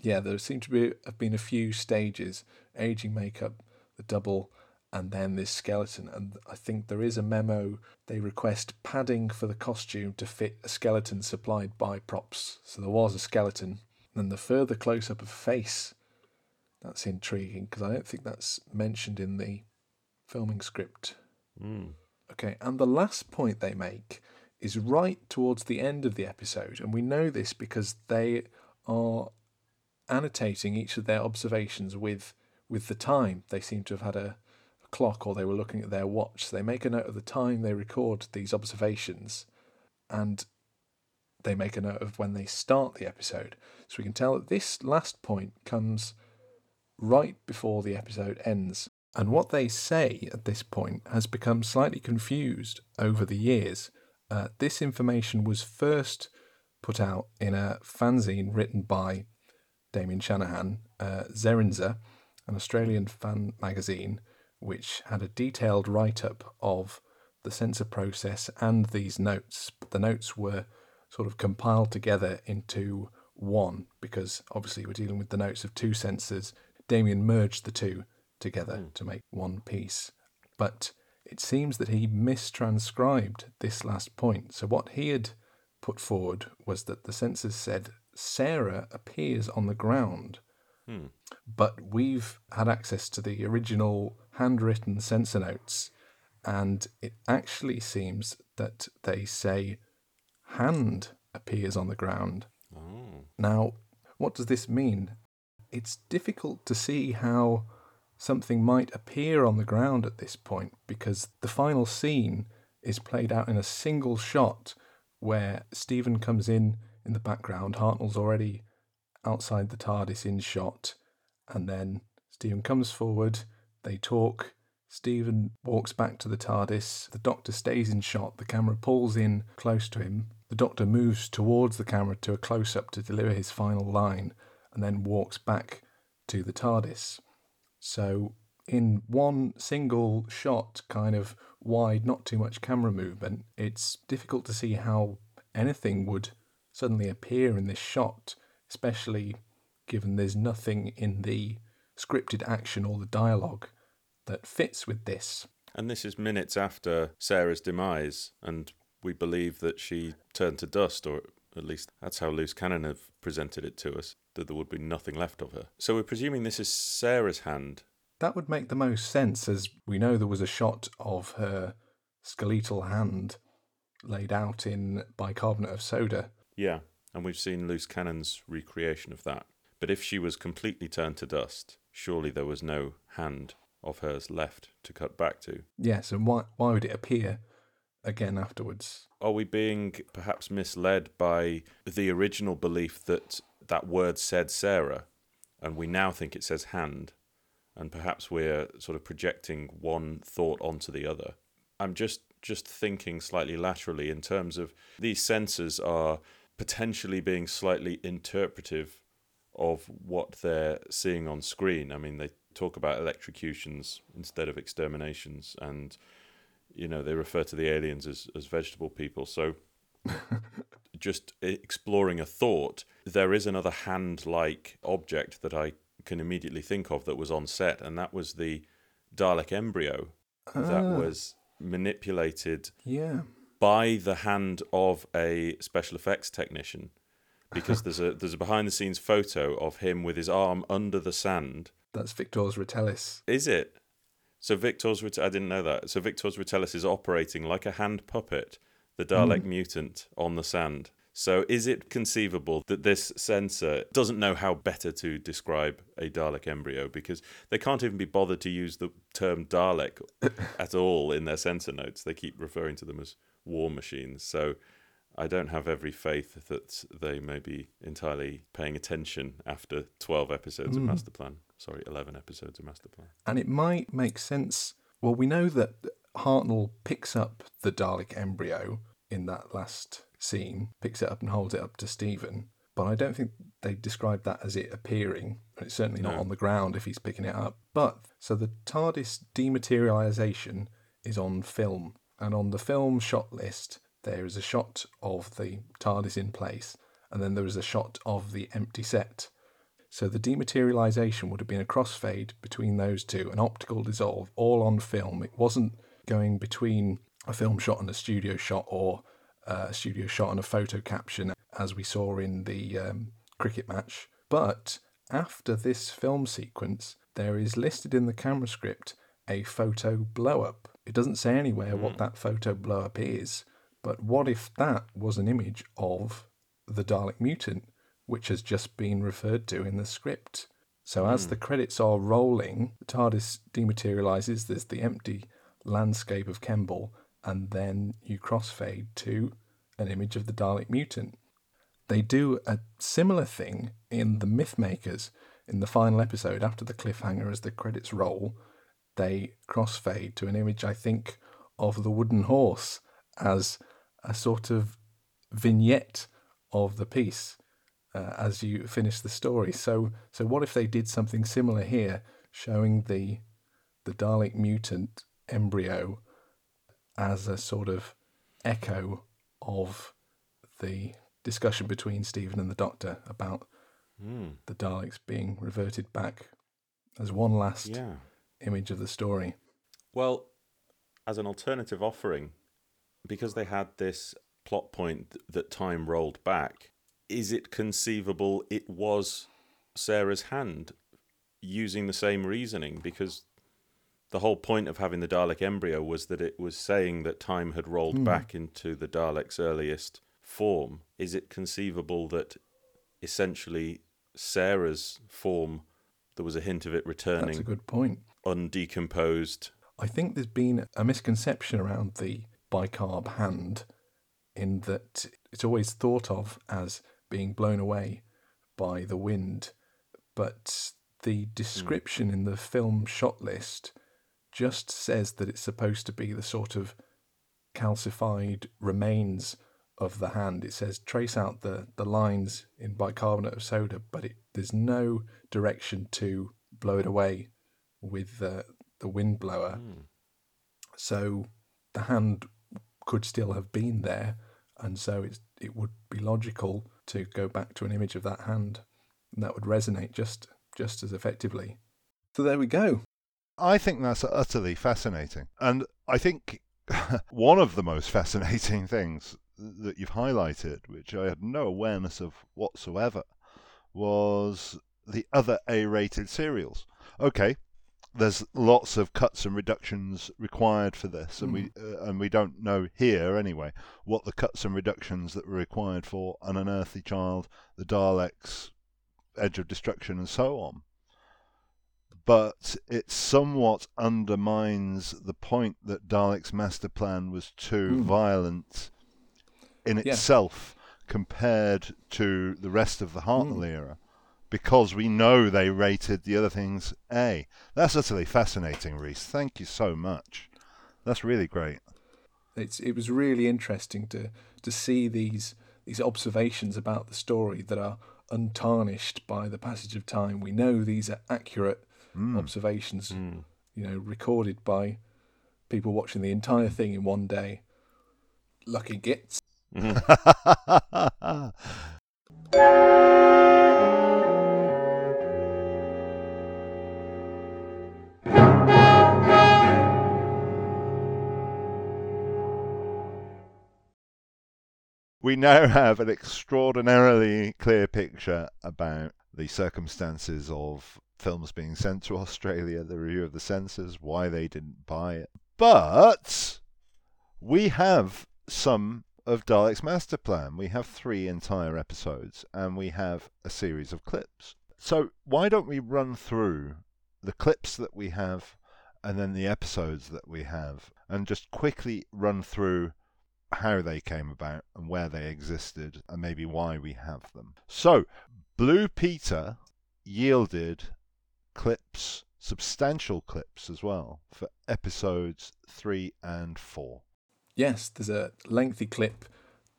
Yeah, there seem to be have been a few stages: aging makeup, the double, and then this skeleton. And I think there is a memo. They request padding for the costume to fit a skeleton supplied by props. So there was a skeleton. And the further close up of face. That's intriguing because I don't think that's mentioned in the filming script. Mm. Okay, and the last point they make is right towards the end of the episode, and we know this because they are annotating each of their observations with with the time. They seem to have had a, a clock, or they were looking at their watch. So they make a note of the time they record these observations, and they make a note of when they start the episode. So we can tell that this last point comes right before the episode ends. And what they say at this point has become slightly confused over the years. Uh, this information was first put out in a fanzine written by Damien Shanahan, uh, Zerinza, an Australian fan magazine, which had a detailed write up of the censor process and these notes. The notes were sort of compiled together into one because obviously we're dealing with the notes of two censors. Damien merged the two together to make one piece. But it seems that he mistranscribed this last point. So what he had put forward was that the censors said Sara appears on the ground, Hmm. but we've had access to the original handwritten censor notes, and it actually seems that they say hand appears on the ground. Oh. Now, what does this mean? It's difficult to see how something might appear on the ground at this point because the final scene is played out in a single shot where Steven comes in in the background, Hartnell's already outside the TARDIS in shot, and then Steven comes forward, they talk. Steven walks back to the TARDIS. The doctor stays in shot. The camera pulls in close to him. The doctor moves towards the camera to a close up to deliver his final line and then walks back to the TARDIS. So, in one single shot, kind of wide, not too much camera movement, it's difficult to see how anything would suddenly appear in this shot, especially given there's nothing in the scripted action or the dialogue that fits with this. And this is minutes after Sara's demise, and we believe that she turned to dust, or at least that's how Loose Cannon have presented it to us, that there would be nothing left of her. So we're presuming this is Sara's hand. That would make the most sense, as we know there was a shot of her skeletal hand laid out in bicarbonate of soda. Yeah, and we've seen Loose Cannon's recreation of that. But if she was completely turned to dust, surely there was no hand of hers left to cut back to. Yes, and why why would it appear again afterwards. Are we being perhaps misled by the original belief that that word said Sara, and we now think it says hand, and perhaps we're sort of projecting one thought onto the other? I'm just just thinking slightly laterally in terms of these censors are potentially being slightly interpretive of what they're seeing on screen. I mean, they talk about electrocutions instead of exterminations, and you know they refer to the aliens as as vegetable people. So, just exploring a thought, there is another hand-like object that I can immediately think of that was on set, and that was the Dalek embryo that Ah. was manipulated Yeah. by the hand of a special effects technician because there's a there's a behind the scenes photo of him with his arm under the sand. That's Viktors Ritelis. Is it? So Viktors I didn't know that. So Viktors Ritelis is operating like a hand puppet, the Dalek mm. mutant on the sand. So is it conceivable that this censor doesn't know how better to describe a Dalek embryo because they can't even be bothered to use the term Dalek at all in their censor notes. They keep referring to them as war machines. So I don't have every faith that they may be entirely paying attention after 12 episodes of mm. Master Plan. Sorry, 11 episodes of Master Plan. And it might make sense. Well, we know that Hartnell picks up the Dalek embryo in that last scene, picks it up and holds it up to Steven. But I don't think they describe that as it appearing. And it's certainly not No. on the ground if he's picking it up. But so the TARDIS dematerialization is on film. And on the film shot list, there is a shot of the TARDIS in place. And then there is a shot of the empty set. So the dematerialization would have been a crossfade between those two, an optical dissolve, all on film. It wasn't going between a film shot and a studio shot or uh, a studio shot and a photo caption, as we saw in the um, cricket match. But after this film sequence, there is listed in the camera script a photo blow up. It doesn't say anywhere what that photo blow up is, but what if that was an image of the Dalek mutant, which has just been referred to in the script? So as hmm. the credits are rolling, the TARDIS dematerializes, there's the empty landscape of Kembel, and then you crossfade to an image of the Dalek mutant. They do a similar thing in The Mythmakers in the final episode after the cliffhanger as the credits roll. They crossfade to an image, I think, of the wooden horse as a sort of vignette of the piece uh, as you finish the story. So, so what if they did something similar here, showing the the Dalek mutant embryo as a sort of echo of the discussion between Steven and the Doctor about Hmm. the Daleks being reverted back as one last Yeah. image of the story. Well, as an alternative offering, because they had this plot point that time rolled back, is it conceivable it was Sara's hand using the same reasoning? Because the whole point of having the Dalek embryo was that it was saying that time had rolled hmm. back into the Dalek's earliest form. Is it conceivable that essentially Sara's form, there was a hint of it returning? That's a good point. undecomposed I think there's been a misconception around the bicarb hand in that it's always thought of as being blown away by the wind, but the hmm. description in the film shot list just says that it's supposed to be the sort of calcified remains of the hand. It says trace out the, the lines in bicarbonate of soda, but it, there's no direction to blow it away with the, the wind blower. Hmm. So the hand could still have been there, and so it's, it would be logical to go back to an image of that hand, and that would resonate just just as effectively. So there we go. I think that's utterly fascinating. And I think one of the most fascinating things that you've highlighted, which I had no awareness of whatsoever, was the other A rated serials. Okay, there's lots of cuts and reductions required for this, and we uh, and we don't know here anyway what the cuts and reductions that were required for an unearthly child, the Daleks, Edge of Destruction, and so on. but it somewhat undermines the point that Dalek's master plan was too Mm. violent in Yeah. itself compared to the rest of the Hartnell Mm. era. Because we know they rated the other things A. That's utterly fascinating, Rhys. Thank you so much. That's really great. It's it was really interesting to to see these these observations about the story that are untarnished by the passage of time. We know these are accurate Mm. observations, Mm. you know, recorded by people watching the entire thing in one day. Lucky gits. Mhm. we now have an extraordinarily clear picture about the circumstances of films being sent to Australia, the review of the censors, why they didn't buy it. But we have some of Dalek's master plan. We have three entire episodes and we have a series of clips. So why don't we run through the clips that we have and then the episodes that we have and just quickly run through how they came about and where they existed and maybe why we have them. So, Blue Peter yielded clips, substantial clips as well, for episodes 3 and 4. Yes, there's a lengthy clip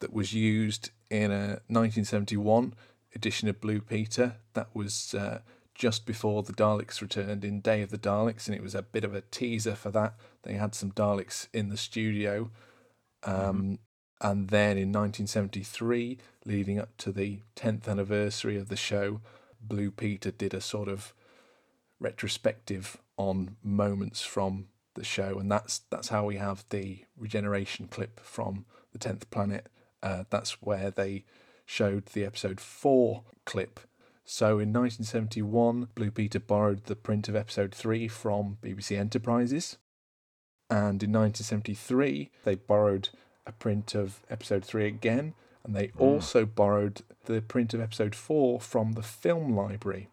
that was used in a 1971 edition of Blue Peter. That was uh, just before the Daleks returned in Day of the Daleks, and it was a bit of a teaser for that. They had some Daleks in the studio. Um, And then in 1973, leading up to the 10th anniversary of the show, Blue Peter did a sort of retrospective on moments from the show, and that's that's how we have the regeneration clip from the tenth planet. Uh, that's where they showed the episode four clip. So in 1971, Blue Peter borrowed the print of episode three from BBC Enterprises, and in 1973 they borrowed a print of episode three again, and they mm. also borrowed the print of episode four from the film library.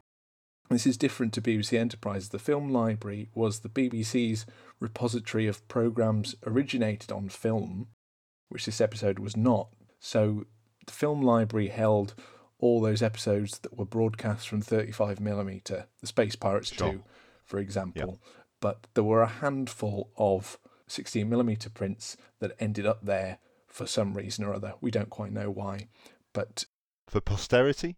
This is different to BBC Enterprise. The film library was the BBC's repository of programs originated on film, which this episode was not. So the film library held all those episodes that were broadcast from 35mm, the Space Pirates Sure. 2, for example. But there were a handful of 16 millimeter prints that ended up there for some reason or other. We don't quite know why. But For posterity,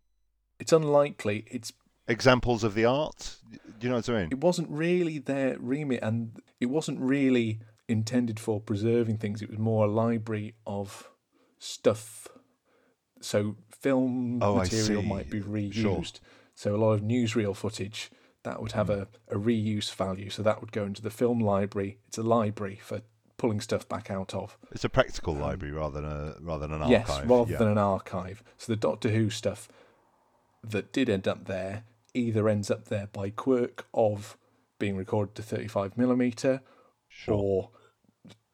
it's unlikely. It's examples of the art. Do you know what I mean? it wasn't really their remit and it wasn't really intended for preserving things it was more a library of stuff so film Oh, material might be reused Sure. so a lot of newsreel footage that would have a, a reuse value so that would go into the film library it's a library for pulling stuff back out of It's a practical library rather than a rather than an yes archive. Yes, rather yeah. than an archive so the doctor who stuff that did end up there either ends up there by quirk of being recorded to 35 millimeter Sure. or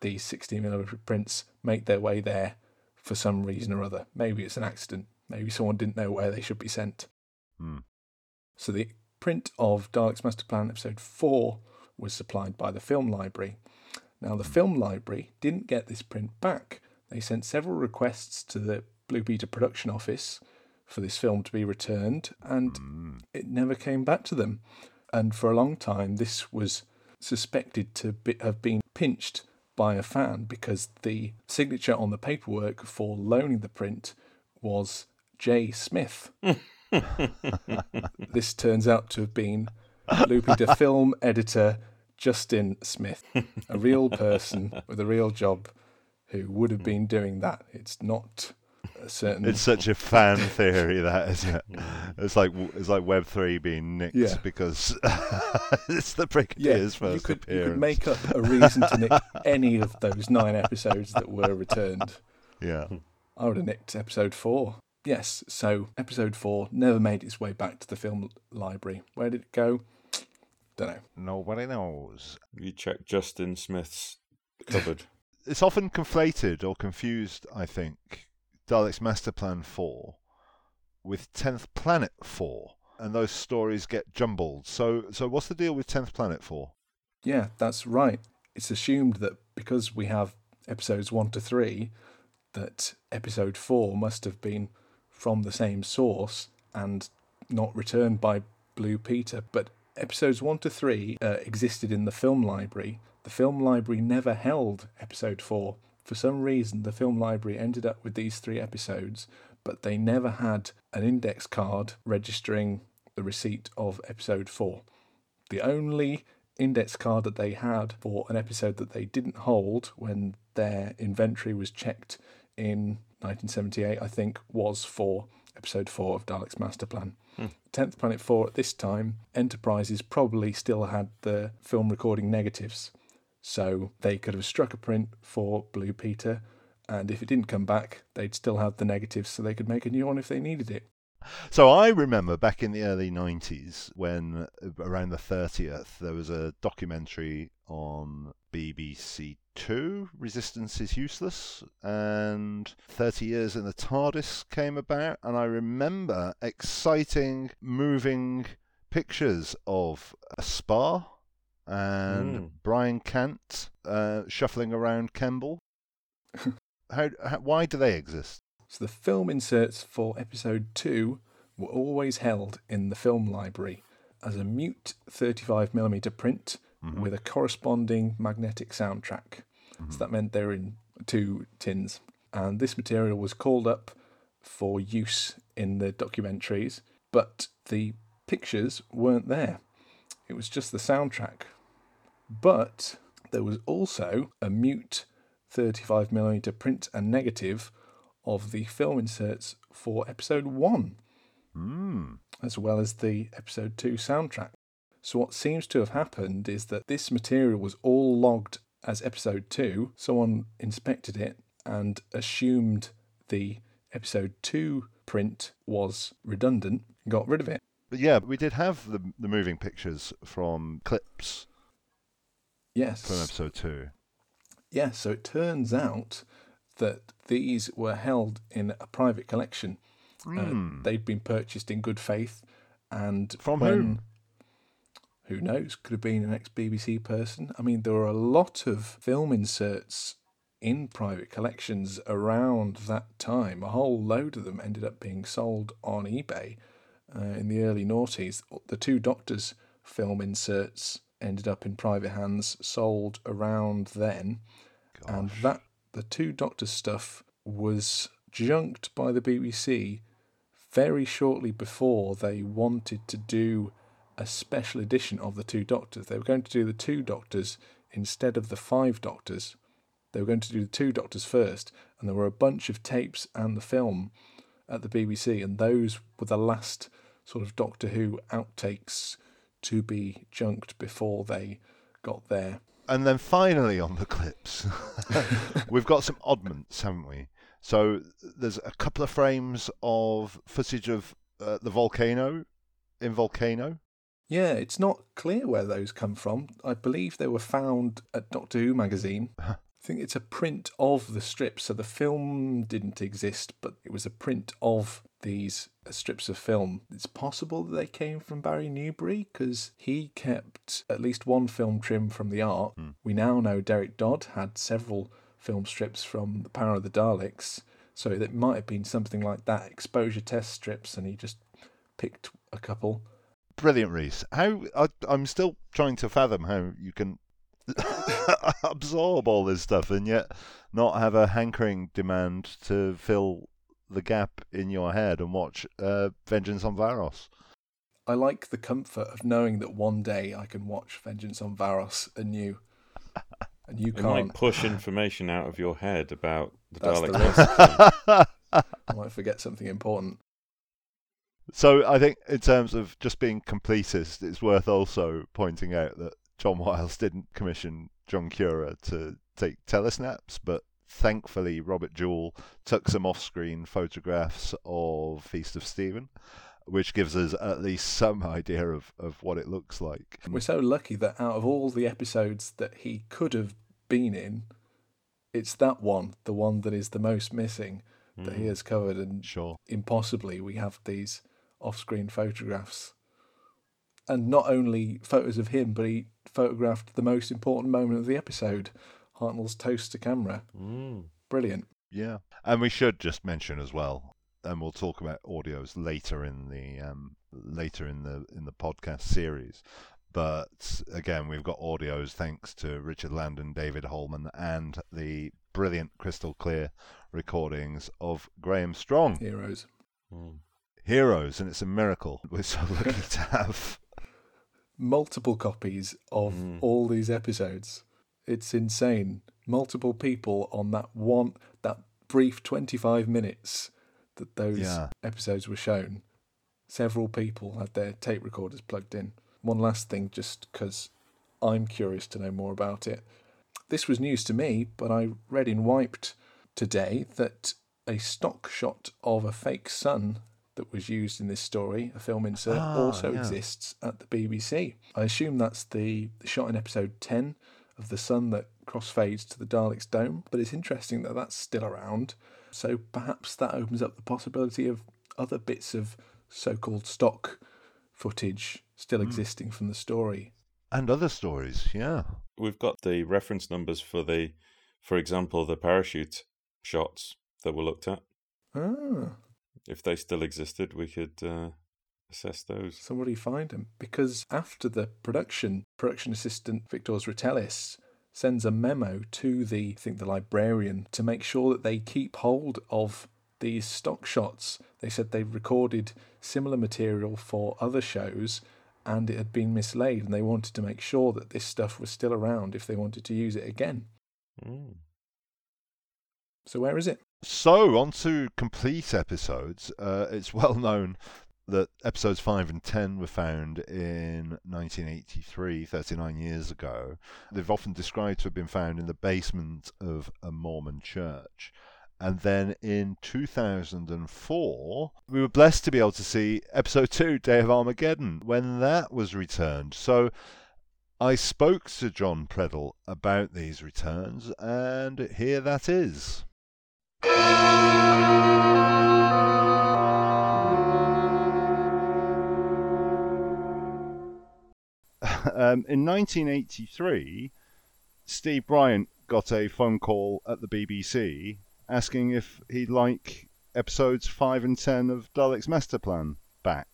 these 16 millimeter prints make their way there for some reason or other maybe it's an accident maybe someone didn't know where they should be sent Hmm. so the print of Dalek's Master Plan episode 4 was supplied by the film library. Now the film library didn't get this print back. They sent several requests to the Blue Peter production office for this film to be returned and Mm. it never came back to them. And for a long time this was suspected to be, have been pinched by a fan because the signature on the paperwork for loaning the print was J. Smith. this turns out to have been Blue Peter film editor Justin Smith, a real person with a real job who would have been doing that. It's not a certain. It's such a fan theory, that isn't it? It's like it's like Web three being nicked Yeah. because it's the yeah, Brigadier's you first could, you could make up a reason to nick any of those nine episodes that were returned. Yeah, I would have nicked episode four. Yes, so episode four never made its way back to the film library. Where did it go? Don't know. nobody knows. You check Justin Smith's cupboard. It's often conflated or confused, I think, Dalek's Master Plan 4 with 10th Planet 4. and those stories get jumbled. So, so what's the deal with Tenth Planet Four? Yeah, that's right. It's assumed that because we have episodes one to three, that episode four must have been from the same source and not returned by Blue Peter. But episodes one to three uh, existed in the film library. The film library never held episode four. For some reason, the film library ended up with these three episodes, but they never had an index card registering the receipt of episode four. The only index card that they had for an episode that they didn't hold when their inventory was checked in 1978, I think, was for episode 4 of Dalek's Master Plan. Hmm. 10th Planet 4 at this time, Enterprises probably still had the film recording negatives. So they could have struck a print for Blue Peter, and if it didn't come back, they'd still have the negatives so they could make a new one if they needed it. So I remember back in the early 90s when around the 30th there was a documentary on BBC 2 Resistance is Useless and 30 years in the TARDIS came about and I remember exciting moving pictures of a Spar and Mm. Brian Cant uh, shuffling around Kembel. how, how why do they exist? So the film inserts for episode 2 were always held in the film library as a mute 35mm print with a corresponding magnetic soundtrack. So that meant they're in two tins. And this material was called up for use in the documentaries, but the pictures weren't there. It was just the soundtrack. But there was also a mute 35mm print and negative of the film inserts for episode 1 Hmm. as well as the episode 2 soundtrack. So, what seems to have happened is that this material was all logged as episode 2. Someone inspected it and assumed the episode 2 print was redundant and got rid of it. But yeah, we did have the the moving pictures from clips Yes. from episode two. Yeah, so it turns out that these were held in a private collection. Uh, they'd been purchased in good faith, and From when, whom? Who knows? Could have been an ex BBC person. I mean, there were a lot of film inserts in private collections around that time. A whole load of them ended up being sold on eBay uh, in the early noughties. The two Doctors film inserts ended up in private hands, sold around then, and that the two Doctors stuff was junked by the BBC very shortly before they wanted to do a special edition of the two Doctors. They were going to do the two Doctors instead of the five Doctors. They were going to do the two Doctors first, and there were a bunch of tapes and the film at the BBC, and those were the last sort of Doctor Who outtakes to be junked before they got there. And then finally on the clips, we've got some oddments, haven't we? So there's a couple of frames of footage of uh, the volcano in Volcano. Yeah, it's not clear where those come from. I believe they were found at Doctor Who magazine. I think it's a print of the strip, So the film didn't exist, but it was a print of these uh, strips of film. It's possible that they came from Barry Newbury because he kept at least one film trim from the art. We now know Derek Dodd had several film strips from The Power of the Daleks. So it might have been something like that exposure test strips, and he just picked a couple. Brilliant, Rhys. How I, I'm still trying to fathom how you can absorb all this stuff and yet not have a hankering demand to fill the gap in your head and watch uh, Vengeance on Varos. I like the comfort of knowing that one day I can watch Vengeance on Varos anew. And you It can't. might push information out of your head about the That's the Daleks. I might forget something important. So I think in terms of just being completist, it's worth also pointing out that John Wiles didn't commission John Cura to take telesnaps, but thankfully Robert Jewell took some off-screen photographs of Feast of Steven, which gives us at least some idea of, of what it looks like. We're so lucky that out of all the episodes that he could have been in, it's that one, the one that is the most missing, that he mm-hmm. has covered. And Sure. impossibly, we have these off screen photographs. And not only photos of him, but he photographed the most important moment of the episode Hartnell's toast to camera. Mm. Brilliant. Yeah, and we should just mention as well, and we'll talk about audios later in the um, later in the in the podcast series. But again, we've got audios thanks to Richard Landen, David Holman, and the brilliant crystal clear recordings of Graham Strong. Heroes. Mm. Heroes, and it's a miracle we're so lucky to have. Multiple copies of Mm. all these episodes. It's insane. Multiple people on that one, that brief 25 minutes that those Yeah. episodes were shown. Several people had their tape recorders plugged in. One last thing, just because I'm curious to know more about it. This was news to me, but I read in Wiped today that a stock shot of a fake sun that was used in this story, a film insert, Ah, also yeah. exists at the BBC. I assume that's the, the shot in episode 10 of the sun that crossfades to the Dalek's dome, but it's interesting that that's still around. So perhaps that opens up the possibility of other bits of so called stock footage still existing from the story. And other stories, yeah. We've got the reference numbers for the, for example, the parachute shots that were looked at. Ah, If they still existed, we could uh, assess those. somebody find them? Because after the production, production assistant Viktors Ritelis sends a memo to the, I think, the librarian to make sure that they keep hold of these stock shots. They said they recorded similar material for other shows and it had been mislaid, and they wanted to make sure that this stuff was still around if they wanted to use it again. Mm. So, where is it? So, on to complete episodes. Uh, it's well known that episodes 5 and 10 were found in 1983, 39 years ago. They've often described to have been found in the basement of a Mormon church. And then in 2004, we were blessed to be able to see episode 2, Day of Armageddon, when that was returned. So, I spoke to Jon Preddle about these returns, and here that is. um, in 1983, Steve Bryant got a phone call at the BBC asking if he'd like episodes 5 and 10 of Dalek's Master Plan back.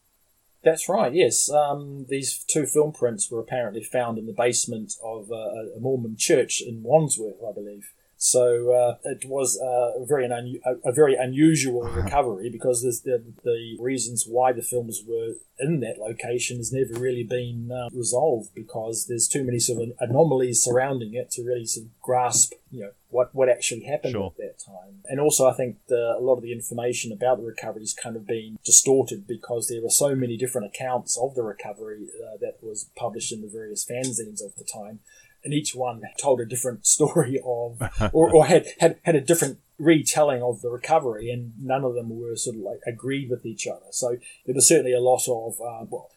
That's right. Yes, um, these two film prints were apparently found in the basement of uh, a Mormon church in Wandsworth, I believe. So uh, it was uh, a very un- a, very unusual recovery because the, the reasons why the films were in that location has never really been uh, resolved because there's too many sort of anomalies surrounding it to really sort of grasp you know what what actually happened Sure. at that time. And also, I think the, a lot of the information about the recovery has kind of been distorted because there were so many different accounts of the recovery uh, that was published in the various fanzines of the time and each one told a different story of, or, or had, had, had a different retelling of the recovery, and none of them were sort of like agreed with each other. So there was certainly a lot of, uh, well,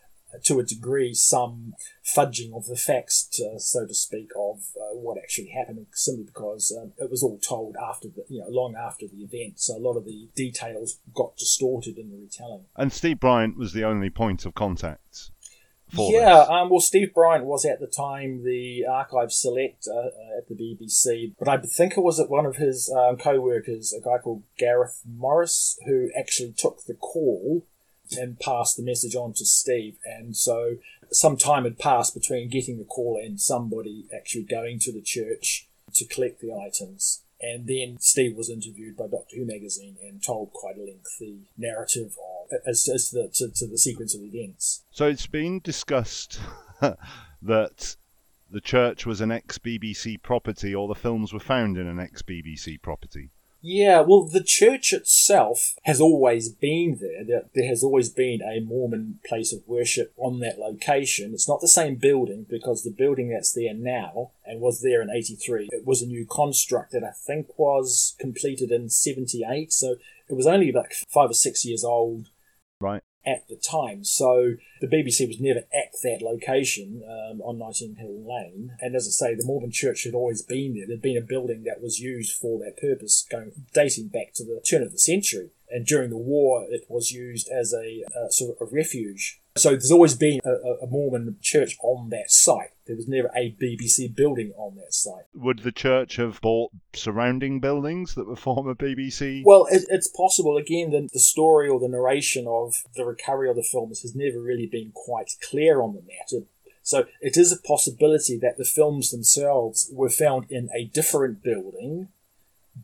to a degree, some fudging of the facts, to, so to speak, of uh, what actually happened, simply because um, it was all told after the, you know, long after the event. So a lot of the details got distorted in the retelling. And Steve Bryant was the only point of contact yeah, um, well, Steve Bryant was at the time the archive selector uh, at the BBC, but I think it was at one of his um, co-workers, a guy called Gareth Morris, who actually took the call and passed the message on to Steve. And so some time had passed between getting the call and somebody actually going to the church to collect the items. And then Steve was interviewed by Doctor Who magazine and told quite a lengthy narrative of as, as to, the, to, to the sequence of events. So it's been discussed that the church was an ex BBC property or the films were found in an ex BBC property. Yeah, well, the church itself has always been there. There, there has always been a Mormon place of worship on that location. It's not the same building because the building that's there now and was there in 83, it was a new construct that I think was completed in 78. So it was only like five or six years old Right. at the time. So the BBC was never at that location um, on Nightingale Hill Lane. And as I say, the Mormon Church had always been there. There'd been a building that was used for that purpose, going dating back to the turn of the century. and during the war it was used as a, a sort of a refuge. So there's always been a, a, Mormon church on that site. There was never a BBC building on that site. Would the church have bought surrounding buildings that were former BBC? Well, it, it's possible. Again, the, the story or the narration of the recovery of the films has never really been quite clear on the matter. So it is a possibility that the films themselves were found in a different building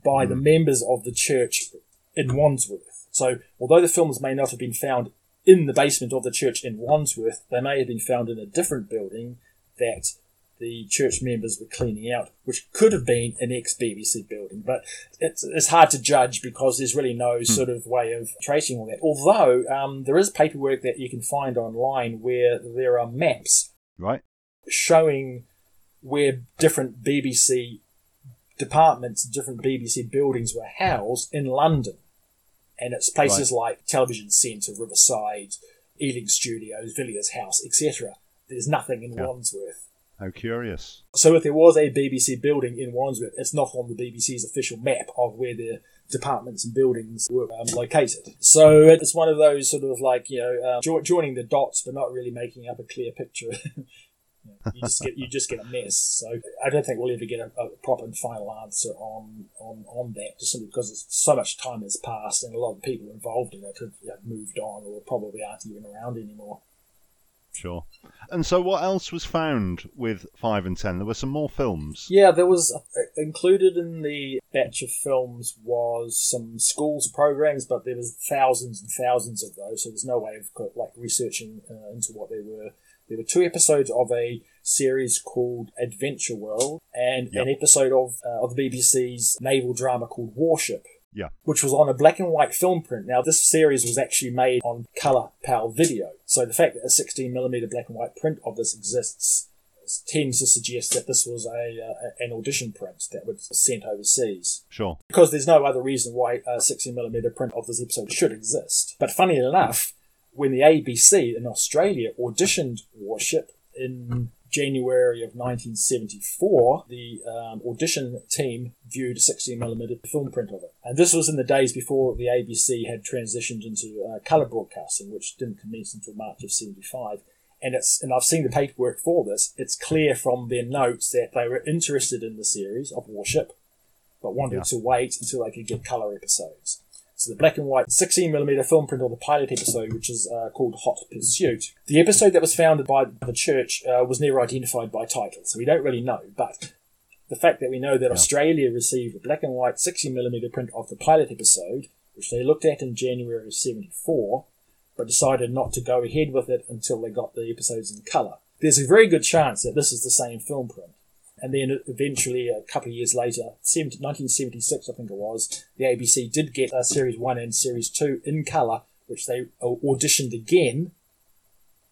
by mm. the members of the church in Wandsworth. So although the films may not have been found in the basement of the church in Wandsworth, they may have been found in a different building that the church members were cleaning out, which could have been an ex BBC building, but it's, it's hard to judge because there's really no hmm. sort of way of tracing all that. Although um, there is paperwork that you can find online where there are maps right showing where different BBC departments, different BBC buildings were housed in London. And it's places right. like Television Centre, Riverside, Ealing Studios, Villiers House, etc. There's nothing in yeah. Wandsworth. How curious. So if there was a BBC building in Wandsworth, it's not on the BBC's official map of where the departments and buildings were um, located. So it's one of those sort of like, you know, um, jo- joining the dots but not really making up a clear picture. you just get you just get a mess. So I don't think we'll ever get a, a, proper and final answer on, on on that, just simply because so much time has passed and a lot of people involved in it have, have moved on or probably aren't even around anymore. Sure. And so, what else was found with five and ten? There were some more films. Yeah, there was uh, included in the batch of films was some schools programs, but there was thousands and thousands of those, so there's no way of like researching uh, into what they were. There were two episodes of a series called Adventure World and yep. an episode of uh, of the BBC's naval drama called Warship. Yeah. Which was on a black and white film print. Now, this series was actually made on color PAL video. So the fact that a 16mm black and white print of this exists tends to suggest that this was a uh, an audition print that was sent overseas. Sure. Because there's no other reason why a 16mm print of this episode should exist. But funny enough, when the ABC in Australia auditioned Warship in January of 1974, the um, audition team viewed a 16mm film print of it. And this was in the days before the ABC had transitioned into uh, colour broadcasting, which didn't commence until March of 75. And it's and I've seen the paperwork for this. It's clear from their notes that they were interested in the series of Warship, but wanted yeah. to wait until they could get colour episodes. So the black and white 16mm film print of the pilot episode, which is uh, called Hot Pursuit. The episode that was founded by the church uh, was never identified by title, so we don't really know. But the fact that we know that yeah. Australia received a black and white 16mm print of the pilot episode, which they looked at in January of 74, but decided not to go ahead with it until they got the episodes in colour. There's a very good chance that this is the same film print. And then eventually, a couple of years later, 1976, I think it was, the ABC did get uh, Series 1 and Series 2 in colour, which they auditioned again.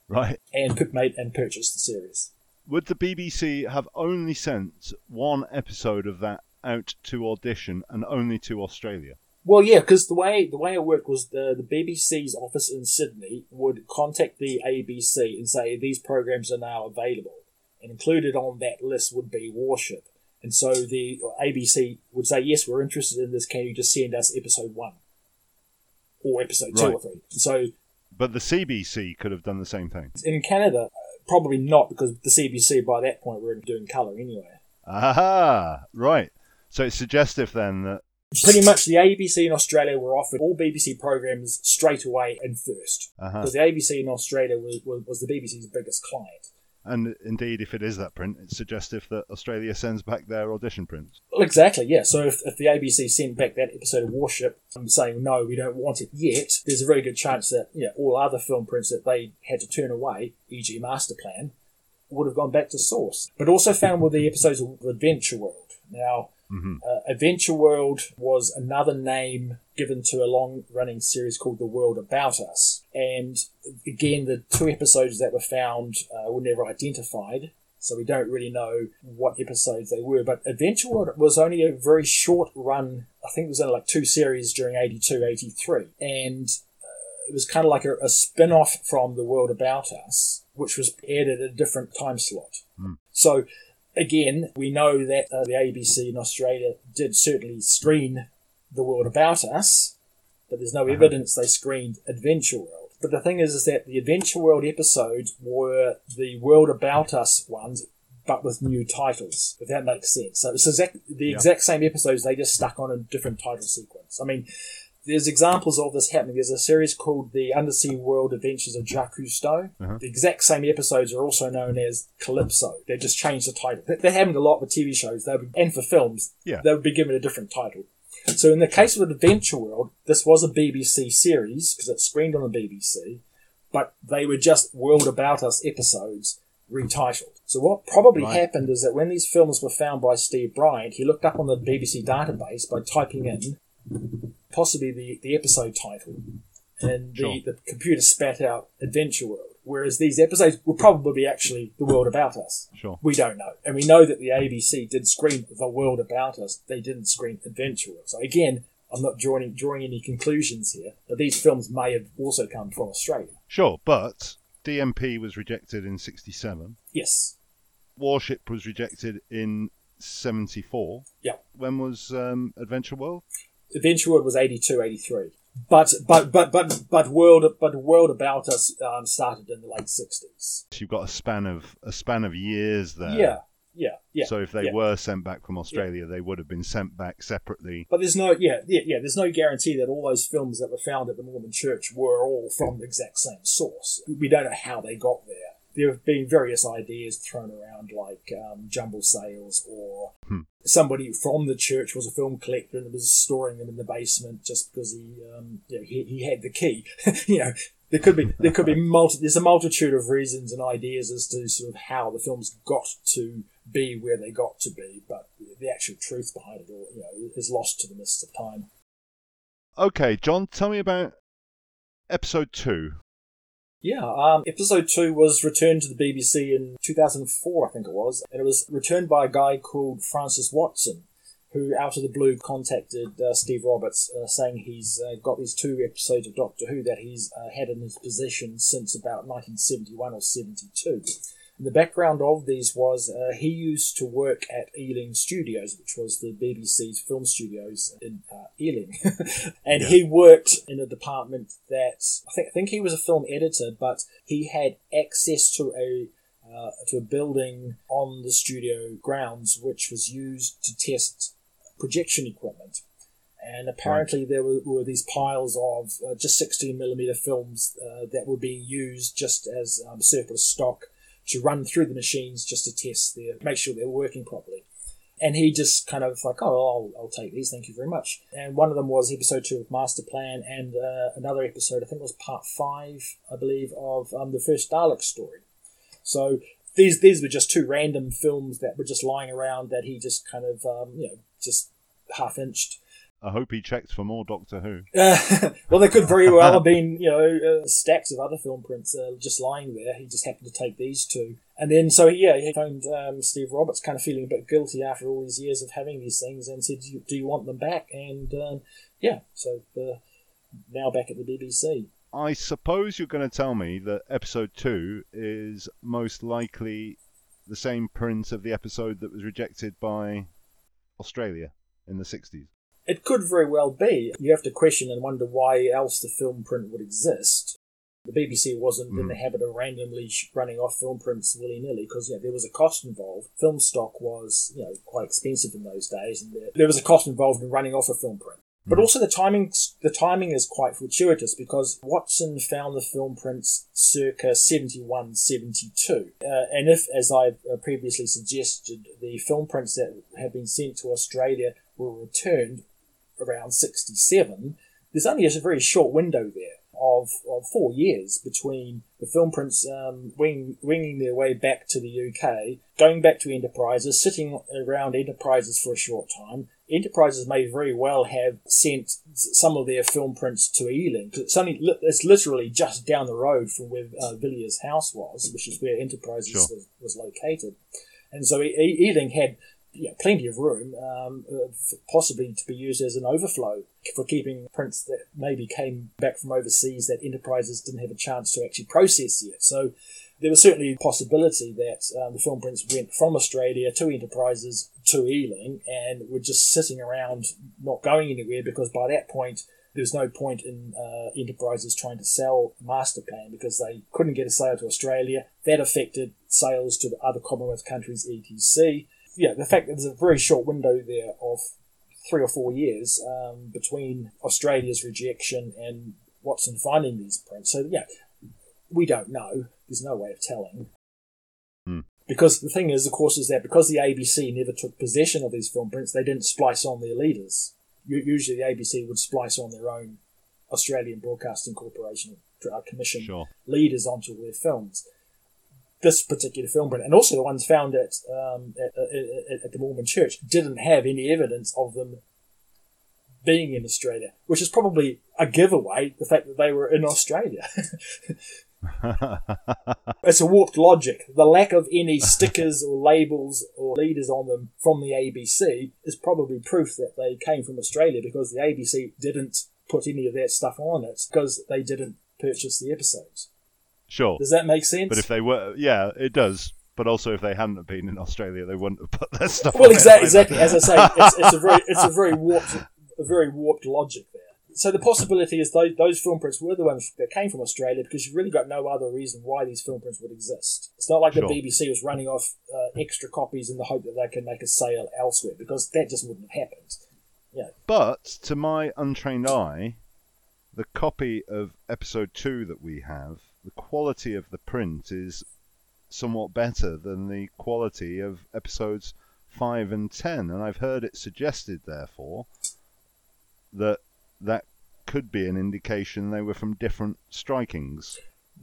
Right. And put made and purchased the series. Would the BBC have only sent one episode of that out to audition and only to Australia? Well, yeah, because the way the way it worked was the the BBC's office in Sydney would contact the ABC and say these programs are now available, and included on that list would be Warship. And so the ABC would say, yes, we're interested in this. Can you just send us episode one or episode two right. or three? So, but the CBC could have done the same thing. In Canada, probably not because the CBC by that point were doing colour anyway. Aha, right. So it's suggestive then that pretty much the ABC in Australia were offered all BBC programs straight away and first uh-huh. because the ABC in Australia was, was, was the BBC's biggest client. And indeed, if it is that print, it's suggestive that Australia sends back their audition prints. Well, exactly, yeah. So if, if the ABC sent back that episode of Warship and saying, no, we don't want it yet, there's a very good chance that yeah, all other film prints that they had to turn away, e.g. Master Plan, would have gone back to source. But also found with the episodes of Adventure World. Now, Mm-hmm. Uh, Adventure World was another name given to a long running series called The World About Us. And again, the two episodes that were found uh, were never identified. So we don't really know what episodes they were. But Adventure World was only a very short run. I think it was only like two series during 82, 83. And uh, it was kind of like a, a spin off from The World About Us, which was aired at a different time slot. Mm. So again, we know that uh, the ABC in Australia did certainly screen the world about us, but there's no evidence they screened Adventure World. But the thing is, is that the Adventure World episodes were the World About Us ones, but with new titles, if that makes sense. So it's exact, the Yeah. exact same episodes, they just stuck on a different title sequence. I mean, there's examples of this happening. There's a series called The Undersea World Adventures of Jacques Cousteau. Uh-huh. The exact same episodes are also known as Calypso. They just changed the title. They- They're having a lot with TV shows they would, and for films. Yeah. They would be given a different title. So in the case of Adventure World, this was a BBC series because it screened on the BBC, but they were just World About Us episodes retitled. So what probably Right. happened is that when these films were found by Steve Bryant, he looked up on the BBC database by typing in possibly the, the episode title, and the, Sure. the computer spat out Adventure World. Whereas these episodes will probably be actually the world about us. Sure. We don't know. And we know that the ABC did screen the world about us. They didn't screen Adventure World. So again, I'm not drawing, drawing any conclusions here, but these films may have also come from Australia. Sure, but DMP was rejected in 67. Yes. Warship was rejected in 74. Yeah. When was um, Adventure World? Adventure World was 82, 83. But, but, but, but, but World, but World About Us um, started in the late 60s. So you've got a span of a span of years there. Yeah. Yeah. Yeah. So if they yeah. were sent back from Australia, they would have been sent back separately. But there's no, yeah, yeah, yeah. There's no guarantee that all those films that were found at the Mormon Church were all from the exact same source. We don't know how they got there. There have been various ideas thrown around, like um, jumble sales, or Hmm. somebody from the church was a film collector and was storing them in the basement just because he, um, you know, he, he had the key. you know, there could be there could be multi, there's a multitude of reasons and ideas as to sort of how the films got to be where they got to be, but the actual truth behind it all, you know, is lost to the mists of time. Okay, Jon, tell me about episode two. Yeah, um, episode two was returned to the BBC in 2004, I think it was, and it was returned by a guy called Francis Watson, who out of the blue contacted uh, Steve Roberts, uh, saying he's uh, got these two episodes of Doctor Who that he's uh, had in his possession since about 1971 or 72. The background of these was uh, he used to work at Ealing Studios, which was the BBC's film studios in uh, Ealing, and Yeah. he worked in a department that I think, I think he was a film editor, but he had access to a uh, to a building on the studio grounds, which was used to test projection equipment. And apparently, there were, were these piles of uh, just 16 millimeter films uh, that were being used just as um, surplus stock to run through the machines just to test their, make sure they're working properly. And he just kind of like, oh, I'll, I'll take these, thank you very much. And one of them was episode two of Master Plan, and uh, another episode, I think it was part five, I believe, of um, the first Dalek story. So these these were just two random films that were just lying around that he just kind of um, you know just half inched. I hope he checked for more Doctor Who. Well, there could very well have been you know uh, stacks of other film prints uh, just lying there. He just happened to take these two, and then so yeah, he phoned um, Steve Roberts, kind of feeling a bit guilty after all these years of having these things, and said, "Do you, do you want them back?" And um, yeah, so uh, now back at the BBC. I suppose you're going to tell me that episode two is most likely the same print of the episode that was rejected by Australia in the 60s. It could very well be. You have to question and wonder why else the film print would exist. The BBC wasn't in Mm. the habit of randomly running off film prints willy nilly because you know, there was a cost involved. Film stock was you know quite expensive in those days, and there, there was a cost involved in running off a film print. But also the timing the timing is quite fortuitous because Watson found the film prints circa 71, 72. Uh, and if, as I uh, previously suggested, the film prints that have been sent to Australia were returned around 67, there's only a very short window there of, of four years between the film prints um, wing, winging their way back to the UK, going back to Enterprises, sitting around Enterprises for a short time. Enterprises may very well have sent some of their film prints to Ealing. 'cause It's only it's literally just down the road from where uh, Villiers' house was, which is where Enterprises Sure. was, was located. And so E- Ealing had yeah, plenty of room, um, uh, possibly to be used as an overflow for keeping prints that maybe came back from overseas that enterprises didn't have a chance to actually process yet. So there was certainly a possibility that um, the film prints went from Australia to enterprises to Ealing and were just sitting around, not going anywhere, because by that point there's no point in uh, enterprises trying to sell master plan because they couldn't get a sale to Australia. That affected sales to the other Commonwealth countries, etc. Yeah, the fact that there's a very short window there of three or four years um, between Australia's rejection and Watson finding these prints. So yeah, we don't know. There's no way of telling. Hmm. Because the thing is, of course, is that because the ABC never took possession of these film prints, they didn't splice on their leaders. Usually, the ABC would splice on their own Australian Broadcasting Corporation uh, Commission Sure. leaders onto their films. This particular film print, and also the ones found at um, at, at, at the Mormon Church, didn't have any evidence of them being in Australia, which is probably a giveaway. The fact that they were in Australia, it's a warped logic. The lack of any stickers or labels or leaders on them from the ABC is probably proof that they came from Australia because the ABC didn't put any of that stuff on it because they didn't purchase the episodes. Sure. Does that make sense? But if they were, yeah, it does. But also, if they hadn't been in Australia, they wouldn't have put their stuff. well, exactly, exactly. As I say, it's, it's a very, it's a very warped, a very warped logic there. So the possibility is those, those film prints were the ones that came from Australia because you've really got no other reason why these film prints would exist. It's not like Sure. the BBC was running off uh, extra copies in the hope that they can make a sale elsewhere because that just wouldn't have happened. Yeah. But to my untrained eye, the copy of episode two that we have, the quality of the print is somewhat better than the quality of episodes five and ten, and I've heard it suggested, therefore, that that could be an indication they were from different strikings.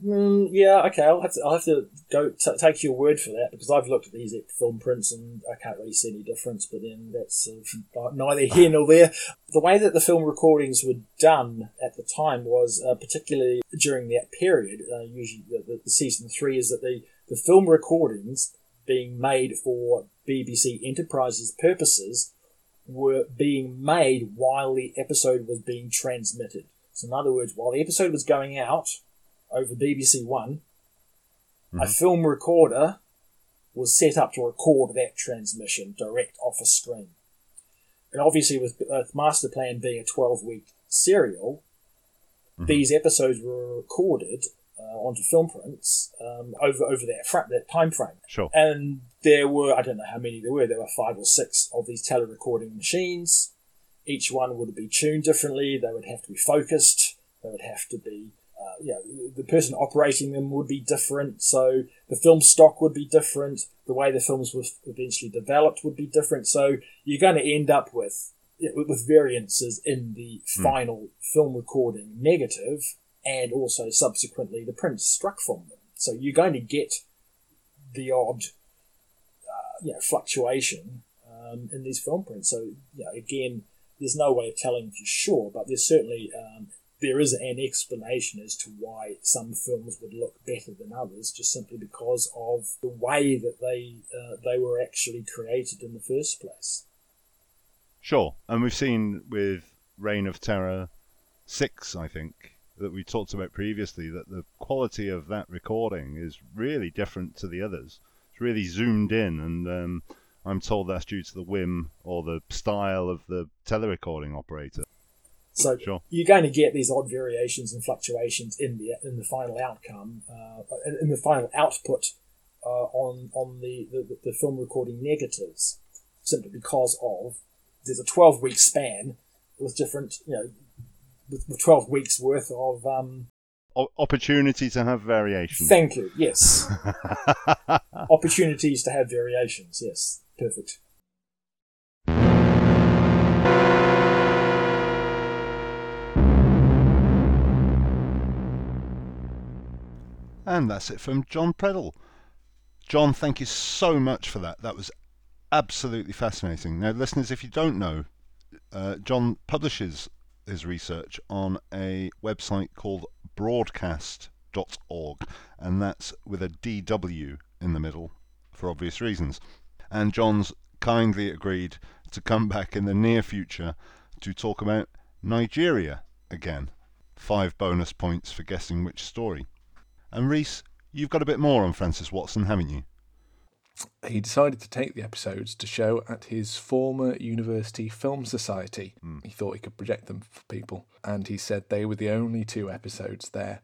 Mm, yeah, okay. I'll have to, I'll have to go t- take your word for that because I've looked at these film prints and I can't really see any difference. But then that's uh, neither here nor there. The way that the film recordings were done at the time was, uh, particularly during that period, uh, usually the, the, season three, is that the the film recordings being made for BBC Enterprises purposes were being made while the episode was being transmitted. So, in other words, while the episode was going out over BBC One, a film recorder was set up to record that transmission direct off a screen. And obviously, with, with Master Plan being a 12 week serial, these episodes were recorded uh, onto film prints um, over over that front that time frame. Sure. And there were I don't know how many there were. There were five or six of these telerecording machines. Each one would be tuned differently. They would have to be focused. They would have to be, uh, you know, the person operating them would be different. So the film stock would be different. The way the films were eventually developed would be different. So you're going to end up with with- with variances in the final film recording negative and also subsequently the prints struck from them. So you're going to get the odd uh, you know, fluctuation um, in these film prints. So you know, again, there's no way of telling for sure, but there's certainly um, there is an explanation as to why some films would look better than others, just simply because of the way that they uh, they were actually created in the first place. Sure, and we've seen with Reign of Terror six, I think, that we talked about previously, that the quality of that recording is really different to the others. It's really zoomed in, and um, I'm told that's due to the whim or the style of the telerecording operator. So Sure. you're going to get these odd variations and fluctuations in the in the final outcome, uh, in in the final output uh, on on the, the the film recording negatives, simply because of there's a 12 week span with different you know with, with 12 weeks worth of um, O- opportunity to have variation. thank you. Yes. Opportunities to have variations. Yes. Perfect And that's it from Jon Preddle. Jon, thank you so much for that. That was absolutely fascinating. Now, listeners, if you don't know, uh, John publishes his research on a website called broadwcast.org, and that's with a DW in the middle for obvious reasons. And Jon's kindly agreed to come back in the near future to talk about Nigeria again. Five bonus points for guessing which story. And Rhys, you've got a bit more on Francis Watson, haven't you? he decided to take the episodes to show at his former university film society. Hmm. He thought he could project them for people, and he said they were the only two episodes there.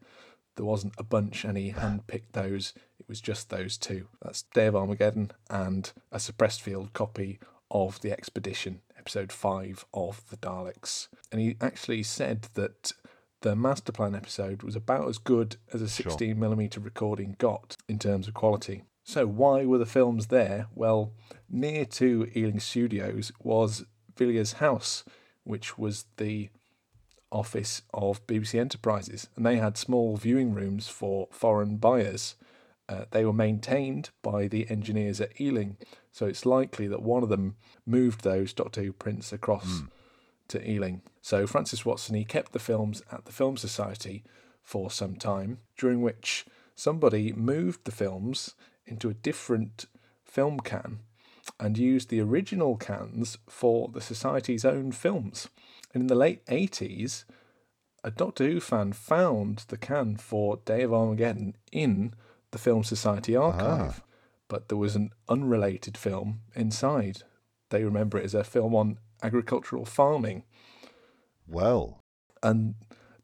There wasn't a bunch, and he handpicked those. It was just those two. That's Day of Armageddon and a suppressed field copy of The Expedition, episode 5 of The Daleks. And he actually said that the master plan episode was about as good as a 16mm recording got in terms of quality. So, why were the films there? Well, near to Ealing Studios was Villiers House, which was the office of BBC Enterprises, and they had small viewing rooms for foreign buyers. Uh, they were maintained by the engineers at Ealing, so it's likely that one of them moved those Doctor Who prints across to Ealing. So Francis Watson he kept the films at the Film Society for some time, during which somebody moved the films into a different film can and used the original cans for the Society's own films. And in the late 80s, a Doctor Who fan found the can for Day of Armageddon in the Film Society ah. archive, but there was an unrelated film inside. They remember it as a film on agricultural farming. Well, And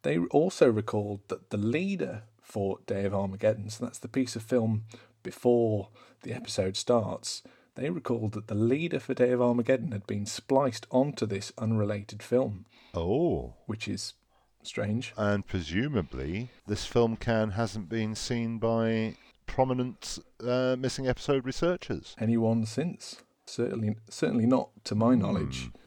they also recalled that the leader for Day of Armageddon, so that's the piece of film before the episode starts, they recalled that the leader for Day of Armageddon had been spliced onto this unrelated film, oh, which is strange. and presumably this film can hasn't been seen by prominent uh, missing episode researchers. Anyone since? Certainly, certainly not to my knowledge, but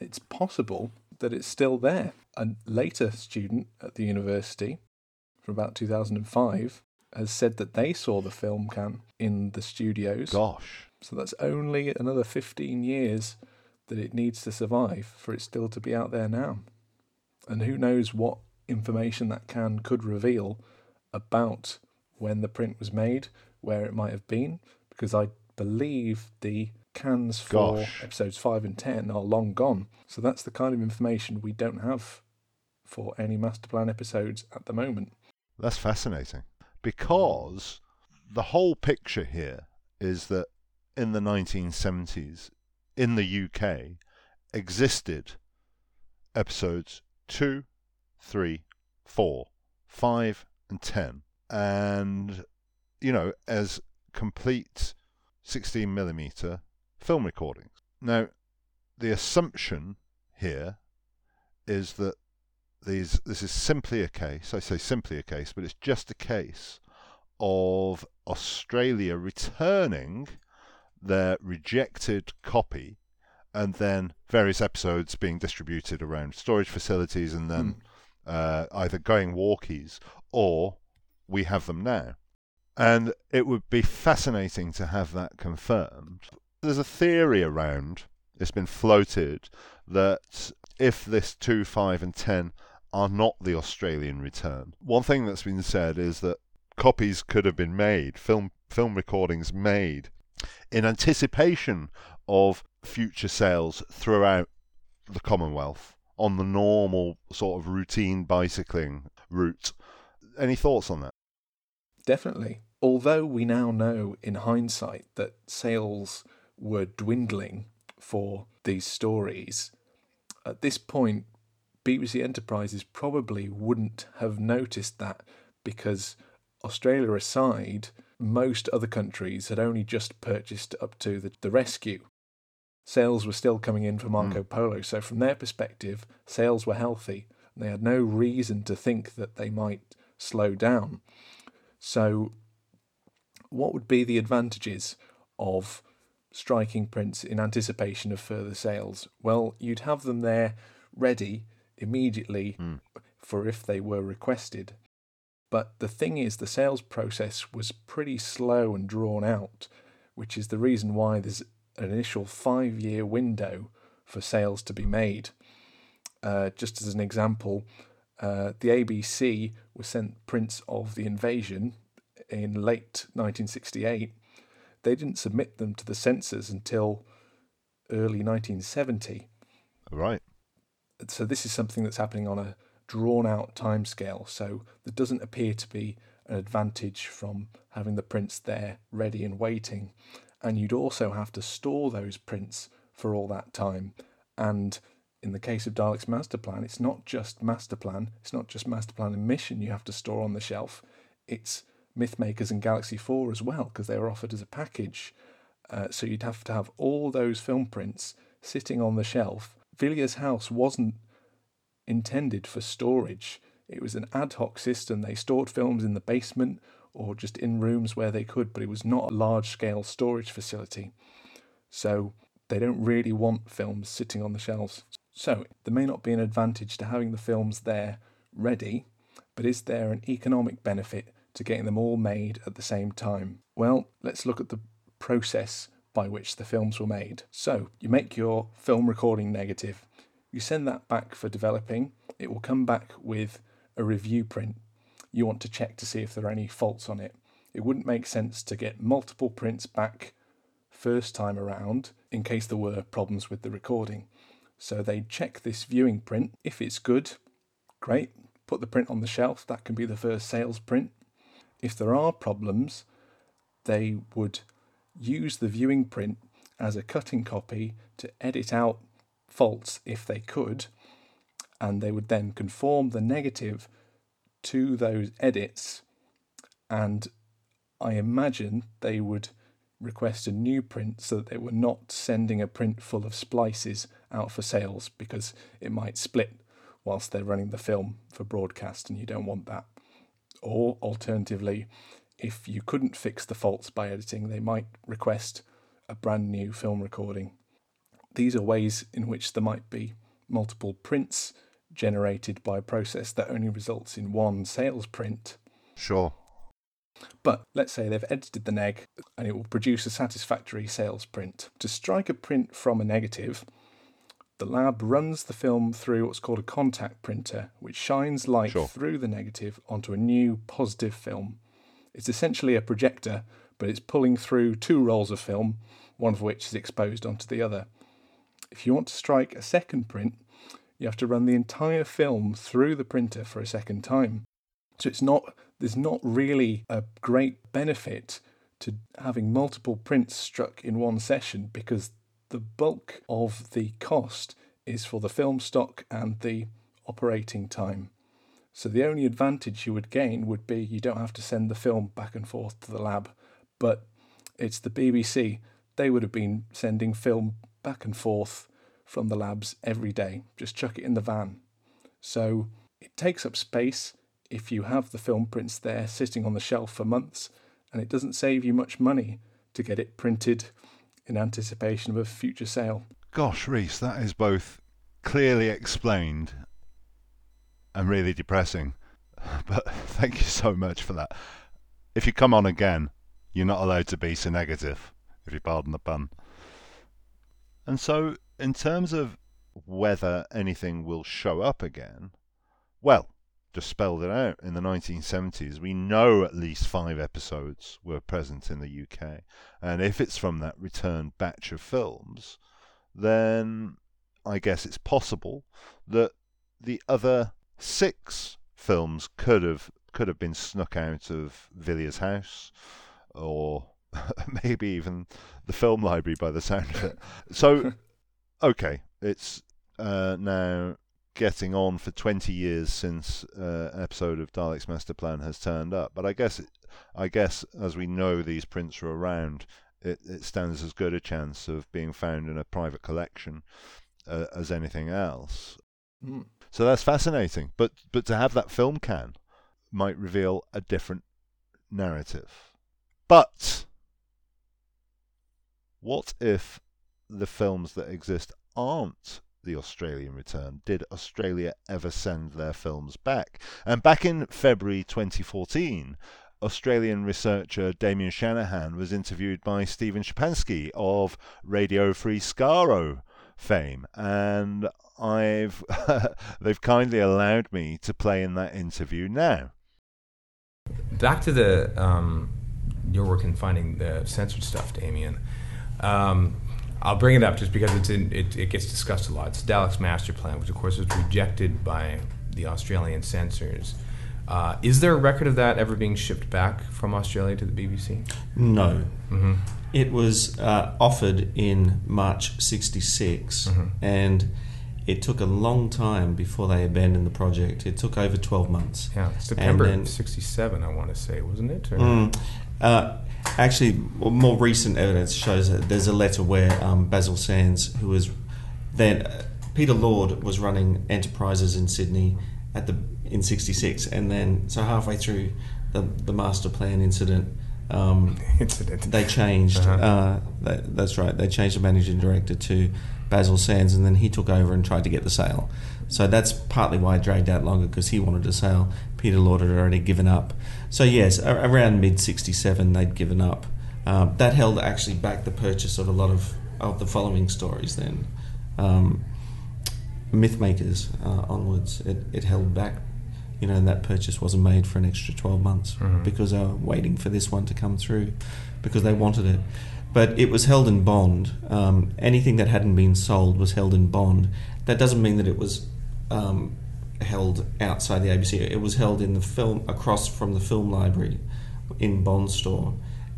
it's possible that it's still there. A later student at the university from about 2005 has said that they saw the film can in the studios. Gosh, So that's only another 15 years that it needs to survive for it still to be out there now. And who knows what information that can could reveal about when the print was made, where it might have been, because I believe the cans for Gosh. episodes 5 and 10 are long gone. So that's the kind of information we don't have for any master plan episodes at the moment. that's fascinating because the whole picture here is that in the 1970s in the UK existed episodes 2, 3, 4, 5 and 10 and you know as complete 16 millimeter film recordings. Now the assumption here is that these this is simply a case I say simply a case but it's just a case of Australia returning their rejected copy and then various episodes being distributed around storage facilities and then uh, either going walkies or we have them now. And it would be fascinating to have that confirmed there's a theory around it's been floated that if this 2 5 and 10 are not the Australian return. One thing that's been said is that copies could have been made, film film recordings made in anticipation of future sales throughout the Commonwealth on the normal sort of routine bicycling route. Any thoughts on that? Definitely. Although we now know in hindsight that sales were dwindling for these stories, at this point, BBC Enterprises probably wouldn't have noticed that because Australia aside, most other countries had only just purchased up to the, the rescue. Sales were still coming in for hmm. Marco Polo, so from their perspective, sales were healthy. And they had no reason to think that they might slow down. So, what would be the advantages of striking prints in anticipation of further sales? Well, you'd have them there ready immediately for if they were requested. But the thing is, the sales process was pretty slow and drawn out, which is the reason why there's an initial five year window for sales to be made. Uh, just as an example, uh, the ABC was sent prints of the invasion in late 1968. They didn't submit them to the censors until early 1970. Right. So this is something that's happening on a drawn out timescale. So there doesn't appear to be an advantage from having the prints there ready and waiting. and you'd also have to store those prints for all that time. And in the case of Dalek's master plan, it's not just master plan, it's not just master plan and mission you have to store on the shelf, it's Mythmakers and Galaxy 4 as well, because they were offered as a package. Uh, so you'd have to have all those film prints sitting on the shelf. Villiers House wasn't intended for storage. It was an ad hoc system. They stored films in the basement or just in rooms where they could, but it was not a large scale storage facility. So they don't really want films sitting on the shelves. So there may not be an advantage to having the films there ready, but is there an economic benefit to getting them all made at the same time? Well, let's look at the process by which the films were made. So you make your film recording negative, you send that back for developing, it will come back with a review print. You want to check to see if there are any faults on it. It wouldn't make sense to get multiple prints back first time around in case there were problems with the recording. So they check this viewing print. If it's good, great, put the print on the shelf. That can be the first sales print. If there are problems, they would use the viewing print as a cutting copy to edit out faults if they could, and they would then conform the negative to those edits, and I imagine they would request a new print so that they were not sending a print full of splices out for sales because it might split whilst they're running the film for broadcast and you don't want that. Or alternatively, if you couldn't fix the faults by editing, they might request a brand new film recording. These are ways in which there might be multiple prints generated by a process that only results in one sales print. Sure. But let's say they've edited the neg and it will produce a satisfactory sales print. To strike a print from a negative, the lab runs the film through what's called a contact printer, which shines light Sure. through the negative onto a new positive film. It's essentially a projector, but it's pulling through two rolls of film, one of which is exposed onto the other. If you want to strike a second print, you have to run the entire film through the printer for a second time. So it's not there's not really a great benefit to having multiple prints struck in one session because the bulk of the cost is for the film stock and the operating time. So the only advantage you would gain would be you don't have to send the film back and forth to the lab. But it's the BBC. They would have been sending film back and forth from the labs every day. Just chuck it in the van. So it takes up space if you have the film prints there sitting on the shelf for months, and it doesn't save you much money to get it printed in anticipation of a future sale. Gosh, Rhys, that is both clearly explained and really depressing. But thank you so much for that. If you come on again, you're not allowed to be so negative, if you pardon the pun. And so, in terms of whether anything will show up again, well, just spelled it out. In the 1970s, we know at least five episodes were present in the UK. And if it's from that returned batch of films, then I guess it's possible that the other six films could have could have been snuck out of Villiers House, or maybe even the film library by the sound of it. So, okay, it's uh, now getting on for 20 years since uh, an episode of Dalek's Master Plan has turned up. But I guess, I guess, as we know these prints are around, it, it stands as good a chance of being found in a private collection uh, as anything else. Mm. So that's fascinating. But but to have that film can might reveal a different narrative. But what if the films that exist aren't the Australian return? Did Australia ever send their films back? And back in February 2014, Australian researcher Damien Shanahan was interviewed by Steven Schapansky of Radio Free Skaro fame, and I've they've kindly allowed me to play in that interview now. Back to the um, your work in finding the censored stuff, Damien. Um, I'll bring it up just because it's in, it, it gets discussed a lot. It's Dalek's master plan, which of course was rejected by the Australian censors. Uh, is there a record of that ever being shipped back from Australia to the BBC? No. hmm It was uh, offered in March 66, and it took a long time before they abandoned the project. It took over 12 months. Yeah, September then- '67, I want to say, wasn't it? Mm. Uh, actually, more recent evidence shows that there's a letter where um, Basil Sands, who was then uh, Peter Lord, was running enterprises in Sydney at the in '66, and then so halfway through the the master plan incident. Um, Incident. they changed. Uh-huh. Uh, that, that's right. They changed the managing director to Basil Sands, and then he took over and tried to get the sale. So that's partly why it dragged out longer because he wanted a sale. Peter Lord had already given up. So yes, around mid '67 they'd given up. Um, that held actually back the purchase of a lot of of the following stories. Then, um, Mythmakers uh, onwards, it, it held back. You know, and that purchase wasn't made for an extra 12 months because they were waiting for this one to come through because they wanted it. But it was held in bond. Um, anything that hadn't been sold was held in bond. That doesn't mean that it was um, held outside the ABC. It was held in the film across from the film library in Bond store,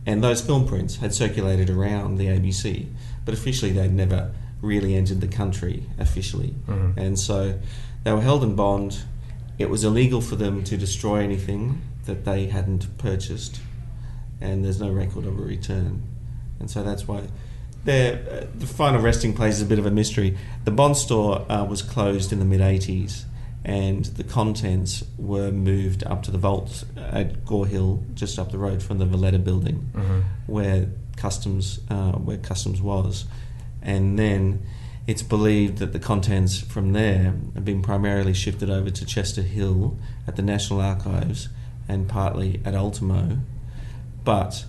and those film prints had circulated around the ABC, but officially they'd never really entered the country officially, and so they were held in bond. It was illegal for them to destroy anything that they hadn't purchased, and there's no record of a return, and so that's why. their- uh, the final resting place is a bit of a mystery. The Bond store uh, was closed in the mid 80s, and the contents were moved up to the vault at Gore Hill, just up the road from the Valletta building, where customs uh, where customs was, and then it's believed that the contents from there have been primarily shifted over to Chester Hill at the National Archives and partly at Ultimo, but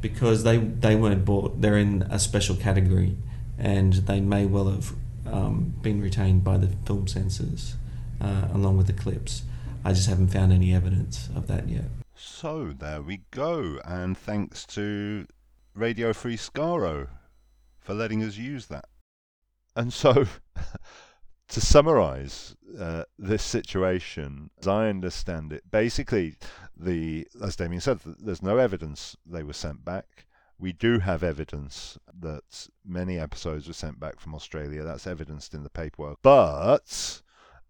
because they they weren't bought, they're in a special category, and they may well have um, been retained by the film censors uh, along with the clips. I just haven't found any evidence of that yet. So there we go, and thanks to Radio Free Skaro for letting us use that. And so, to summarise uh, this situation, as I understand it, basically, the as Damien said, there's no evidence they were sent back. We do have evidence that many episodes were sent back from Australia. That's evidenced in the paperwork, but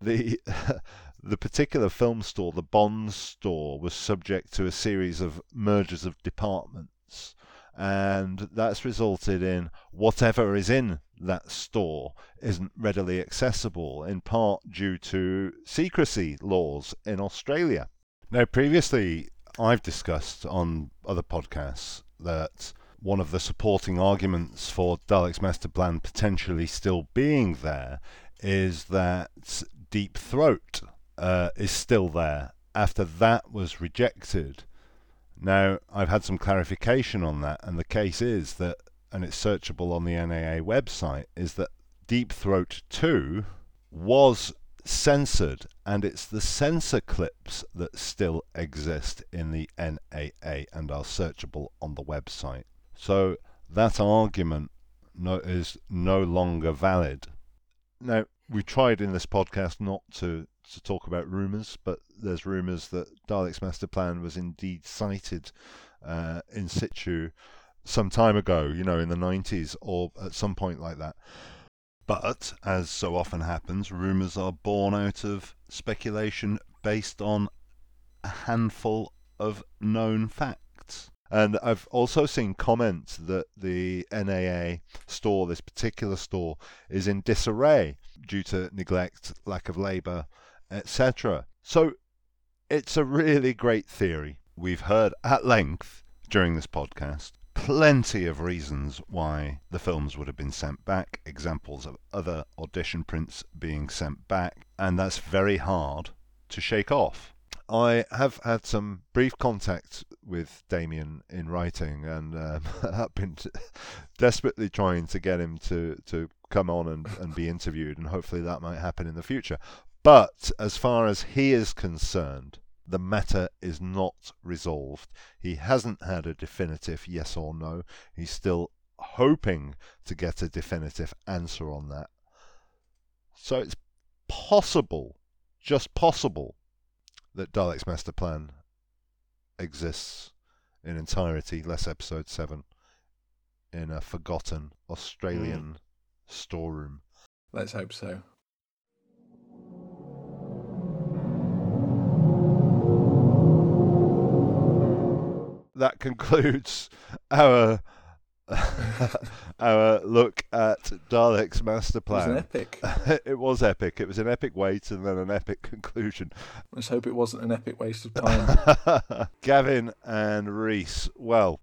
the the particular film store, the Bond store, was subject to a series of mergers of departments, and that's resulted in whatever is in that store isn't readily accessible, in part due to secrecy laws in Australia. Now, previously, I've discussed on other podcasts that one of the supporting arguments for Dalek's master plan potentially still being there is that Deep Throat uh, is still there after that was rejected. Now, I've had some clarification on that, and the case is that, and it's searchable on the NAA website, is that Deep Throat 2 was censored, and it's the censor clips that still exist in the NAA and are searchable on the website. So that argument no, is no longer valid. Now, we tried in this podcast not to, to talk about rumours, but there's rumours that Dalek's master plan was indeed sighted uh, in situ some time ago, you know, in the 90s or at some point like that. But, as so often happens, rumours are born out of speculation based on a handful of known facts. And I've also seen comments that the NAA store, this particular store, is in disarray due to neglect, lack of labour, etc. So it's a really great theory. We've heard at length during this podcast plenty of reasons why the films would have been sent back, examples of other audition prints being sent back, and that's very hard to shake off. I have had some brief contact with Damien in writing, and um, I've been desperately trying to get him to, to come on and, and be interviewed, and hopefully that might happen in the future. But as far as he is concerned, the matter is not resolved. He hasn't had a definitive yes or no. He's still hoping to get a definitive answer on that. So it's possible, just possible, that Dalek's master plan exists in entirety, less episode 7, in a forgotten Australian hmm. storeroom. Let's hope so. That concludes our our look at Dalek's master It was an plan. epic. it was epic. It was an epic wait and then an epic conclusion. Let's hope it wasn't an epic waste of time. Gavin and Rhys, well,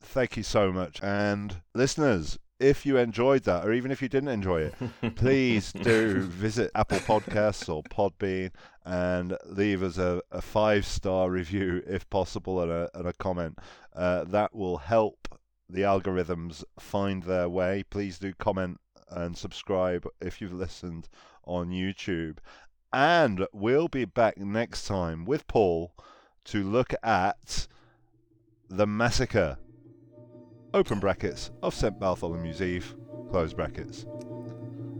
thank you so much. And listeners, if you enjoyed that, or even if you didn't enjoy it, please do visit Apple Podcasts or Podbean and leave us a, a five star review if possible and a, and a comment. Uh, that will help the algorithms find their way. Please do comment and subscribe if you've listened on YouTube. And we'll be back next time with Paul to look at the massacre, open brackets, of St. Bartholomew's Eve, close brackets.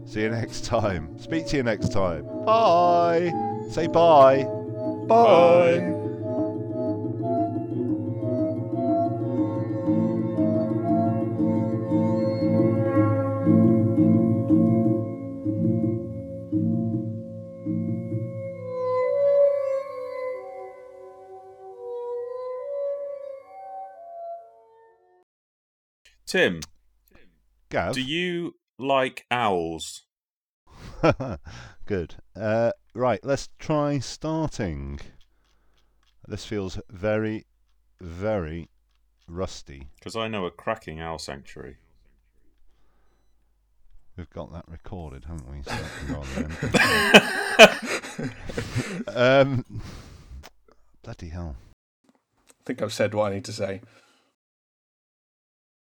See you next time. Speak to you next time. Bye. Say bye. Bye. Tim, Gav. do you like owls? Good. Uh, right, let's try starting. This feels very, very rusty. Because I know a cracking owl sanctuary. We've got that recorded, haven't we? So that can go on um, bloody hell. I think I've said what I need to say.